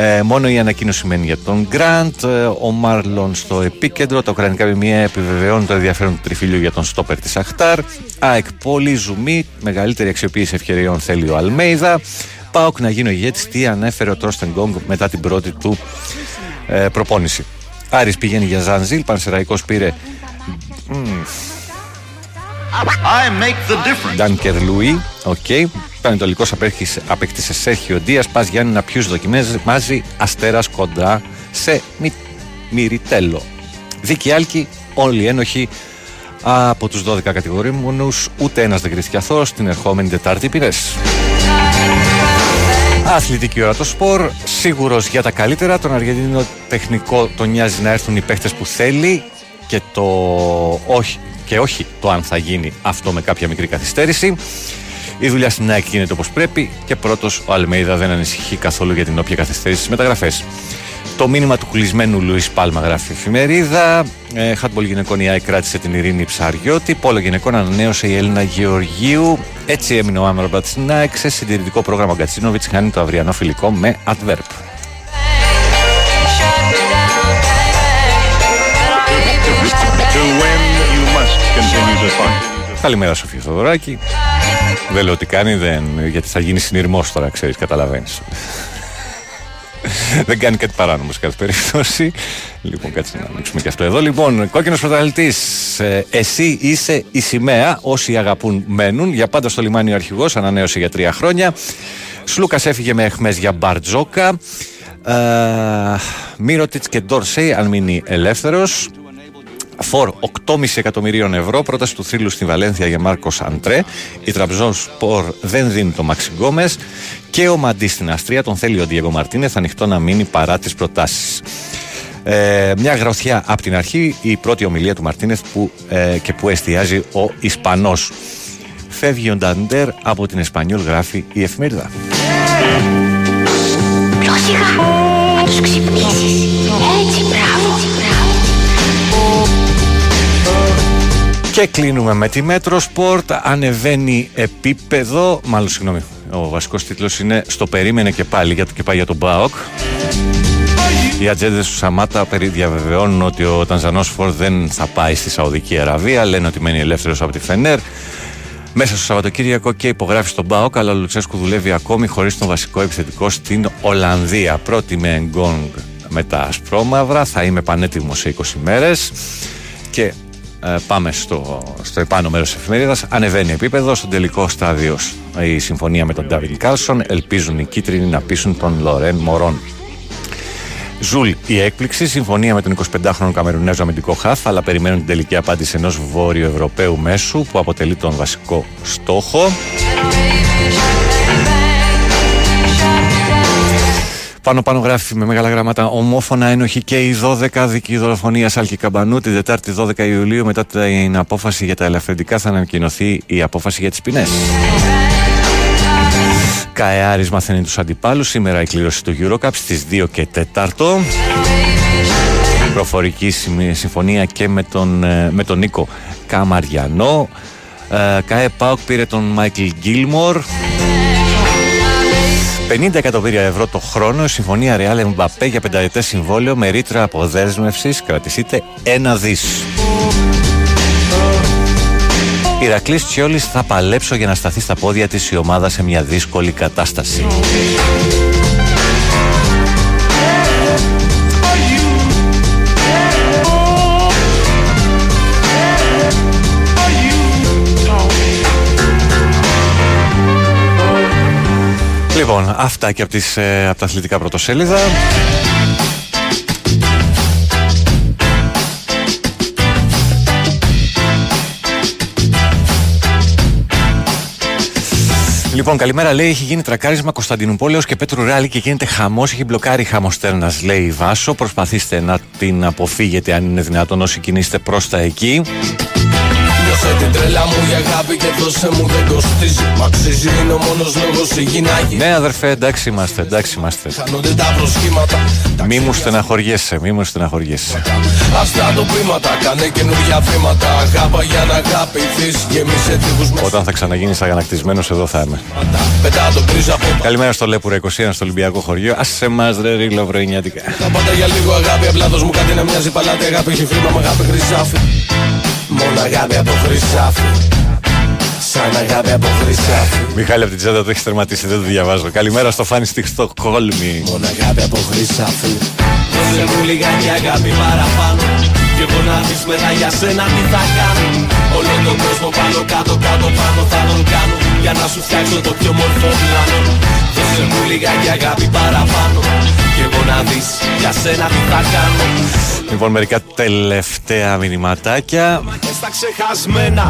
ε, μόνο η ανακοίνωση μένει για τον Γκραντ ε, ο Μάρλον στο επίκεντρο. Τα ουκρανικά μημία επιβεβαιώνουν το ενδιαφέρον του τριφύλιου για τον στόπερ της Αχτάρ. ΑΕΚ πολύ ζουμί. Μεγαλύτερη αξιοποίηση ευκαιριών θέλει ο Αλμέιδα. Πάοκ να γίνει ο ηγέτης. Τι ανέφερε ο Τρόστεν Γκόγκ μετά την πρώτη του ε, προπόνηση. Άρης πηγαίνει για Ζανζίλ. Πανσεραϊκός πήρε μ, I make the difference. Ντάνκερ Λουί, οκ. Πανετολικό απέκτησε Σέρχιο Ντία. Πας Γιάννη να πιού δοκιμάζει αστέρας κοντά σε μι, Μυριτέλο. Δίκη Άλκη, όλοι ένοχοι από τους 12 κατηγορήμονου. Ούτε ένας δεν κρίθηκε αθώος την ερχόμενη Τετάρτη πυρές. Αθλητική ώρα το σπορ, σίγουρος για τα καλύτερα. Τον Αργεντίνο τεχνικό τον νοιάζει να έρθουν οι παίχτες που θέλει και, το όχι, και όχι το αν θα γίνει αυτό με κάποια μικρή καθυστέρηση. Η δουλειά στην ΑΕΚ γίνεται όπως πρέπει και πρώτος ο Αλμέιδα δεν ανησυχεί καθόλου για την όποια καθυστέρηση στις μεταγραφές. Το μήνυμα του κλεισμένου Λουίς Πάλμα γράφει η εφημερίδα. Ε, Χάτμπολ γυναικών η ΑΕΚ κράτησε την Ειρήνη Ψαριώτη. Πόλο γυναικών ανανέωσε η Έλληνα Γεωργίου. Έτσι έμεινε ο Άμραμπατ στην ΑΕΚ σε συντηρητικό πρόγραμμα Γκατσίνοβιτ. Χάνει το αυριανό φιλικό με Adverb. To win, you must continue to fight. Καλημέρα Σοφία Θοδωράκη. Δεν λέω τι κάνει, δεν, γιατί θα γίνει συνειρμός τώρα, ξέρεις, καταλαβαίνεις. δεν κάνει κάτι παράνομο σε κάθε περίπτωση. Λοιπόν, κάτσε να ανοίξουμε και αυτό εδώ. Λοιπόν, κόκκινος πρωταθλητής. Ε, εσύ είσαι η σημαία. Όσοι αγαπούν, μένουν. Για πάντα στο λιμάνι ο αρχηγός, ανανέωσε για τρία χρόνια. Σλούκας έφυγε με εχμέ για Μπαρτζόκα. Ε, Μύρωτιτς και Ντόρσεϊ, αν μείνει ελεύθερος. Φορ 8,5 εκατομμυρίων ευρώ. Πρόταση του θρύλου στη Βαλένθια για Μάρκος Αντρέ. Η Τραμπζόν Σπορ δεν δίνει το Μαξι Γκόμες. Και ο Μαντί στην Αστρία τον θέλει ο Ντιέγκο Μαρτίνεθ ανοιχτό να μείνει παρά τις προτάσεις. Ε, μια γροθιά από την αρχή, η πρώτη ομιλία του Μαρτίνεθ που, ε, και που εστιάζει ο Ισπανός. Φεύγει ο Νταντέρ από την Εσπανιόλ, γράφει η εφημερίδα. Πιο σιγά, να τους ξυπνήσεις. Έτσι, μπράβο. Και κλείνουμε με τη Metrosport. Ανεβαίνει επίπεδο. Μάλλον, συγγνώμη. Ο βασικός τίτλος είναι Στο περίμενε και πάλι για το και πάει για τον ΠΑΟΚ. Οι ατζέντηδες του Σαμάτα περί- διαβεβαιώνουν ότι ο Τανζανός φορ δεν θα πάει στη Σαουδική Αραβία. Λένε ότι μένει ελεύθερος από τη Φενέρ. Μέσα στο Σαββατοκύριακο και υπογράφει στον ΠΑΟΚ, αλλά ο Λουτσέσκου δουλεύει ακόμη χωρίς τον βασικό επιθετικό στην Ολλανδία. Πρώτη με Εκόνγκ με τα ασπρόμαυρα, θα είμαι πανέτοιμος σε 20 μέρες. Και ε, πάμε στο, στο επάνω μέρος της εφημερίδας. Ανεβαίνει επίπεδο. Στο τελικό στάδιο η συμφωνία με τον Ντάβιλ Κάρσον. Ελπίζουν οι κίτρινοι να πείσουν τον Λορέν Μωρόν. Ζουλ η έκπληξη, συμφωνία με τον 25χρονο Καμερουνέζο αμυντικό χαφ, αλλά περιμένουν την τελική απάντηση ενός Βόρειο Ευρωπαίου μέσου που αποτελεί τον βασικό στόχο. Πάνω πάνω γράφει με μεγάλα γράμματα ομόφωνα ένοχη και η 12 δική δολοφονίας Σάλκη Καμπανού την Δετάρτη 12 Ιουλίου μετά την απόφαση για τα ελαφρυντικά θα ανακοινωθεί η απόφαση για τις ποινές. Καεάρης μαθαίνει τους αντιπάλους σήμερα η κλήρωση του Eurocup στις 2 και 4 προφορική συμφωνία και με τον, ε, με τον Νίκο Καμαριανό. Ε, ΚΑΕ ΠΑΟΚ πήρε τον Μάικλ Γκίλμορ 50 εκατομμύρια ευρώ το χρόνο, η συμφωνία Real Mbappé για πενταετές συμβόλαιο με ρήτρα αποδέσμευσης κρατησείται ένα δις. Ηρακλής Τσιόλης θα παλέψω για να σταθεί στα πόδια της η ομάδα σε μια δύσκολη κατάσταση. Λοιπόν, αυτά και από, τις, ε, από τα αθλητικά πρωτοσέλιδα. Λοιπόν, καλημέρα λέει: Έχει γίνει τρακάρισμα Κωνσταντινούπολεω και Πέτρου Ράλη και γίνεται χαμός. Έχει μπλοκάρει χαμοστέρνα, λέει η Βάσο. Προσπαθήστε να την αποφύγετε αν είναι δυνατόν όσοι κινείστε προς τα εκεί. Νιώσε την τρέλα μου η αγάπη και δώσε μου δεν κοστίζει. Μ' αξίζει, είναι ο μόνος λόγος η γυναίκα. Ναι, αδερφέ, εντάξει είμαστε, εντάξει είμαστε. Χάνονται τα προσχήματα. Μη μου στεναχωριέσαι, μη μου στεναχωριέσαι. Αυτά το πείματα, κάνε καινούργια βήματα. Αγάπα για να αγαπηθείς. Γεμίσε τύπους Όταν θα ξαναγίνεις αγανακτισμένος, εδώ θα είμαι. Καλημέρα στο Λέπουρα 21 στο Ολυμπιακό χωριό. Α σε μας ρε ρίλο βρονιάτικα. Θα πάντα για λίγο αγάπη, απλά μου κάτι να μοιάζει παλάτι. Αγάπη έχει φρύμα, με αγάπη χρυσάφι. Μόνο αγάπη από χρυσάφι Σαν αγάπη από χρυσάφι Μιχάλη από την τσάντα το έχεις τερματίσει, δεν το διαβάζω. Καλημέρα στο Φάνη στη Στοκχόλμη. Μόνο αγάπη από χρυσάφι Δώσε μου λιγάκι αγάπη παραπάνω Και εγώ να δεις μετά για σένα τι θα κάνω. Όλο τον κόσμο πάνω κάτω κάτω πάνω θα τον κάνω Για να σου φτιάξω το πιο μορφό πλάνο. Δώσε μου λιγάκι αγάπη παραπάνω Και εγώ να δεις για σένα τι θα κάνω Λοιπόν, μερικά τελευταία μηνυματάκια.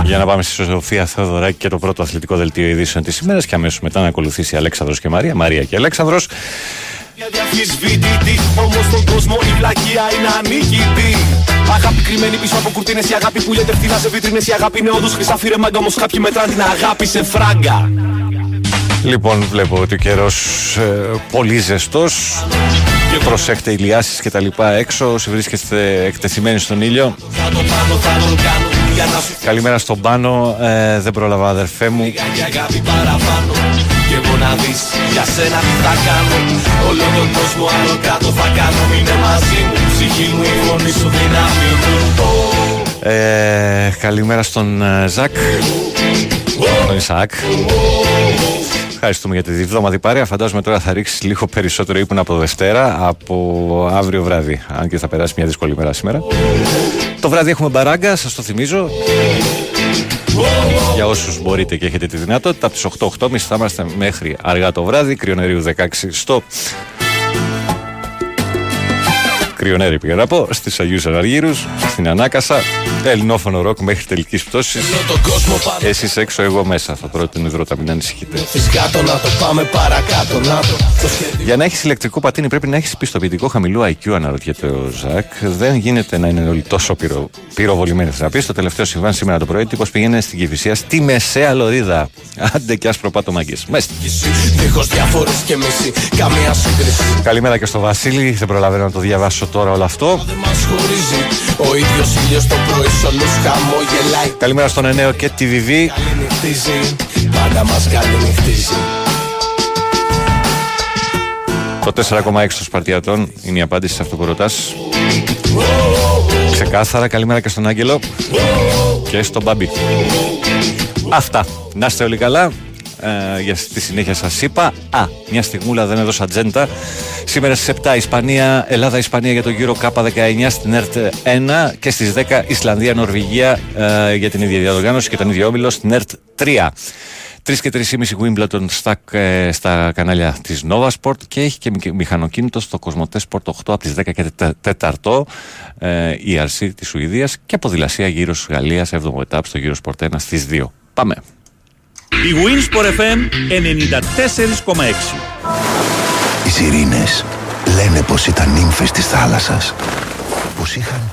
Για να πάμε στη Σοφία Θεοδωράκη και το πρώτο αθλητικό δελτίο ειδήσεων της ημέρας και αμέσως μετά να ακολουθήσει Αλέξανδρος και Μαρία. Μαρία και Αλέξανδρος. Όμως στον κόσμο η βλακεία είναι ανίκητη. Αγάπη κρυμμένη πίσω από κουρτίνες. Η αγάπη που λέτε φθηνά σε βίτρινε. Η αγάπη είναι όντω χρυσά μάγκα. Όμως κάποιοι μετράνε την αγάπη σε φράγκα. Λοιπόν, βλέπω ότι ο καιρό ε, πολύ ζεστό. Προσέχτε ηλιάσεις και τα λοιπά έξω όσοι βρίσκεστε εκτεθειμένοι στον ήλιο Καλημέρα στον πάνω, ε, δεν πρόλαβα αδερφέ μου και εγώ να δεις για σένα τι θα κάνω Όλο τον κόσμο άλλο κάτω θα κάνω Είναι μαζί μου, ψυχή μου, η φωνή σου δύναμη μου ε, Καλημέρα στον ε, Ζακ Τον Ισακ Ευχαριστούμε για τη διβδόματη παρέα. Φαντάζομαι τώρα θα ρίξεις λίγο περισσότερο ύπνο από Δευτέρα από αύριο βράδυ. Αν και θα περάσει μια δύσκολη μέρα σήμερα. Το βράδυ έχουμε μπαράγκα, σας το θυμίζω. Για όσους μπορείτε και έχετε τη δυνατότητα, από τις 8-8.30 θα είμαστε μέχρι αργά το βράδυ, κρυονερίου 16 στο Κρυονέρη πήγα να πω, στις Αγίους Αναργύρους, στην Ανάκασα, ελληνόφωνο ροκ μέχρι τελικής πτώσης. Εσεί έξω, εγώ μέσα. Θα πρότεινε υδρότα, μην ανησυχείτε. Για να έχεις ηλεκτρικό πατίνι πρέπει να έχεις πιστοποιητικό χαμηλού IQ, αναρωτιέται ο Ζακ. Δεν γίνεται να είναι όλοι τόσο πυρο... πυροβολημένοι. Θα πεις το τελευταίο συμβάν σήμερα το πρωί, τύπος πήγαινε στην Κυφυσία στη μεσαία λωρίδα. Άντε και άσπρο πάτο μάγκες. Μέστε. Καλημέρα και στο Βασίλη. Δεν προλαβαίνω να το διαβάσω τώρα όλο αυτό. Ο ίδιος ήλιος το πρωί σ' όλους χαμογελάει Καλημέρα στον Ενέο και τη Βιβί Πάντα μας καληνυχτίζει Το 4,6 των Σπαρτιατών είναι η απάντηση σε αυτό που ρωτάς Ξεκάθαρα καλημέρα και στον Άγγελο Και στον Μπάμπη Αυτά. Να είστε όλοι καλά. Ε, για στη συνέχεια σας είπα Α, μια στιγμούλα δεν έδωσα ατζέντα Σήμερα στις 7 Ισπανία, Ελλάδα-Ισπανία για το Euro K19 στην ΕΡΤ 1 και στις 10 Ισλανδία-Νορβηγία ε, για την ίδια διαδογάνωση και τον ίδιο όμιλο στην ΕΡΤ 3 3 και 3,5 Wimbledon στα, ε, στα κανάλια της Nova Sport και έχει και μηχανοκίνητο στο Κοσμοτές Sport 8 από τις 10 και 4 ε, η RC της Σουηδίας και ποδηλασία γύρω τη Γαλλίας 7ο ετάπ στο γύρο Sport 1 στις 2. Πάμε. Η Winsport FM 94,6 Οι σιρήνες λένε πως ήταν νύμφες της θάλασσας. Πως είχαν